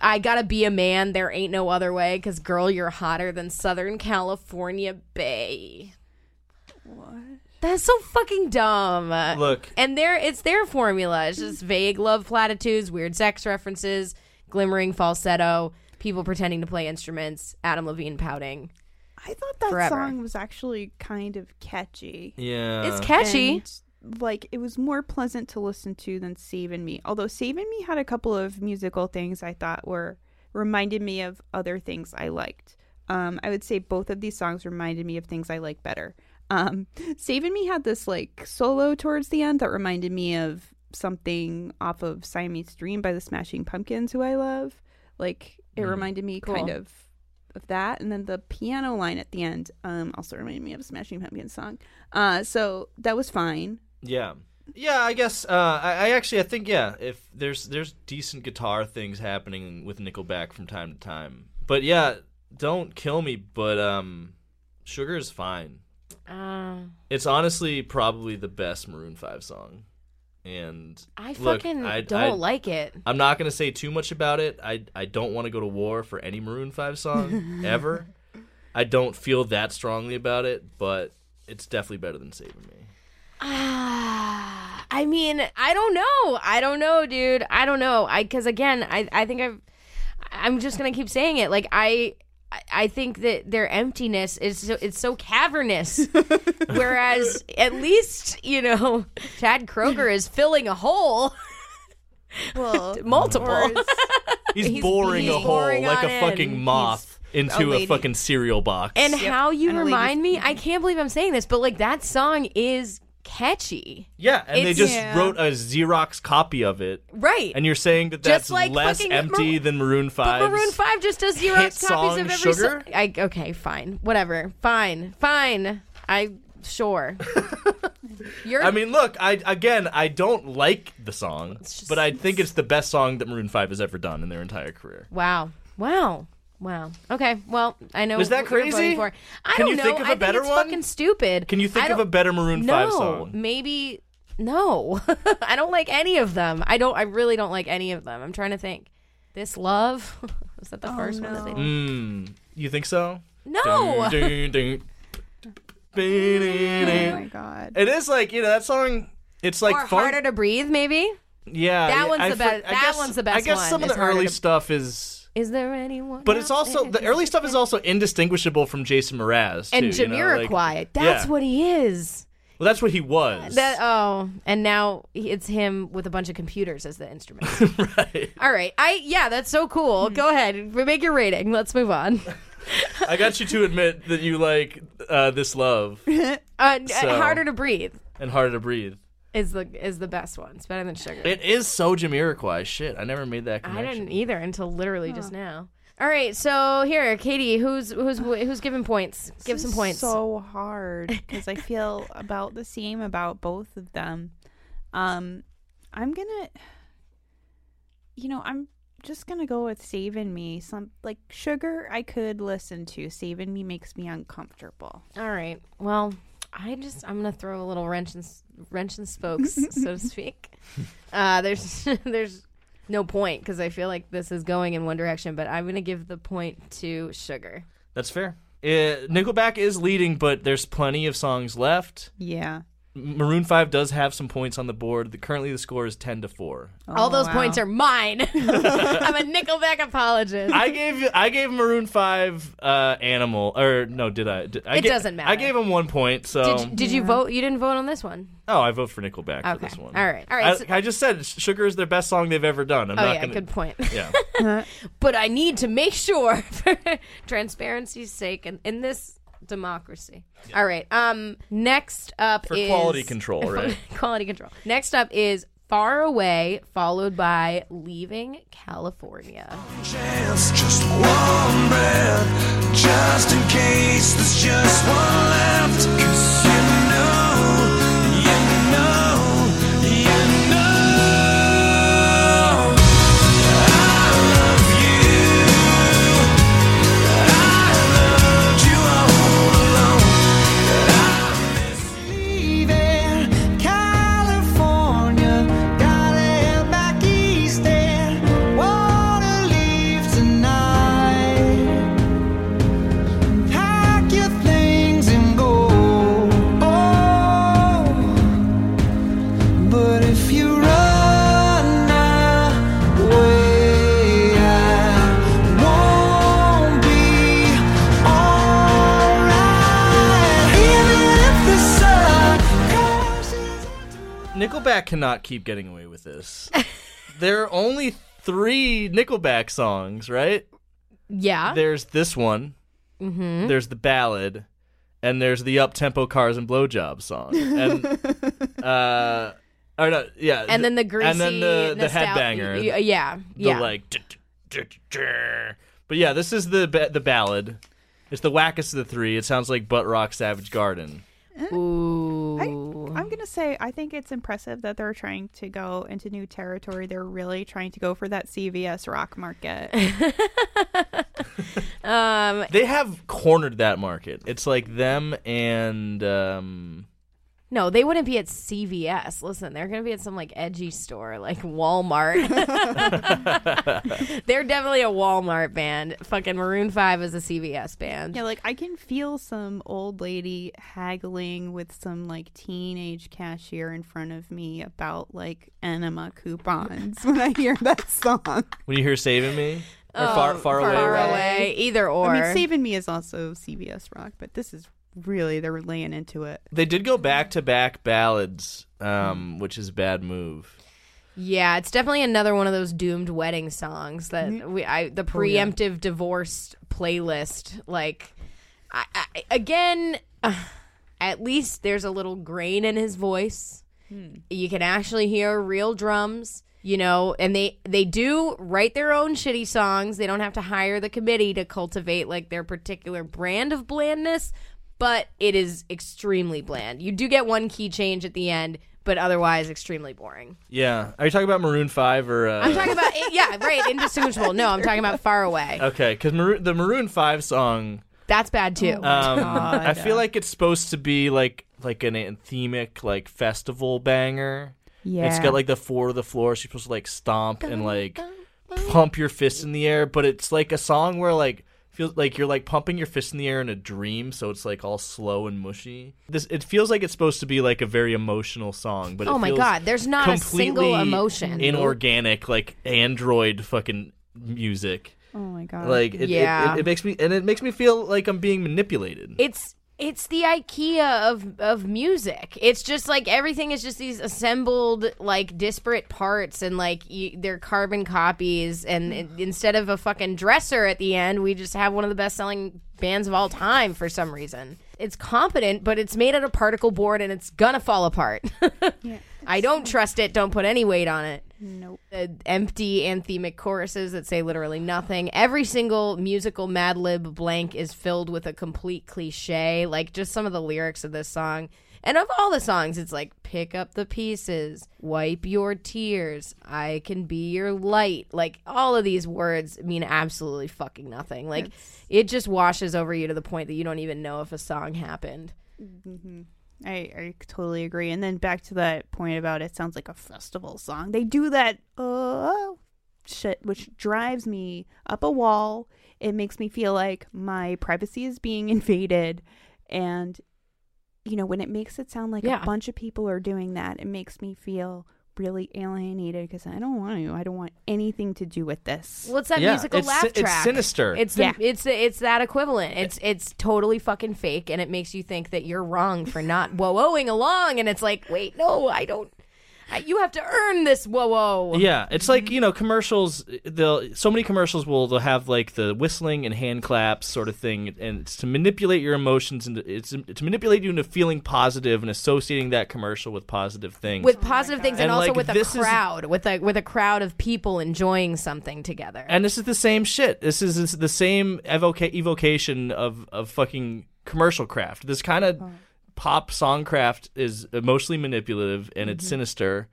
I gotta be a man. There ain't no other way. Cause girl, you're hotter than Southern California Bay. That's so fucking dumb. Look. and there it's their formula. It's just vague love platitudes, weird sex references, glimmering falsetto, people pretending to play instruments, Adam Levine pouting. I thought that Forever. song was actually kind of catchy. yeah it's catchy. And, like it was more pleasant to listen to than Saving Me. Although Saving Me had a couple of musical things I thought were reminded me of other things I liked. Um, I would say both of these songs reminded me of things I like better. Um, Saving Me had this like solo towards the end that reminded me of something off of Siamese Dream by the Smashing Pumpkins, who I love. Like it reminded me kind of of that, and then the piano line at the end um, also reminded me of a Smashing Pumpkins song. Uh, so that was fine. Yeah. Yeah, I guess uh, I, I actually I think yeah, if there's there's decent guitar things happening with Nickelback from time to time. But yeah, don't kill me, but um Sugar is fine. Uh, It's honestly probably the best Maroon 5 song. And I look, fucking I- don't I- like it. I'm not going to say too much about it. I I don't want to go to war for any Maroon 5 song ever. I don't feel that strongly about it, but it's definitely better than Saving Me. Ah, I mean, I don't know. I don't know, dude. I don't know. I because again, I I think I've. I'm just gonna keep saying it. Like I. I- I think that their emptiness is so, it's so cavernous, whereas at least you know Chad Kroeger is filling a hole, Well, multiple. or He's, He's- boring he's a hole boring like a fucking in. moth into a, lady. fucking cereal box. And how you And remind me, I can't believe I'm saying this, but like that song is catchy, yeah, and they It's- just Yeah. wrote a Xerox copy of it. right? And you're saying that Just that's like less fucking empty Mar- than Maroon 5? But Maroon Five just does hit Xerox copies song of every Sugar? song. I okay, fine, whatever, fine, fine. I sure. You're. I mean, look, I again, I don't like the song, just- but I think it's the best song that Maroon 5 has ever done in their entire career. wow, wow, wow. Okay, well, I know. Is that crazy? For. I Can don't you know. think of a I think better it's one? Fucking stupid. Can you think I of a don't- better Maroon no, 5 song? maybe no. I don't like any of them. I don't. I really don't like any of them. I'm trying to think. This love was that the first one that they did? Mm, you think so? No. Dun, dun, dun. oh my god. It is like, you know, that song, it's like or fun. harder to breathe, maybe. Yeah, That yeah, one's I the for- best- that guess- one's the best I guess one, some of is the Harder early to- stuff is Is there anyone? But it's also there? the early stuff is also indistinguishable from Jason Mraz too, and you know, like- that's yeah. what he is. Well, that's what he was. That oh, and now it's him with a bunch of computers as the instrument. right. All right, I yeah, that's so cool. Go ahead, make your rating. Let's move on. I got you to admit that you like uh, this love Uh, So- harder to breathe and harder to breathe. Is the is the best one. It's better than sugar. It is so Jamiroquai. Shit, I never made that connection. I didn't either until literally just now. All right, so here, Katie, who's who's who's giving points? Give This some is points. So hard because I feel about the same about both of them. Um, I'm gonna, you know, I'm just gonna go with "Saving Me." Some like sugar, I could listen to. "Saving Me" makes me uncomfortable. All right. Well, I just I'm gonna throw a little wrench in s- wrench in spokes, so to speak. Uh, there's there's no point because I feel like this is going in one direction, but I'm gonna give the point to Sugar. That's fair. Uh, Nickelback is leading, but there's plenty of songs left. Yeah. Maroon Five does have some points on the board. The, currently, the score is ten to four. All those wow. points are mine. I'm a Nickelback apologist. I gave I gave Maroon Five uh, Animal or no? Did I? Did, I It ga- doesn't matter. I gave him one point. So did, did you vote? You didn't vote on this one. oh, I vote for Nickelback for this one. All right. All right. I, so- I just said "Sugar" is their best song they've ever done. I'm oh not yeah, gonna. good point. Yeah. but I need to make sure for transparency's sake and in this democracy. All right. Um next up For is quality control, right? quality control. Next up is Far Away followed by Leaving California. chance, just one breath, just in case there's just one left. Nickelback cannot keep getting away with this. there are only three Nickelback songs, right? Yeah. There's this one. Mm-hmm. There's the ballad, and there's the up tempo cars and blowjob song. And uh, or no, yeah, and then the greasy and then the the nostal- headbanger, y- Yeah. the Yeah. like. But yeah, this is the ba- the ballad. It's the wackest of the three. It sounds like Butt Rock Savage Garden. Ooh. I'm gonna say I think it's impressive that they're trying to go into new territory. They're really trying to go for that CVS rock market. um They have cornered that market. It's like them and um, No, they wouldn't be at CVS. Listen, they're going to be at some like edgy store like Walmart. they're definitely a Walmart band. Fucking Maroon 5 is a CVS band. yeah, like I can feel some old lady haggling with some like teenage cashier in front of me about like enema coupons when I hear that song. when you hear "Saving Me" or Oh, "Far Far, Away." Far right? away. Either or. I mean, Saving Me is also CVS rock, but this is really they're laying into it. They did go back to back ballads, um, which is a bad move. yeah, it's definitely another one of those doomed wedding songs that we I the preemptive divorce playlist like I, I, again uh, at least there's a little grain in his voice. You can actually hear real drums, you know, and they they do write their own shitty songs. They don't have to hire the committee to cultivate like their particular brand of blandness, but it is extremely bland. You do get one key change at the end, but otherwise extremely boring. Yeah, are you talking about Maroon Five or? Uh... I'm talking about yeah, right, indistinguishable. No, I'm talking about Far Away. Okay, because Maroon, the Maroon Five song, That's bad too. um, I feel like it's supposed to be like like an anthemic like festival banger. Yeah, It's got like the four to the floor. So you're supposed to like stomp and like pump your fist in the air, but it's like a song where like feels like you're like pumping your fist in the air in a dream, so it's like all slow and mushy. This it feels like it's supposed to be like a very emotional song, but it oh my feels god, there's not a single emotion. inorganic, like android fucking music. Oh my god. Like it, it- Yeah. it, it makes me and it makes me feel like I'm being manipulated. It's it's the IKEA of of music. It's just like everything is just these assembled like disparate parts and like you, they're carbon copies. And it- instead of a fucking dresser at the end, we just have one of the best selling bands of all time for some reason. It's competent, but it's made out of particle board and it's gonna fall apart. I don't trust it. Don't put any weight on it. Nope. The empty anthemic choruses that say literally nothing. Every single musical Mad Lib blank is filled with a complete cliche. Like just some of the lyrics of this song. And of all the songs, it's like pick up the pieces, wipe your tears, I can be your light. Like all of these words mean absolutely fucking nothing. Like it just washes over you to the point that you don't even know if a song happened. Mm-hmm. I, I totally agree. And then back to that point about it sounds like a festival song. They do that uh shit which drives me up a wall. It makes me feel like my privacy is being invaded and you know, when it makes it sound like Yeah. a bunch of people are doing that, it makes me feel really alienated because I don't want to. I don't want anything to do with this. Well, it's that Yeah, musical it's laugh si- it's track. sinister. It's the, Yeah. it's it's that equivalent. It's it's totally fucking fake, and it makes you think that you're wrong for not whoa whoaing along. And it's like, wait, no, I don't. I, you have to earn this whoa whoa. Yeah, it's like mm-hmm. you know commercials. They'll so many commercials will they'll have like the whistling and hand claps sort of thing, and it's to manipulate your emotions and it's to manipulate you into feeling positive and associating that commercial with positive things. With positive oh things, and, And, also with a this is- crowd, with a with a crowd of people enjoying something together. and this is the same shit. This is, this is the same evoca- evocation of of fucking commercial craft. This kind of pop songcraft is emotionally manipulative and it's sinister.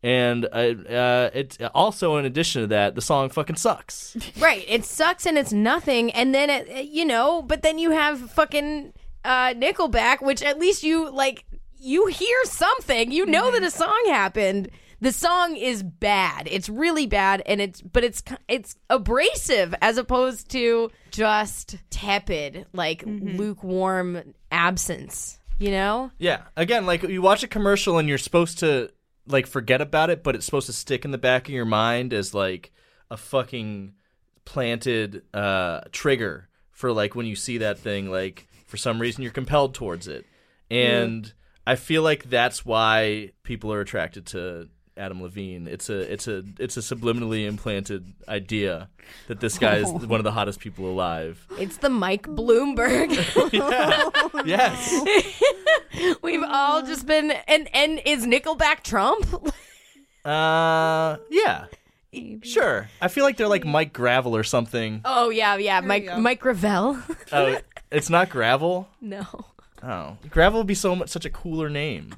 And uh, uh, it's also, in addition to that, the song fucking sucks. Right. It sucks and it's nothing. And then it, you know, but then you have fucking uh, Nickelback, which at least you like, you hear something. You know that a song happened. The song is bad. It's really bad, and it's but it's it's abrasive as opposed to just tepid, like lukewarm absence. You know? Yeah. Again, like you watch a commercial and you're supposed to like forget about it, but it's supposed to stick in the back of your mind as like a fucking planted uh trigger for like when you see that thing like for some reason you're compelled towards it. And I feel like that's why people are attracted to Adam Levine. It's a it's a it's a subliminally implanted idea that this guy is one of the hottest people alive. It's the Mike Bloomberg. yes. We've all just been and and is Nickelback Trump? Uh yeah. Sure. I feel like they're like Mike Gravel or something. Oh yeah, yeah, Mike Mike Gravel. Oh, it's not Gravel? no. Oh. Gravel would be so much such a cooler name.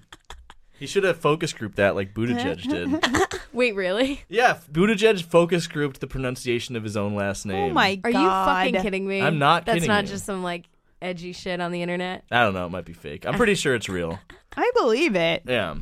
He should have focus grouped that like Buttigieg did. Wait, really? yeah, Buttigieg focus grouped the pronunciation of his own last oh name. Oh my Are god. you fucking kidding me? I'm not That's kidding not you. just some like edgy shit on the internet. I don't know, it might be fake. I'm pretty sure it's real. I believe it. Yeah.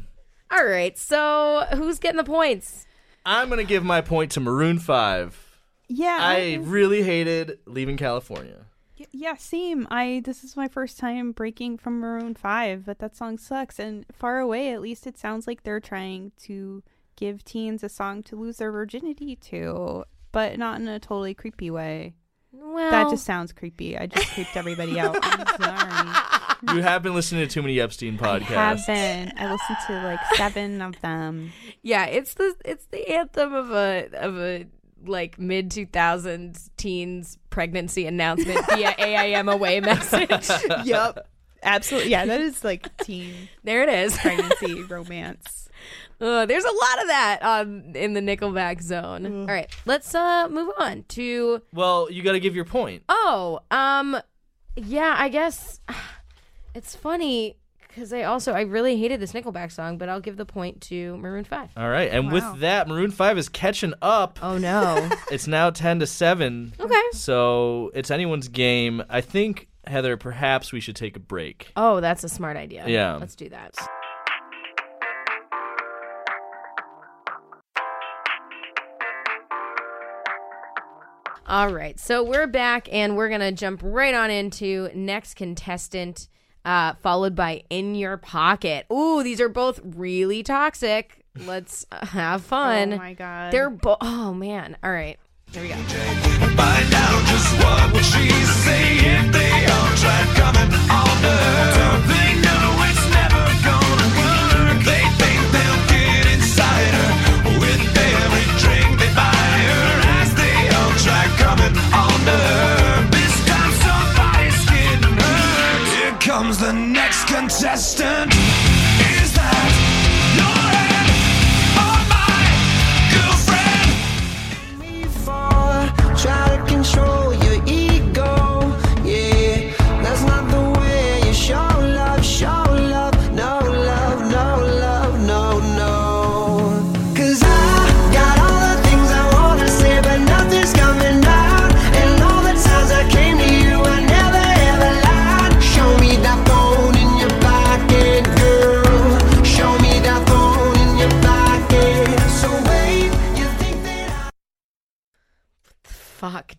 All right, so who's getting the points? I'm going to give my point to Maroon 5. Yeah. I really hated leaving California. Y- Yeah, same. I this is my first time breaking from Maroon 5, but that song sucks and far away at least it sounds like they're trying to give teens a song to lose their virginity to, but not in a totally creepy way. Well, That just sounds creepy. I just creeped everybody out. I'm sorry. You have been listening to too many Epstein podcasts. Have been. I listened to like 7 of them. yeah, it's the it's the anthem of a of a like mid two thousands teens pregnancy announcement via AIM away message. yep. Absolutely. Yeah, that is like teen there it is. pregnancy romance. Uh, there's a lot of that um, in the Nickelback zone. All right, let's uh, move on to Well, you got to give your point. Oh, um, yeah, I guess it's funny because I also I really hated this Nickelback song, but I'll give the point to Maroon Five. All right. And Wow. with that, Maroon 5 is catching up. Oh no. It's now 10 to 7. okay. So it's anyone's game. I think, Heather, perhaps we should take a break. Oh, that's a smart idea. Yeah. let's do that. All right, so we're back and we're gonna jump right on into next contestant, uh, followed by in your pocket. Ooh, these are both really toxic. Let's uh, have fun. Oh my god. They're both. Oh man. All right. Here we go. Find out just what would she say if they all tried coming on her. Comes the next contestant.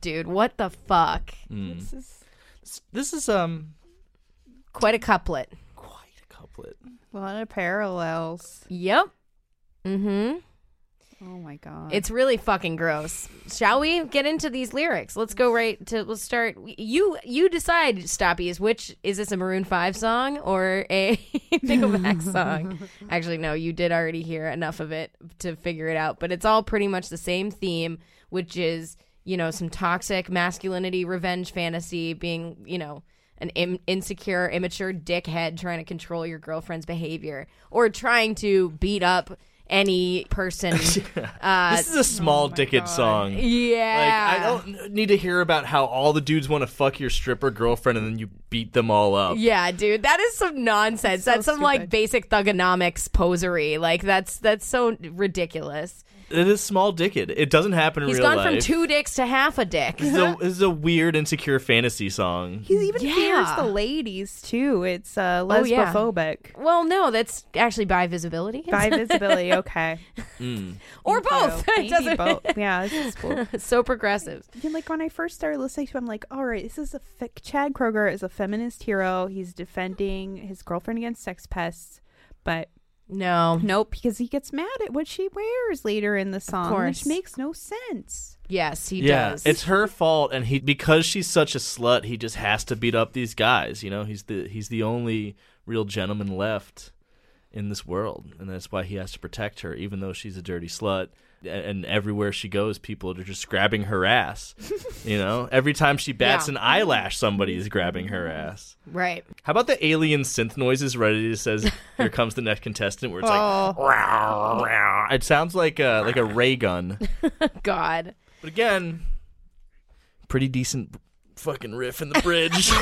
Dude. What the fuck? This is This is um Quite a couplet. quite a couplet. a lot of parallels. Yep. Mm-hmm. Oh my god. It's really fucking gross. Shall we get into these lyrics? Let's go right to. Let's start. You you decide, Stoppies. Which is this a Maroon Five song or a Nickelback song? Actually, no. You did already hear enough of it to figure it out. But it's all pretty much the same theme, which is you know some toxic masculinity, revenge fantasy, being you know an Im- insecure, immature dickhead trying to control your girlfriend's behavior or trying to beat up any person. uh, this is a small dicked song. Yeah. Like yeah. I don't need to hear about how all the dudes want to fuck your stripper girlfriend and then you beat them all up. Yeah, dude, that is some nonsense. that's some like basic thugonomics posery. Like that's that's so ridiculous. It is small dicked. It doesn't happen in He's real gone life. from two dicks to half a dick. This is, a, this is a weird insecure fantasy song. he even Yeah. fears the ladies too. It's uh, Oh, yeah. lesbophobic. well, no, that's actually by visibility. By visibility, okay. or both. So, it maybe doesn't both. Yeah, this is cool. so progressive. Yeah, like when I first started listening to him, I'm like, all right, this is a fe- Chad Kroeger is a feminist hero. He's defending his girlfriend against sex pests, but No. nope, because he gets mad at what she wears later in the song, course. which makes no sense. Yes, he yeah, does. it's her fault, and he because she's such a slut, he just has to beat up these guys. You know, he's the he's the only real gentleman left in this world, and that's why he has to protect her, even though she's a dirty slut. And everywhere she goes, people are just grabbing her ass. you know, every time she bats Yeah. an eyelash, somebody is grabbing her ass. right. How about the alien synth noises it says, "Here comes the next contestant," where it's like, Oh. "Rawr, rawr." it sounds like a like a ray gun. God. But again, pretty decent fucking riff in the bridge.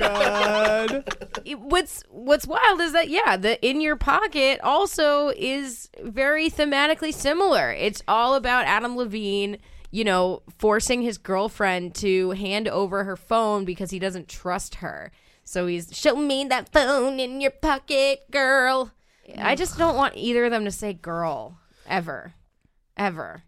Oh it- what's what's wild is that yeah the in your pocket also is very thematically similar. It's all about adam levine you know forcing his girlfriend to hand over her phone because he doesn't trust her. So he's show me that phone in your pocket girl. I just don't want either of them to say girl ever ever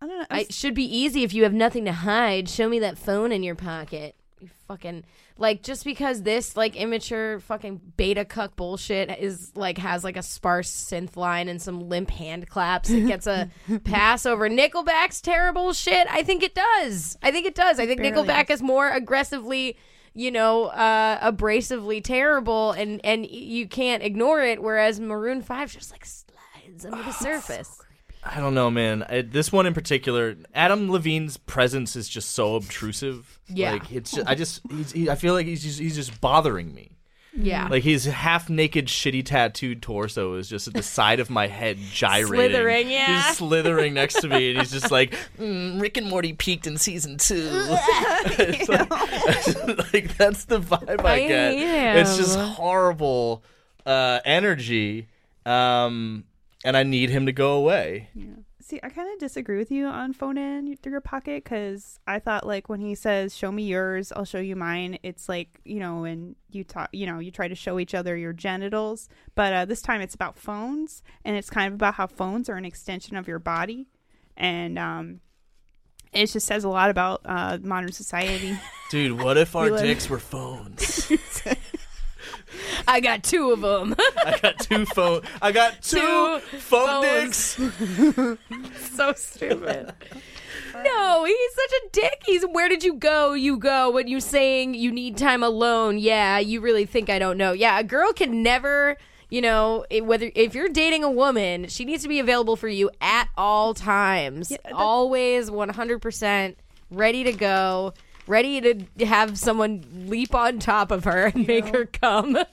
I don't know. I, it should be easy if you have nothing to hide. Show me that phone in your pocket. You fucking like just because this like immature fucking beta cuck bullshit is like has like a sparse synth line and some limp hand claps. It gets a pass over Nickelback's terrible shit. I think it does. I think it does. I think Barely. Nickelback is more aggressively you know, uh, abrasively terrible, and and you can't ignore it. Whereas Maroon Five just like slides under the surface. I don't know, man. I, this one in particular, Adam Levine's presence is just so obtrusive. Yeah. like it's. Just, I just, he's, he, I feel like he's just, he's just bothering me. Yeah, Like his half naked, shitty tattooed torso is just at the side of my head, gyrating, Slithering, yeah. He's slithering next to me, and he's just like, mm, "Rick and Morty peaked in season two. Like, like, that's the vibe I, I get. hate It's just horrible uh, energy, um, and I need him to go away. See, I kind of disagree with you on phone in through your pocket because I thought like when he says "show me yours, I'll show you mine," it's like you know when you talk, you know, you try to show each other your genitals, but uh, this time it's about phones, and it's kind of about how phones are an extension of your body, and um, it just says a lot about uh, modern society. Dude, what if our dicks were phones? I got two of them. I got two phone. I got two, Two phone dicks. so stupid. No, he's such a dick. He's where did you go? You go when you saying you need time alone. Yeah, you really think I don't know. Yeah, a girl can never, you know, it- whether if you're dating a woman, she needs to be available for you at all times. Always 100% ready to go, ready to have someone leap on top of her and make her come.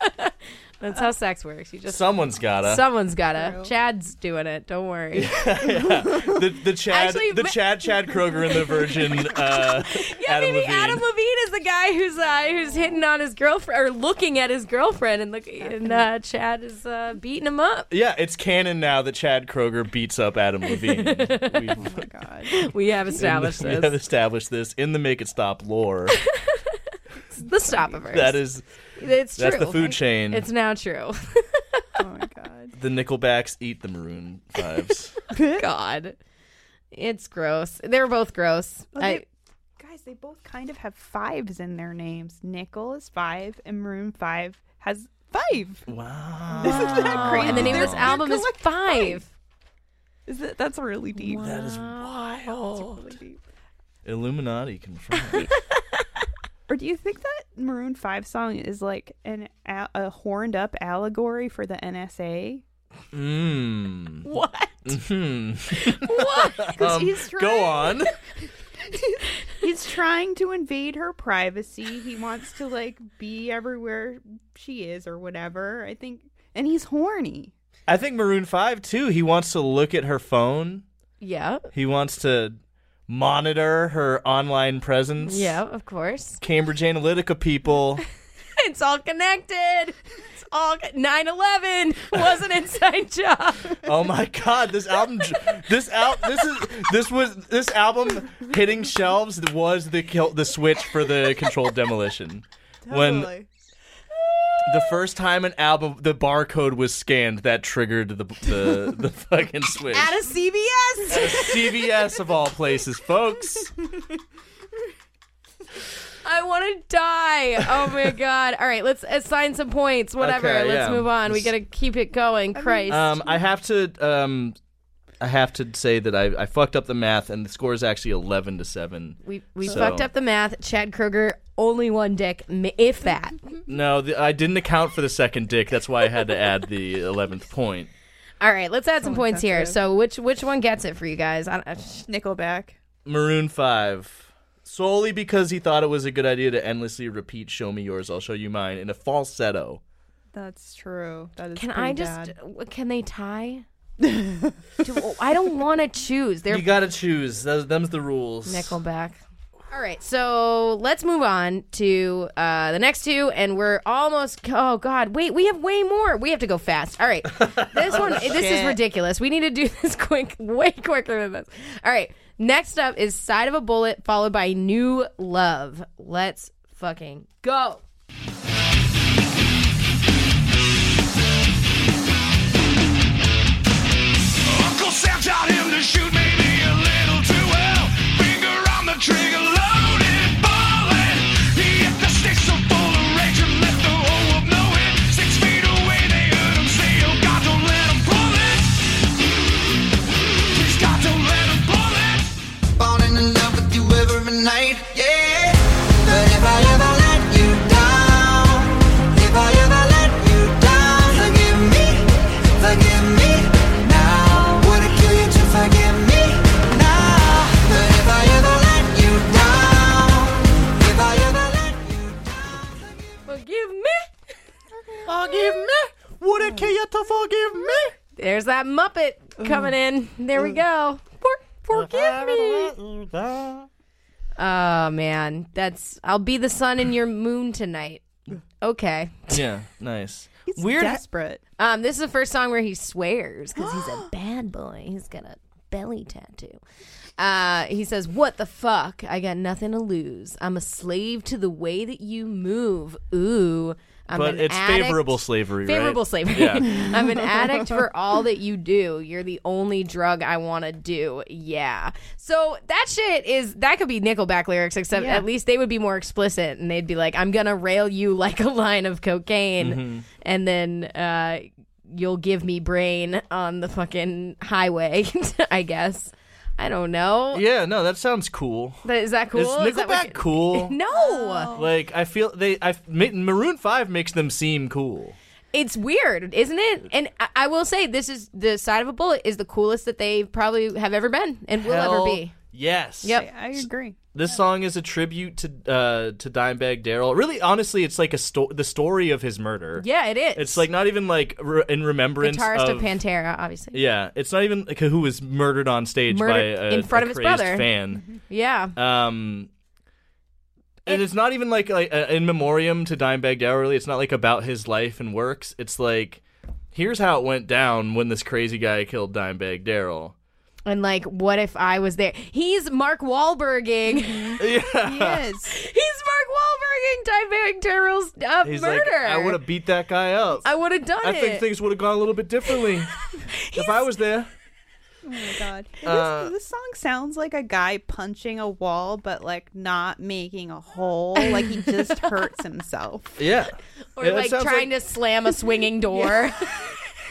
That's how sex works. You just Someone's gotta. Someone's gotta. Chad's doing it. Don't worry. the the Chad Actually, the ma- Chad Chad Kroeger and the Virgin uh, Yeah, Adam maybe Levine. Adam Levine is the guy who's uh, who's hitting on his girlfriend or looking at his girlfriend, and look, and uh, Chad is uh, beating him up. yeah, it's canon now that Chad Kroeger beats up Adam Levine. We've, Oh my god. We have established we this. have established this in the Make It Stop lore. the stop of that is it's true. that's the food chain. It's now true. Oh my god. the Nickelbacks eat the Maroon Fives. God, it's gross. They're both gross. Well, I, they- Guys, they both kind of have fives in their names. Nickel is five, and Maroon Five has five. wow. This Isn't that crazy? and the name of this album is collect- Five. Is that that's really deep? That is Wow. really deep. Illuminati confirmed. Or do you think that Maroon Five song is like an a, a horned up allegory for the NSA? Mmm. What? Hmm. What? Um, he's trying- go on. He's trying to invade her privacy. He wants to like be everywhere she is or whatever. I think, and he's horny. I think Maroon 5 too. He wants to look at her phone. Yeah. He wants to monitor her online presence. Yeah, of course. Cambridge Analytica people. It's all connected. It's all 9/11 was an inside job. oh my god, this album this out this is this was this album hitting shelves was the kill, the switch for the controlled demolition. When the first time an album the barcode was scanned that triggered the the, the fucking switch. At a CVS. CVS of all places, folks. I want to die. Oh my god. All right, let's assign some points. Whatever. Okay, let's yeah. move on. We got to keep it going. Christ. Um, I have to um, I have to say that I, I fucked up the math, and the score is actually eleven to seven. we we so- fucked up the math. Chad Kroeger only one dick, if that. No, the, I didn't account for the second dick. That's why I had to add the eleventh point. All right, let's add some So points here. insensitive. So which which one gets it for you guys? I, I, Nickelback. Maroon Five, solely because he thought it was a good idea to endlessly repeat "Show me yours, I'll show you mine" in a falsetto. That's true. That is. can I just? bad. Can they tie? Do, I don't want to choose. They're You gotta choose. Those, them's the rules. Nickelback. All right, so let's move on to uh, the next two, and we're almost. Oh God, wait, we have way more. We have to go fast. All right, this one, this is ridiculous. We need to do this quick, way quicker than this. All right, next up is "Side of a Bullet," followed by "New Love." Let's fucking go. Taught him to shoot maybe that Muppet coming in. There we go. For, forgive me. Oh man, that's. I'll be the sun in your moon tonight. Okay. Yeah, nice. He's Weird. desperate. Um, this is the first song where he swears because he's a bad boy. He's got a belly tattoo. Uh, he says, "What the fuck? I got nothing to lose. I'm a slave to the way that you move. Ooh." I'm but it's addict- favorable slavery, right? Favorable slavery. Yeah. I'm an addict for all that you do. You're the only drug I want to do. Yeah. So that shit is that could be Nickelback lyrics, except Yeah. at least they would be more explicit, and they'd be like, "I'm gonna rail you like a line of cocaine, Mm-hmm. and then uh, you'll give me brain on the fucking highway." I guess. I don't know. Yeah, no, that sounds cool. Th- Is that cool? Is Is that what Nickelback cool? you- No. Oh. Like I feel they, I Ma- Maroon Five makes them seem cool. It's weird, isn't it? And I, I will say, this is the side of a bullet is the coolest that they probably have ever been and will ever be. Yes. Yep. I agree. This song is a tribute to uh to Dimebag Darrell. Really, honestly, it's like a sto- the story of his murder. Yeah, it is. It's like not even like re- in remembrance guitarist of, of Pantera, obviously. Yeah, it's not even like who was murdered on stage by a, in front a of his brother. fan. Yeah. Um, and it's not even like like uh, in memoriam to Dimebag Darrell. Really, it's not like about his life and works. It's like here's how it went down when this crazy guy killed Dimebag Darrell. And like, what if I was there? He's Mark Wahlberging. Yes. He's Mark Wahlberging Dimebag Darrell's uh, He's murder. like, I would have beat that guy up. I would have done it. I it. think things would have gone a little bit differently if I was there. Oh my god. Uh, this, this song sounds like a guy punching a wall, but like not making a hole. Like he just hurts himself. Yeah. or Yeah, that like sounds trying to slam a swinging door.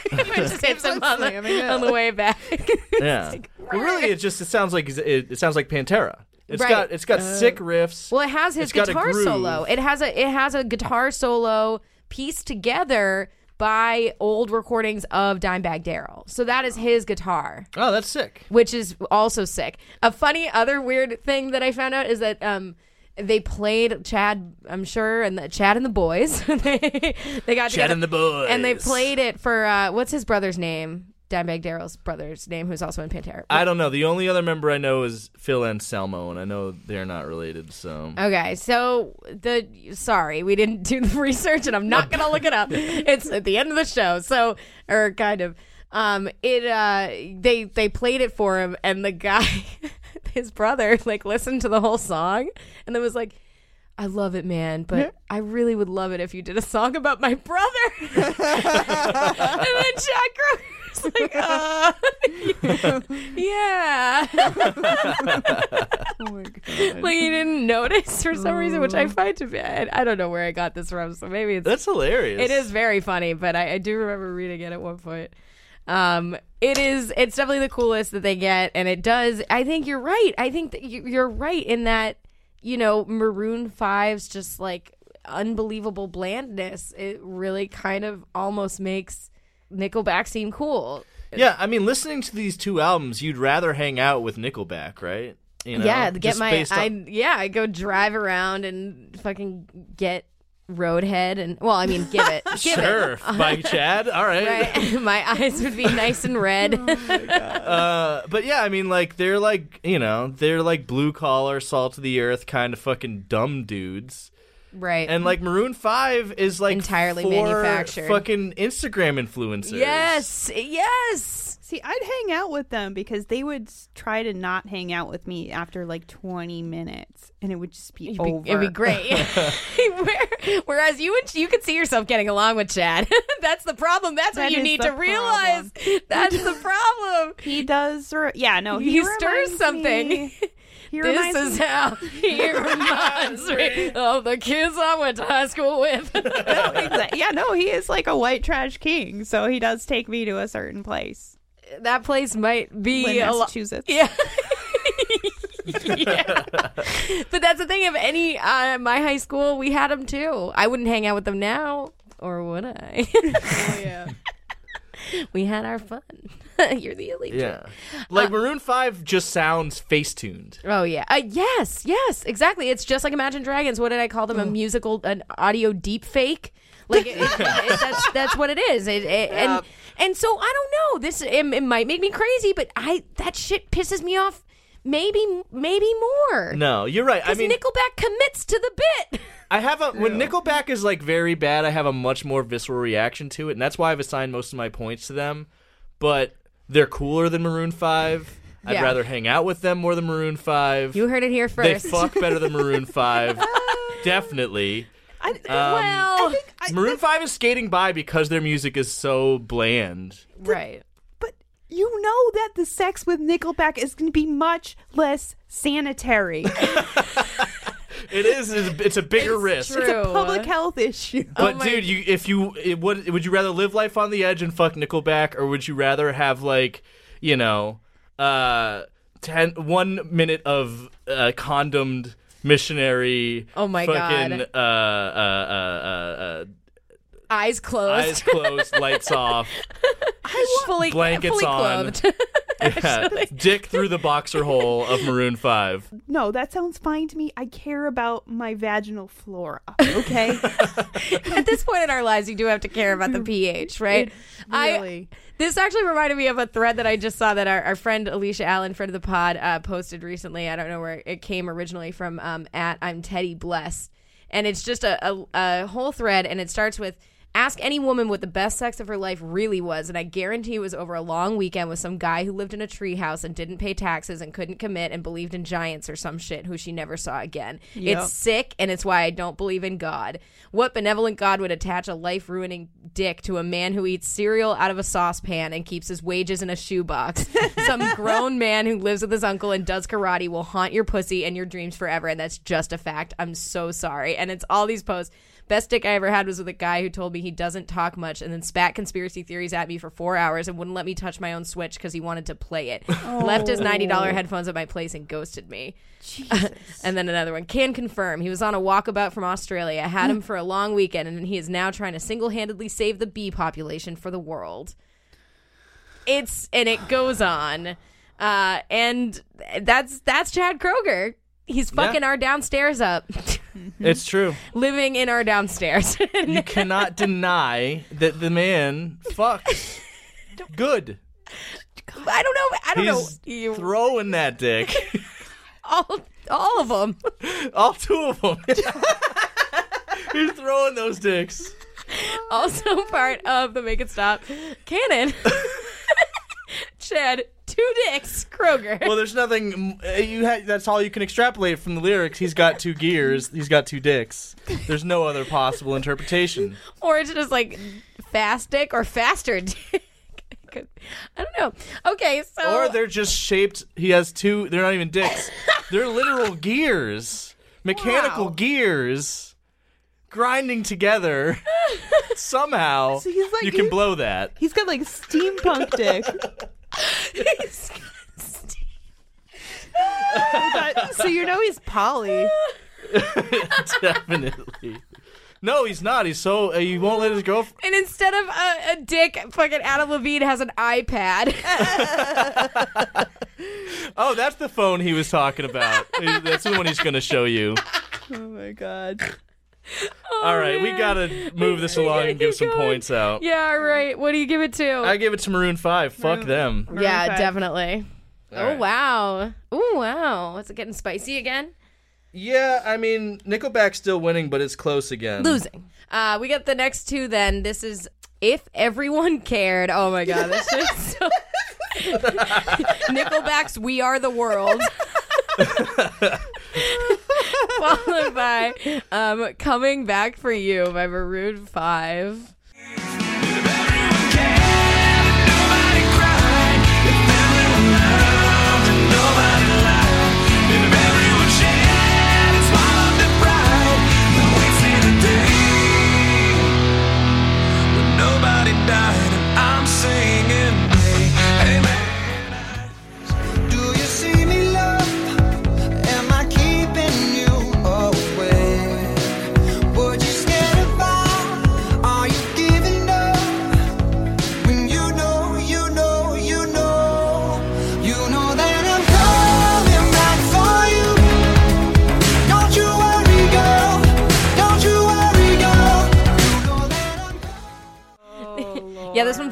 It just hits him on the, slamming it. on the way back. Yeah. Well, really, it just it sounds like it, it sounds like Pantera. It's Right. got it's got sick riffs. Well, it has his It's got a guitar groove. solo. It has a it has a guitar solo pieced together by old recordings of Dimebag Darrell. So that is his guitar, oh, that's sick. which is also sick. A funny other weird thing that I found out is that um they played Chad, I'm sure, and the, Chad and the boys. they, they got Chad together, and the boys. and they played it for uh, what's his brother's name? Dimebag Darrell's brother's name, who's also in Pantera. I don't know. The only other member I know is Phil Anselmo, and I know they're not related. So Okay, so the sorry, we didn't do the research, and I'm not gonna look it up. It's at the end of the show, so or kind of. Um, it uh, they they played it for him, and the guy, his brother, like listened to the whole song, and then was like. I love it, man, but I really would love it if you did a song about my brother. and then Jack Kroeger's like, uh, yeah. Oh my god. like he didn't notice for some reason, which I find to be. I, I don't know where I got this from, so maybe it's that's hilarious. it is very funny. But I, I do remember reading it at one point. Um, it is it's definitely the coolest that they get, and it does. I think you're right. I think that you- you're right in that you know Maroon 5's just like unbelievable blandness. It really kind of almost makes Nickelback seem cool. Yeah, I mean, listening to these two albums, you'd rather hang out with Nickelback, right? You know, yeah, get my on- I yeah, I go drive around and fucking get Roadhead and well, I mean, give it, give sure it. by Chad. All right. Right, my eyes would be nice and red. Uh, but yeah, I mean, like they're like you know they're like blue collar, salt of the earth kind of fucking dumb dudes. right. And like Maroon Five is like Entirely for manufactured. fucking Instagram influencers. yes, yes. See, I'd hang out with them because they would s- try to not hang out with me after like 20 minutes, and it would just be It'd over. be, it'd be great. Where- Whereas you and you could see yourself getting along with Chad. That's the problem. That's what you is need the to realize. That's the problem. He does, yeah, no, he, He stirs reminds something. me- he This reminds is me- how he reminds me of the kids I went to high school with. yeah, no, he is like a white trash king, so he does take me to a certain place, that place might be Lynn, a lot. Massachusetts. Yeah. yeah. But that's the thing. Of any uh, my high school, we had them too. I wouldn't hang out with them now, or would I? Oh, yeah. we had our fun. You're the elite. Yeah. Like Maroon Five just sounds face tuned. Oh yeah. Uh, yes. Yes. Exactly. It's just like Imagine Dragons. What did I call them? A musical, an audio deep fake. Like it, it- it- that's that's what it is. It, it- and and so I don't know. This it, it might make me crazy, but I that shit pisses me off. Maybe maybe more. No, you're right. I mean, Nickelback commits to the bit. I have a when Nickelback is like very bad, I have a much more visceral reaction to it, and that's why I've assigned most of my points to them. But they're cooler than Maroon Five. I'd Yeah. rather hang out with them more than Maroon Five. You heard it here first. they first. fuck better than Maroon Five. Definitely. I, Um, well, Maroon Five is skating by because their music is so bland. right. but you know that the sex with Nickelback is going to be much less sanitary. It is. It's a, it's a bigger risk. true. it's a public health issue. But Oh my- dude, you if you it, would would you rather live life on the edge and fuck Nickelback, or would you rather have like you know uh ten one minute of uh, condomed missionary? Oh my fucking, God. Uh, uh, uh, uh, uh, Eyes closed. eyes closed, lights off, fully blankets fully on. clothed. yeah, dick through the boxer hole of Maroon Five. No, that sounds fine to me. I care about my vaginal flora. Okay, At this point in our lives, you do have to care about the pH, right? really. I this actually reminded me of a thread that I just saw that our, our friend Alicia Allen, friend of the pod, uh, posted recently. I don't know where it came originally from. Um, at I'm Teddy Blessed, and it's just a, a, a whole thread, and it starts with. Ask any woman what the best sex of her life really was, and I guarantee it was over a long weekend with some guy who lived in a treehouse and didn't pay taxes and couldn't commit and believed in giants or some shit who she never saw again. Yep. It's sick, and it's why I don't believe in God. What benevolent God would attach a life ruining dick to a man who eats cereal out of a saucepan and keeps his wages in a shoebox? Some grown man who lives with his uncle and does karate will haunt your pussy and your dreams forever, and that's just a fact. I'm so sorry. And it's all these posts. Best dick I ever had was with a guy who told me he doesn't talk much and then spat conspiracy theories at me for four hours and wouldn't let me touch my own Switch because he wanted to play it. Left his $90 headphones at my place and ghosted me. and then another one can confirm he was on a walkabout from Australia. Had him for a long weekend, and he is now trying to single handedly save the bee population for the world. It's and it goes on, uh, and that's that's Chad Kroeger. He's fucking our downstairs up, It's true. living in our downstairs. You cannot deny that the man fucks good. I don't know. I don't know. He's You, throwing that dick. all all of them. All two of them. He's throwing those dicks. Also part of the Make It Stop canon. Chad, two dicks, Kroeger. Well, there's nothing. uh, You ha- that's all you can extrapolate from the lyrics. He's got two gears. He's got two dicks. There's no other possible interpretation. or it's just like fast dick or faster dick. I don't know. Okay, so Or they're just shaped. He has two. They're not even dicks. They're literal gears, mechanical Wow. gears, grinding together. Somehow, So he's like- you can he's- blow that. He's got like steampunk dick. so you know he's poly. Definitely. No, he's not. He's so uh, he won't let his girlfriend. and instead of a, a dick, fucking Adam Levine has an iPad. Oh, that's the phone he was talking about. that's the one he's going to show you. Oh my god. All right, we gotta move this along and give some going. points out. yeah, all right. What do you give it to? I give it to Maroon Five. Fuck them. yeah, five. definitely. All oh right. wow. Oh wow. Is it getting spicy again? Yeah, I mean Nickelback's still winning, but it's close again. Losing. Uh, we got the next two. Then this is if everyone cared. Oh my god, this is so. Nickelback's "We Are the World." Followed by um, Coming Back for You by Maroon 5.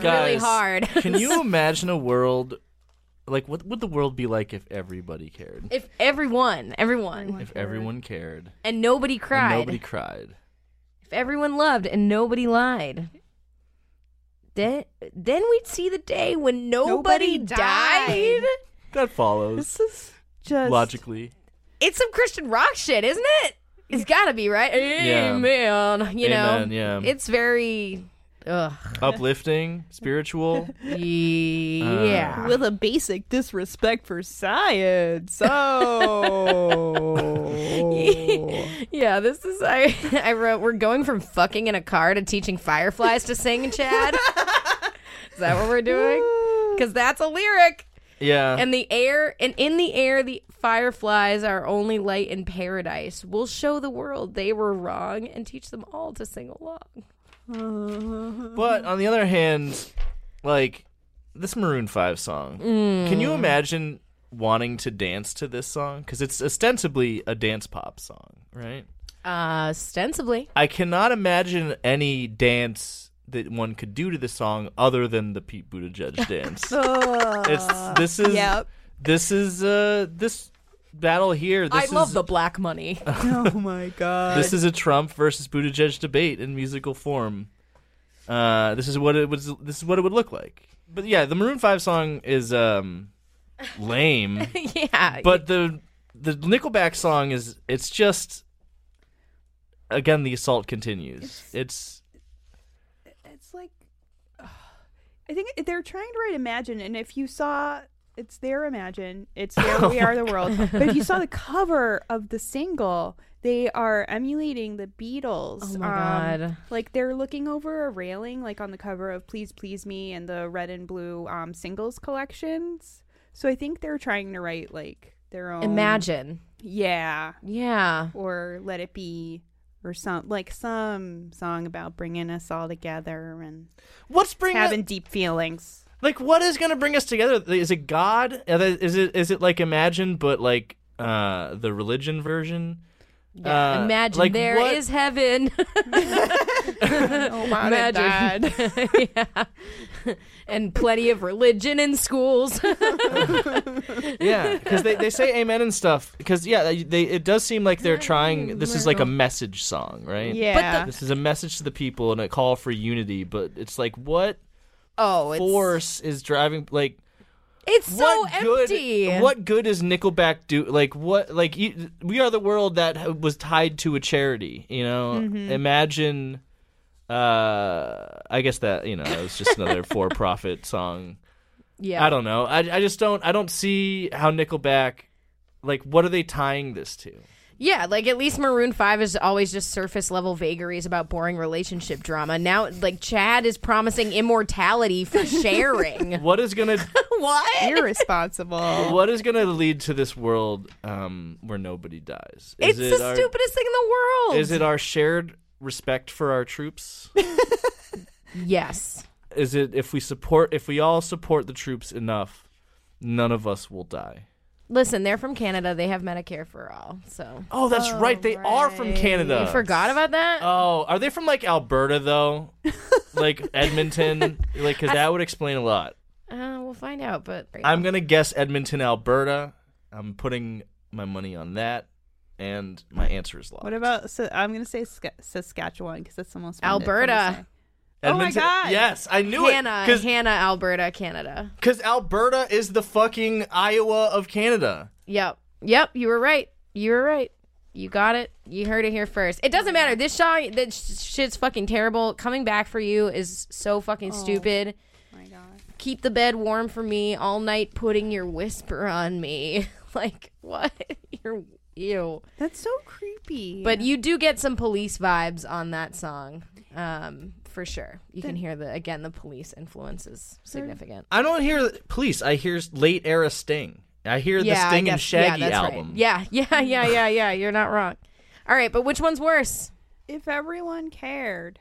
Yeah, this one's really hard. Can you imagine a world like what would the world be like if everybody cared? if everyone, everyone, If everyone cared and nobody and cried, nobody cried. if everyone loved and nobody lied, then then we'd see the day when nobody, Nobody died. died. that follows This is just logically. It's some Christian rock shit, isn't it? It's gotta be right. Amen. You know, yeah. it's very. Ugh. Uplifting, spiritual. Yeah. Uh. with a basic disrespect for science. Oh. yeah, this is I I wrote we're going from fucking in a car to teaching fireflies to sing, Chad. is that what we're doing? Cuz that's a lyric. Yeah. And the air and in the air the fireflies are only light in paradise. We'll show the world they were wrong and teach them all to sing along. But on the other hand, like this Maroon 5 song, can Mm. you imagine wanting to dance to this song? Because it's ostensibly a dance pop song, right? Uh ostensibly. I cannot imagine any dance that one could do to this song other than the Pete Buttigieg dance. it's this is Yep. this is uh this battle here. This I is, love the black money. oh my god. This is a Trump versus Buttigieg debate in musical form. Uh, this is what it was. This is what it would look like. But yeah, the Maroon Five song is um, lame. yeah. but the the Nickelback song is it's just again the assault continues. It's it's like I think they're trying to write Imagine, and if you saw, it's their Imagine, it's their We Are the World. But if you saw the cover of the single, they are emulating the Beatles. Oh my Um, God. Like they're looking over a railing, like on the cover of Please Please Me and the red and blue um, singles collections. So I think they're trying to write like their own Imagine. yeah, Yeah. or Let It Be. Or some like some song about bringing us all together and what's bringing having deep feelings. Like what is gonna bring us together? Is it God? Is it is it like Imagine but like uh the religion version? Yeah, Uh, imagine like there what- is heaven. Oh my Imagine. yeah. and plenty of religion in schools. Yeah, because they, they say amen and stuff. Because yeah, they, they it does seem like they're trying. This is like a message song, right? Yeah. This is a message to the people and a call for unity. But it's like, what oh, it's force is driving? Like, it's so what empty. good? What good is Nickelback do? Like, what? Like, you, we are the world that was tied to a charity. You know, Mm-hmm. imagine. Uh, I guess that you know it was just another for-profit song. Yeah. I don't know. I, I just don't. I don't see how Nickelback. Like, what are they tying this to? Yeah, like at least Maroon 5 is always just surface level vagaries about boring relationship drama. Now, like, Chad is promising immortality for sharing. What is gonna what? Irresponsible. What is gonna lead to this world um, where nobody dies? Is It's the our, stupidest thing in the world. Is it our shared respect for our troops? Yes. is it if we support if we all support the troops enough, none of us will die? Listen, they're from Canada. They have Medicare for all. So Oh, that's right. They are from Canada. you forgot about that? Oh, are they from like Alberta though? like Edmonton? Like, cause that would explain a lot. Uh, we'll find out. But I'm gonna guess Edmonton, Alberta. I'm putting my money on that, and my answer is locked. What about? So I'm gonna say Sask- Saskatchewan because that's the most fun to- fun to Alberta. Say. Oh my God. Yes, I knew Hanna, it Hanna, Alberta, Canada. because Alberta is the fucking Iowa of Canada. Yep. Yep. You were right. You were right. You got it. You heard it here first. It doesn't matter. This song, this sh- shit's fucking terrible. Coming back for you is so fucking stupid. my God. Keep the bed warm for me all night, putting your whisper on me. like what? You're ew. That's so creepy. But you do get some police vibes on that song, um, for sure. You can hear the again the police influence is significant. I don't hear police. I hear late era Sting. I hear yeah, the I Sting and guess- Shaggy yeah, that's album. Right. Yeah, yeah, yeah, yeah, yeah. You're not wrong. All right, but which one's worse? if everyone cared,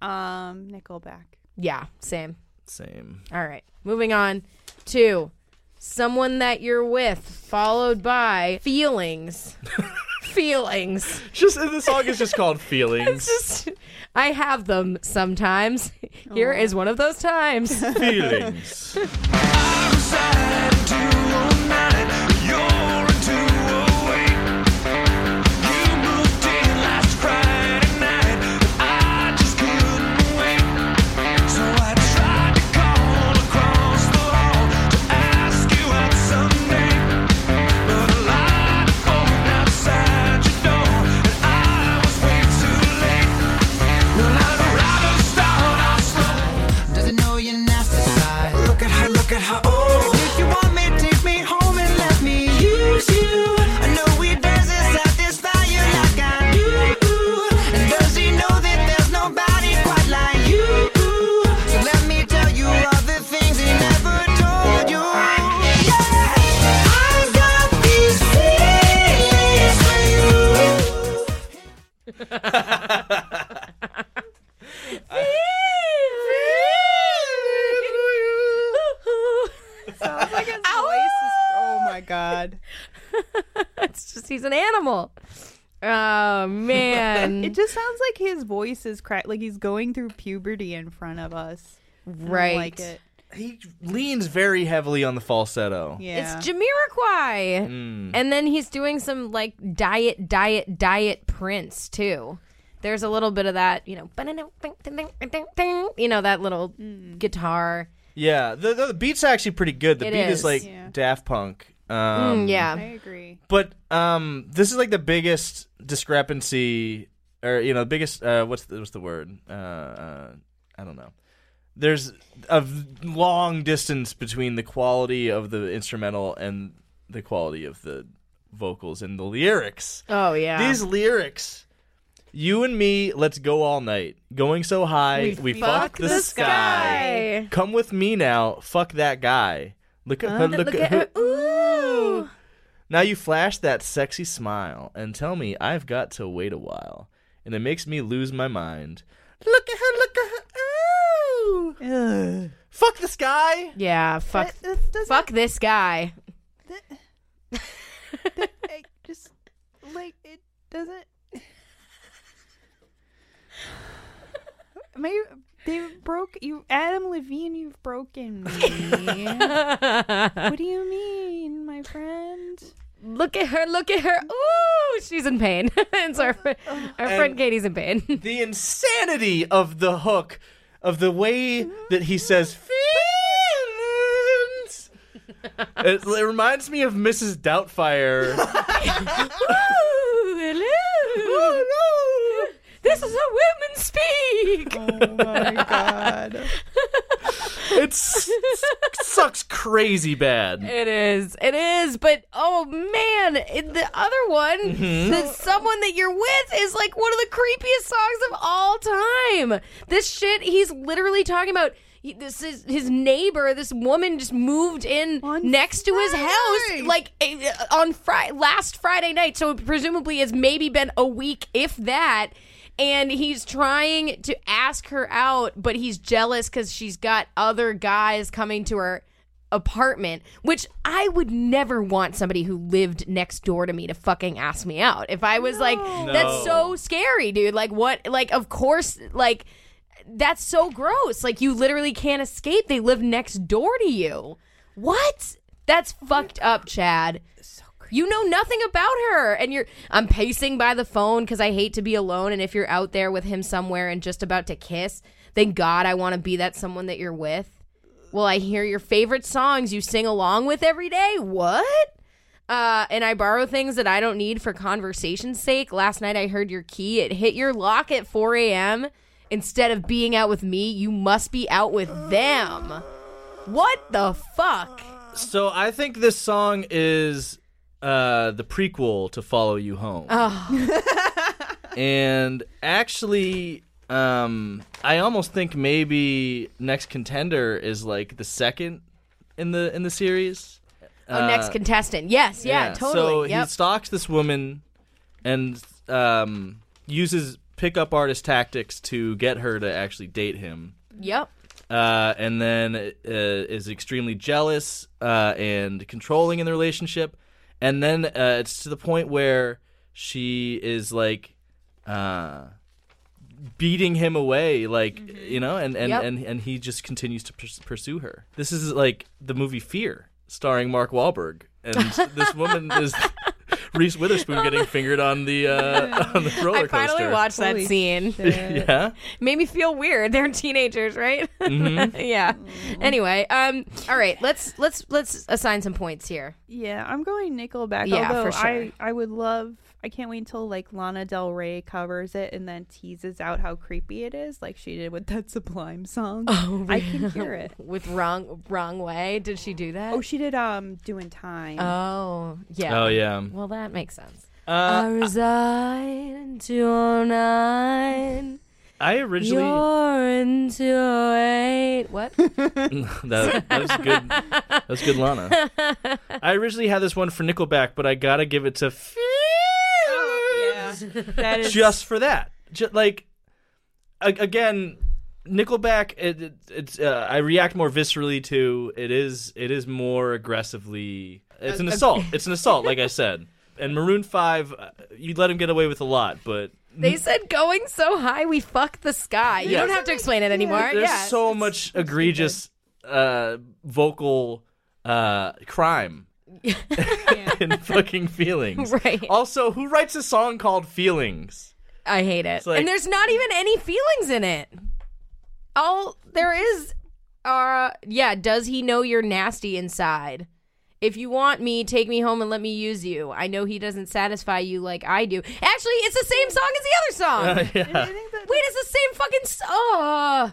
um, Nickelback. Yeah, same. Same. All right, moving on to someone that you're with, followed by feelings. feelings. Just the song is just called Feelings. Just, I have them sometimes. Here is one of those times. Feelings. he's animal. Oh man. It just sounds like his voice is cracked, like he's going through puberty in front of us. I don't right. like it. He leans very heavily on the falsetto. Yeah. It's Jamiroquai. Mm. And then he's doing some like diet, diet, diet Prince too. There's a little bit of that, you know, you know, that little guitar. Yeah, the, the beat's actually pretty good. The It beat is, is. like Yeah. Daft Punk. Um, Mm, yeah. I agree. But um, this is like the biggest discrepancy, or you know, the biggest. Uh, what's the, what's the word? Uh, uh, I don't know. There's a long distance between the quality of the instrumental and the quality of the vocals and the lyrics. Oh yeah. These lyrics. You and me, let's go all night. Going so high, we, fuck, the, sky. Come with me now. Fuck that guy. Look at her. Look, Look at, at her. her. Ooh. Now you flash that sexy smile and tell me I've got to wait a while, and it makes me lose my mind. Look at her, look at her. Ooh. Ugh. Fuck the sky. Yeah, fuck That- that fuck this guy. I just like it doesn't. Maybe they broke you, Adam Levine. You've broken me. what do you mean, my friend? Look at her, look at her. Ooh, she's in pain. and so our, fr- uh, uh, our friend And- Katie's in pain. The insanity of the hook, of the way that he says feelings. It, it reminds me of Mrs. Doubtfire. Ooh, hello. This is how women speak. Oh my god! It sucks crazy bad. It is. It is. But oh man, it, the other one, Mm-hmm. the someone that you're with is like one of the creepiest songs of all time. This shit, he's literally talking about. he- This is his neighbor. This woman just moved in On next to his house, like eh, on Friday, last Friday night. So presumably has maybe been a week, if that. And he's trying to ask her out, but he's jealous because she's got other guys coming to her apartment, which I would never want somebody who lived next door to me to fucking ask me out. If I was like, that's so scary, dude. Like, what? Like, of course, like, that's so gross. Like, you literally can't escape. They live next door to you. What? That's fucked up, Chad. You know nothing about her, and you're. I'm pacing by the phone because I hate to be alone. And if you're out there with him somewhere and just about to kiss, thank God I want to be that someone that you're with. Will I hear your favorite songs you sing along with every day? What? Uh, and I borrow things that I don't need for conversation's sake. Last night I heard your key. It hit your lock at 4 a.m. Instead of being out with me, you must be out with them. What the fuck? So I think this song is uh, the prequel to "Follow You Home," and actually, um, I almost think maybe "Next Contender" is like the second in the in the series. Oh, next Uh, contestant. Yes, yeah, totally. So totally. he stalks this woman and um, uses pickup artist tactics to get her to actually date him. Yep. uh, and then uh, is extremely jealous uh, and controlling in the relationship, and then uh, it's to the point where she is like uh, beating him away, like you know, and and, Yep. and and he just continues to pers- pursue her. This is like the movie Fear, starring Mark Wahlberg, and this woman is. Reese Witherspoon getting fingered on the uh, on the roller coaster. I coaster. finally watched that Holy scene. Yeah, Made me feel weird. They're teenagers, right? Mm-hmm. yeah. Anyway, um, all right. Let's let's let's assign some points here. Yeah, I'm going Nickelback. Yeah, although for sure. I I would love. I can't wait until like Lana Del Rey covers it and then teases out how creepy it is, like she did with that Sublime song. Oh, I can hear it. with wrong wrong way. Did she do that? Oh, she did um doing time. Oh, yeah. Oh yeah. Well, that makes sense. Uh, I resign to your nine. I originally You're into eight. What? that, that was good. That was good, Lana. I originally had this one for Nickelback, but I gotta give it to yeah, that is just for that. Just like a- again, Nickelback, it, it, it's uh, I react more viscerally to it is it is more aggressively. It's an assault. It's an assault, like I said. And Maroon Five, uh, you let him get away with a lot, but They said going so high we fuck the sky. You Yeah. don't have to explain it anymore. there's yeah. so much egregious uh, vocal uh, crime in fucking feelings. Right. Also, who writes a song called Feelings? I hate it. like- and there's not even any feelings in it. All there is uh yeah, does he know you're nasty inside? If you want me, take me home and let me use you. I know he doesn't satisfy you like I do. Actually, it's the same song as the other song. yeah. That Wait, it's the same fucking song.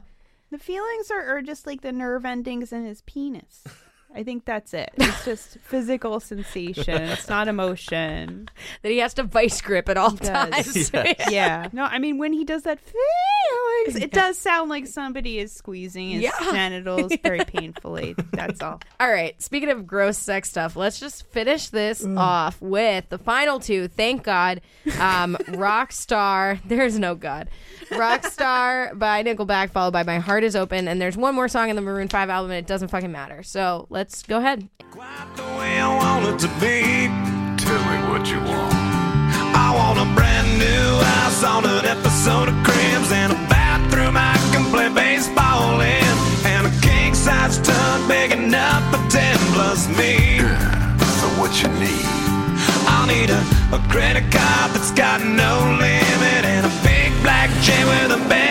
the feelings are, are just like the nerve endings in his penis. I think that's it. It's just physical sensation. It's not emotion. That he has to vice grip at all times. Yes. Yeah. No, I mean when he does that feelings, it does sound like somebody is squeezing his Yeah. genitals very painfully. That's all. All right. Speaking of gross sex stuff, let's just finish this off with the final two. Thank God. Um, Rockstar. There's no God. Rockstar by Nickelback, followed by My Heart Is Open. And there's one more song in the Maroon 5 album, and it doesn't fucking matter. So let's go ahead. Quite the way I want it to be. Tell me what you want. I want a brand new house on an episode of Cribs and a bathroom I can play baseball in, and a king size tub big enough for ten plus me. So what you need? I'll need a, a credit card that's got no limit and a big black chain with a bedroom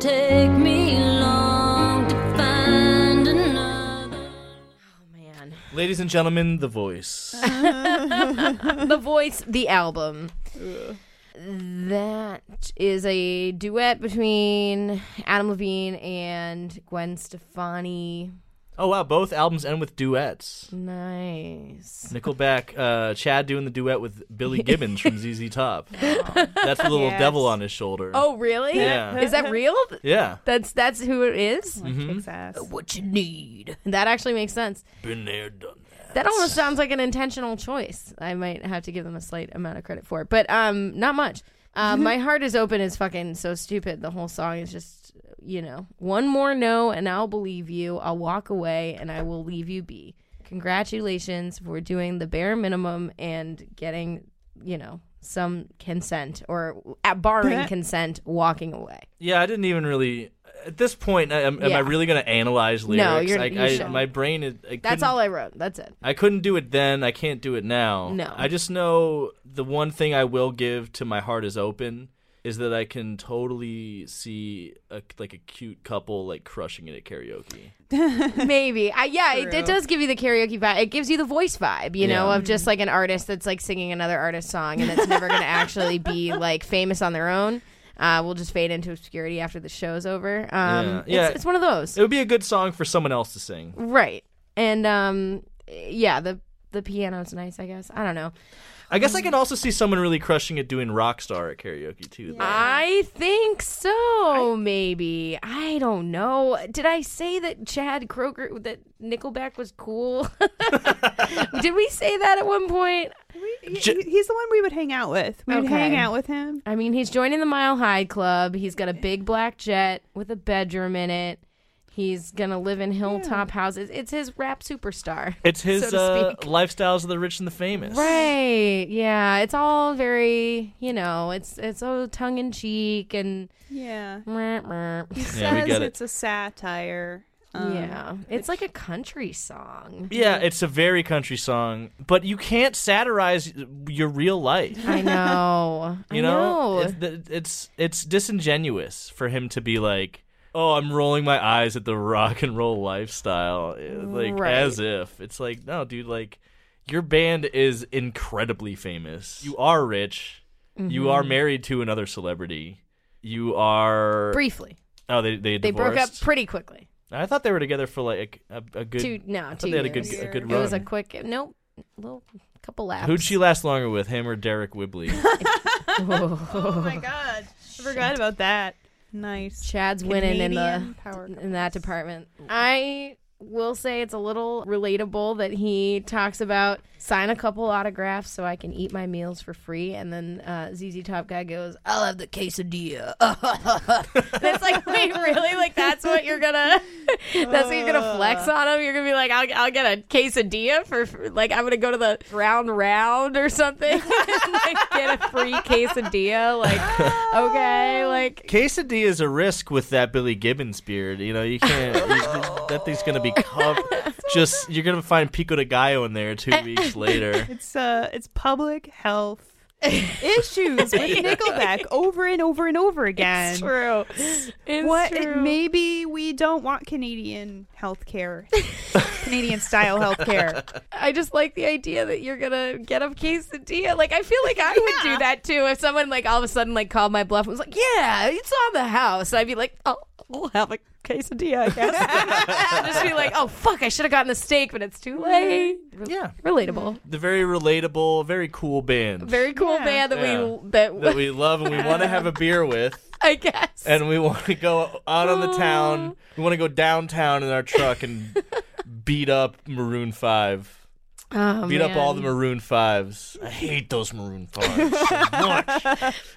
take me long to find another. Oh, man. Ladies and gentlemen, The Voice. the Voice, the album. That is a duet between Adam Levine and Gwen Stefani. Oh wow, both albums end with duets. Nice. Nickelback, uh, Chad doing the duet with Billy Gibbons from ZZ Top. That's the little Yes. devil on his shoulder. Oh, really? Yeah. Is that real? yeah. That's that's who it is. Like kicks ass. What you need. That actually makes sense. Been there, done that. That almost sounds like an intentional choice. I might have to give them a slight amount of credit for it, but um, not much. Um, my heart is open is fucking so stupid. The whole song is just, you know, one more no and I'll believe you. I'll walk away and I will leave you be. Congratulations for doing the bare minimum and getting, you know, some consent or at barring consent, walking away. Yeah, I didn't even really. At this point, I, am, am Yeah. I really going to analyze lyrics? No, you're- I, you I, shouldn't. my brain is. I That's all I wrote. That's it. I couldn't do it then. I can't do it now. No. I just know the one thing I will give to my heart is open is that I can totally see a, like a cute couple like crushing it at karaoke. Maybe. I, yeah, it, it does give you the karaoke vibe. It gives you the voice vibe, you know, of just like an artist that's like singing another artist's song and it's never going to actually be like famous on their own. Uh, we'll just fade into obscurity after the show's over. Um, Yeah. It's, it's one of those. It would be a good song for someone else to sing. right. And um, yeah, the the piano's nice, I guess. I don't know. I guess I can mm. also see someone really crushing it doing Rockstar at karaoke too. though. I think so, maybe. I don't know. Did I say that Chad Kroeger, that Nickelback was cool? Did we say that at one point? J- He's the one we would hang out with. We would Okay. hang out with him. I mean, he's joining the Mile High Club. He's got a big black jet with a bedroom in it. He's gonna live in hilltop houses. It's his rap superstar. It's his so to uh, speak. lifestyles of the rich and the famous. Right. Yeah. It's all very, you know, it's it's so tongue in cheek and Yeah. meh, meh. He says Yeah, we get it. it's a satire. Um, yeah. It's like a country song. Yeah, it's a very country song, but you can't satirize your real life. I know. You I know, know. It's, it's it's disingenuous for him to be like, "Oh, I'm rolling my eyes at the rock and roll lifestyle," eh, like Right. as if it's like, no, dude, like your band is incredibly famous. You are rich. You Mm-hmm. are married to another celebrity. You are. Briefly. oh, they they They broke up pretty quickly. I thought they were together for like a, a good. Two no, I thought two they had years. a good a good It was a quick nope, little couple laps. Who'd she last longer with, him or Deryck Whibley? oh my god. I forgot about that. Nice. Chad's winning in the power in that department. I will say it's a little relatable that he talks about sign a couple autographs so I can eat my meals for free, and then uh, ZZ Top guy goes, "I'll have the quesadilla." And it's like, wait, really? Like that's what you're gonna? that's what you're gonna flex on him? You're gonna be like, "I'll, I'll get a quesadilla for, for like I'm gonna go to the round round or something, and, like get a free quesadilla." Like, okay, like Quesadilla is a risk with that Billy Gibbons beard. You know, you can't. you- that thing's gonna be covered. Just you're gonna find Pico de Gallo in there two weeks later. It's uh it's public health issues with Nickelback over and over and over again. It's true. It's what true. maybe we don't want Canadian healthcare. Canadian style healthcare. I just like the idea that you're gonna get a quesadilla. Like I feel like I would do that too if someone like all of a sudden like called my bluff and was like, "Yeah, it's on the house." I'd be like, "Oh, we'll have a quesadilla." I guess. I'd just be like, "Oh fuck, I should have gotten the steak, but it's too mm-hmm. late." Yeah, Relatable. the very relatable, very cool band Very cool Yeah. band that Yeah. we that, that we love and we want to have a beer with. I guess. and we want to go out on the town. We want to go downtown in our truck and beat up Maroon Five. Oh, beat up all the. Maroon Fives. I hate those Maroon Fives so much.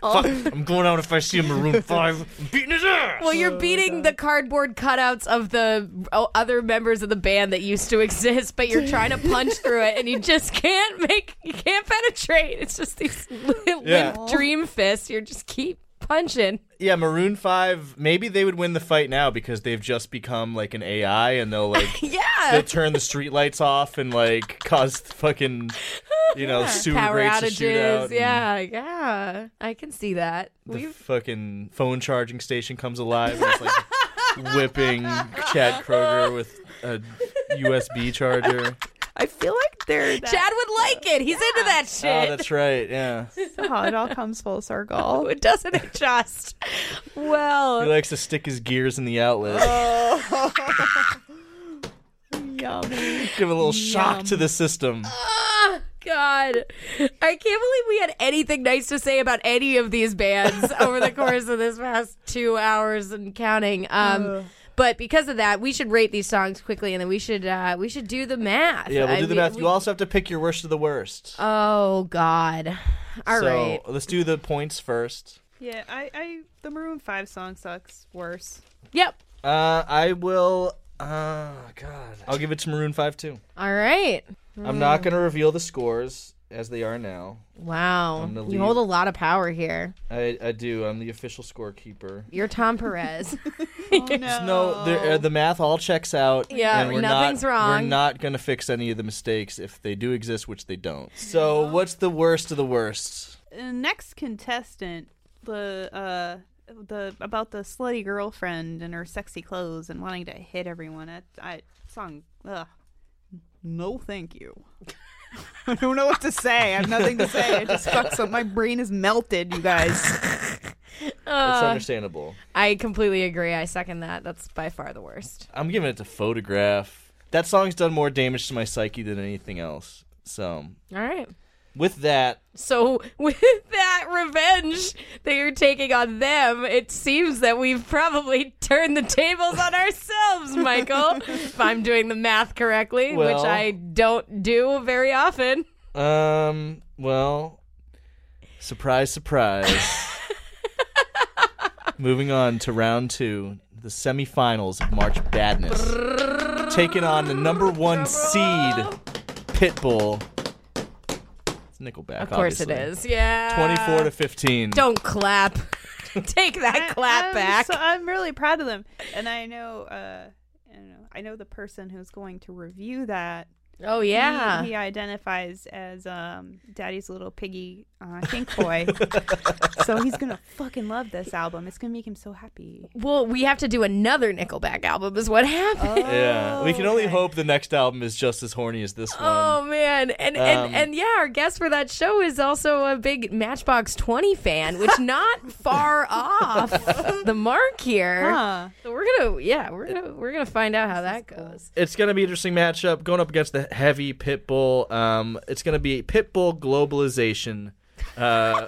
Oh. Fuck, I'm going out if I see a Maroon Five. I'm beating his ass. Well, you're beating the cardboard cutouts of the oh, other members of the band that used to exist, but you're trying to punch through it, and you just can't make, you can't penetrate. It's just these limp Yeah. dream fists. You're just keep punching. Yeah, Maroon Five. Maybe they would win the fight now because they've just become like an AI, and they'll like Yeah. they'll turn the streetlights off and like cause fucking you know super Power rates to shoot out. outages. Yeah, yeah. I can see that. The We've fucking phone charging station comes alive and it's like whipping Chad Kroeger with a USB charger. I feel like they're that, Chad would like it. He's into that shit. Oh, that's right. Yeah. oh, it all comes full circle. Oh, it doesn't it just? Well, He likes to stick his gears in the outlet. Yummy. Give a little shock to the system. Ah, God. I can't believe we had anything nice to say about any of these bands over the course of this past two hours and counting. Um, but because of that, we should rate these songs quickly, and then we should uh, we should do the math. Yeah, we'll I do the mean, math. we- You also have to pick your worst of the worst. Oh God! All so right. let's do the points first. Yeah, I, I the Maroon Five song sucks worse. Yep. Uh, I will. Uh, God, I'll give it to Maroon Five too. All right. I'm not gonna reveal the scores as they are now. Wow. I'm You hold a lot of power here. I, I do. I'm the official scorekeeper. You're Tom Perez. No, the, uh, the math all checks out. Yeah, and we're nothing's not, wrong. We're not going to fix any of the mistakes if they do exist, which they don't. So, what's the worst of the worst? Uh, next contestant, the uh the about the slutty girlfriend and her sexy clothes and wanting to hit everyone. That I song. Ugh. No, thank you. I don't know what to say. I have nothing to say. I just fucked up. My brain is melted, you guys. It's Uh, understandable. I completely agree. I second that. That's by far the worst. I'm giving it to Photograph. That song's done more damage to my psyche than anything else. So, All right. With that, So, with that revenge that you're taking on them, it seems that we've probably turned the tables on ourselves, Michael. if I'm doing the math correctly, which I don't do very often. um, well, surprise, surprise. Moving on to round two, the semifinals of March Badness. Taking on the number one seed, Pitbull. It's Nickelback, Of course it obviously. is. Yeah. 24 to 15. Don't clap. Take that clap I'm back. So I'm really proud of them, and I know. uh I know. I know the person who's going to review that. oh, He- yeah. he, identifies as um, Daddy's little piggy uh, pink boy. so he's gonna fucking love this album. It's gonna make him so happy. Well, we have to do another Nickelback album, is what happened. Yeah, we can only okay. hope the next album is just as horny as this one. Oh man, and Um, and and yeah, our guest for that show is also a big Matchbox Twenty fan, which not far off the mark here. Huh. So we're gonna, yeah, we're gonna we're gonna find out how that goes. It's gonna be an interesting matchup going up against the heavy Pitbull. Um, it's gonna be Pitbull globalization uh,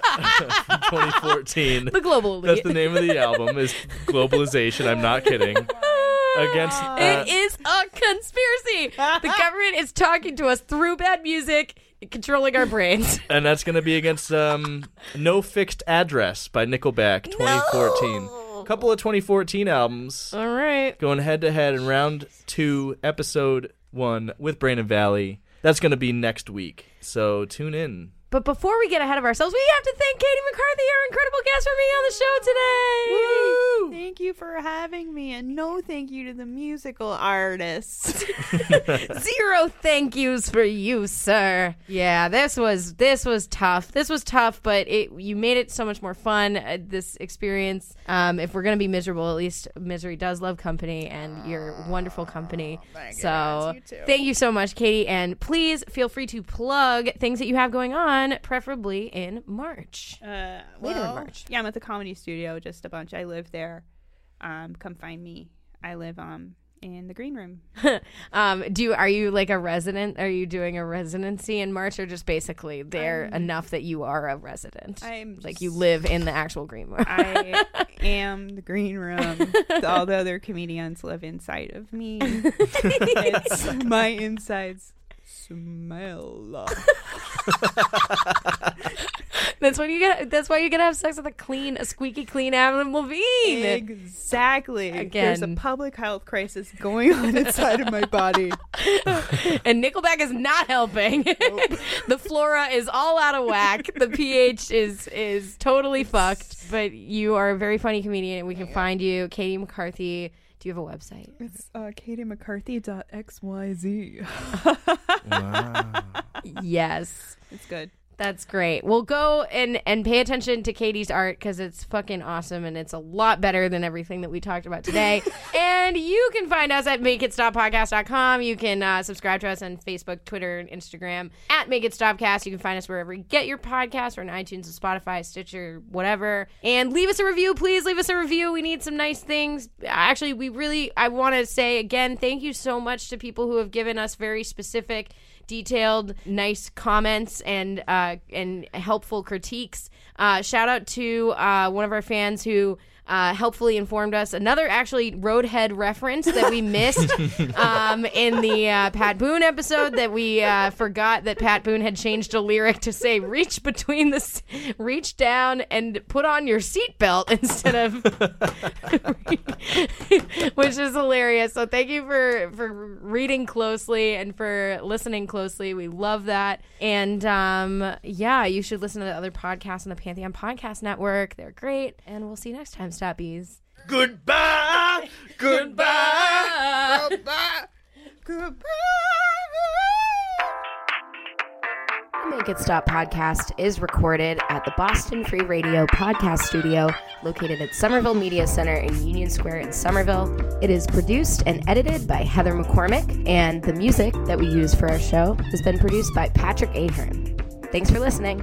2014. The global elite. That's the name of the album. Is Globalization. I'm not kidding. Against uh, it is a conspiracy. the government is talking to us through bad music, controlling our brains. and that's going to be against um, No Fixed Address by Nickelback 2014. Couple of 2014 albums All right. going head to head in round two, episode one with Brandon Valley. That's going to be next week. So tune in. But before we get ahead of ourselves, we have to thank Katie McCarthy, our incredible guest, for being on the show today. Thank you for having me, and no thank you to the musical artists. Zero thank yous for you, sir. Yeah, this was this was tough. This was tough, but it you made it so much more fun. Uh, this experience. Um, if we're gonna be miserable, at least misery does love company, and you're wonderful company. so thank you so much, Katie, and please feel free to plug things that you have going on, preferably in March. Uh, Later in March. Yeah, I'm at the comedy studio, just a bunch. I live there. Um, come find me. I live um in the green room. Um, do are you like a resident? Are you doing a residency in March, or just basically there enough that you are a resident? I'm like you live in the actual green room. I am the green room. All the other comedians live inside of me. it's my insides smell. that's why you get. That's why you gotta have sex with a clean, a squeaky clean Adam Levine. Exactly. Again, There's a public health crisis going on inside of my body. and Nickelback is not helping. the flora is all out of whack. The pH is is totally fucked. But you are a very funny comedian, and we can find you, Katie McCarthy. Do you have a website? It's uh, katiemccarthy.xyz. yes. It's good. That's great. Well, go and and pay attention to Katie's art because it's fucking awesome and it's a lot better than everything that we talked about today. and you can find us at makeitstoppodcast.com. You can uh, subscribe to us on Facebook, Twitter, and Instagram at Make It Stopcast. You can find us wherever you get your podcasts or on iTunes, Spotify, Stitcher, whatever. And leave us a review, please. Leave us a review. We need some nice things. Actually, we really I want to say again, thank you so much to people who have given us very specific detailed, nice comments and uh, and helpful critiques. Uh, shout out to uh, one of our fans who. Uh, helpfully informed us another actually roadhead reference that we missed um, in the uh, Pat Boone episode that we uh, forgot that Pat Boone had changed a lyric to say reach between the s- reach down and put on your seatbelt instead of which is hilarious. So thank you for for reading closely and for listening closely. We love that. And um, yeah, you should listen to the other podcasts on the Pantheon Podcast Network. They're great. And we'll see you next time, Stoppies. Goodbye. Goodbye. Goodbye. The Make It Stop podcast is recorded at the Boston Free Radio Podcast Studio, located at Somerville Media Center in Union Square in Somerville. It is produced and edited by Heather McCormick, and the music that we use for our show has been produced by Patrick Ahern. Thanks for listening.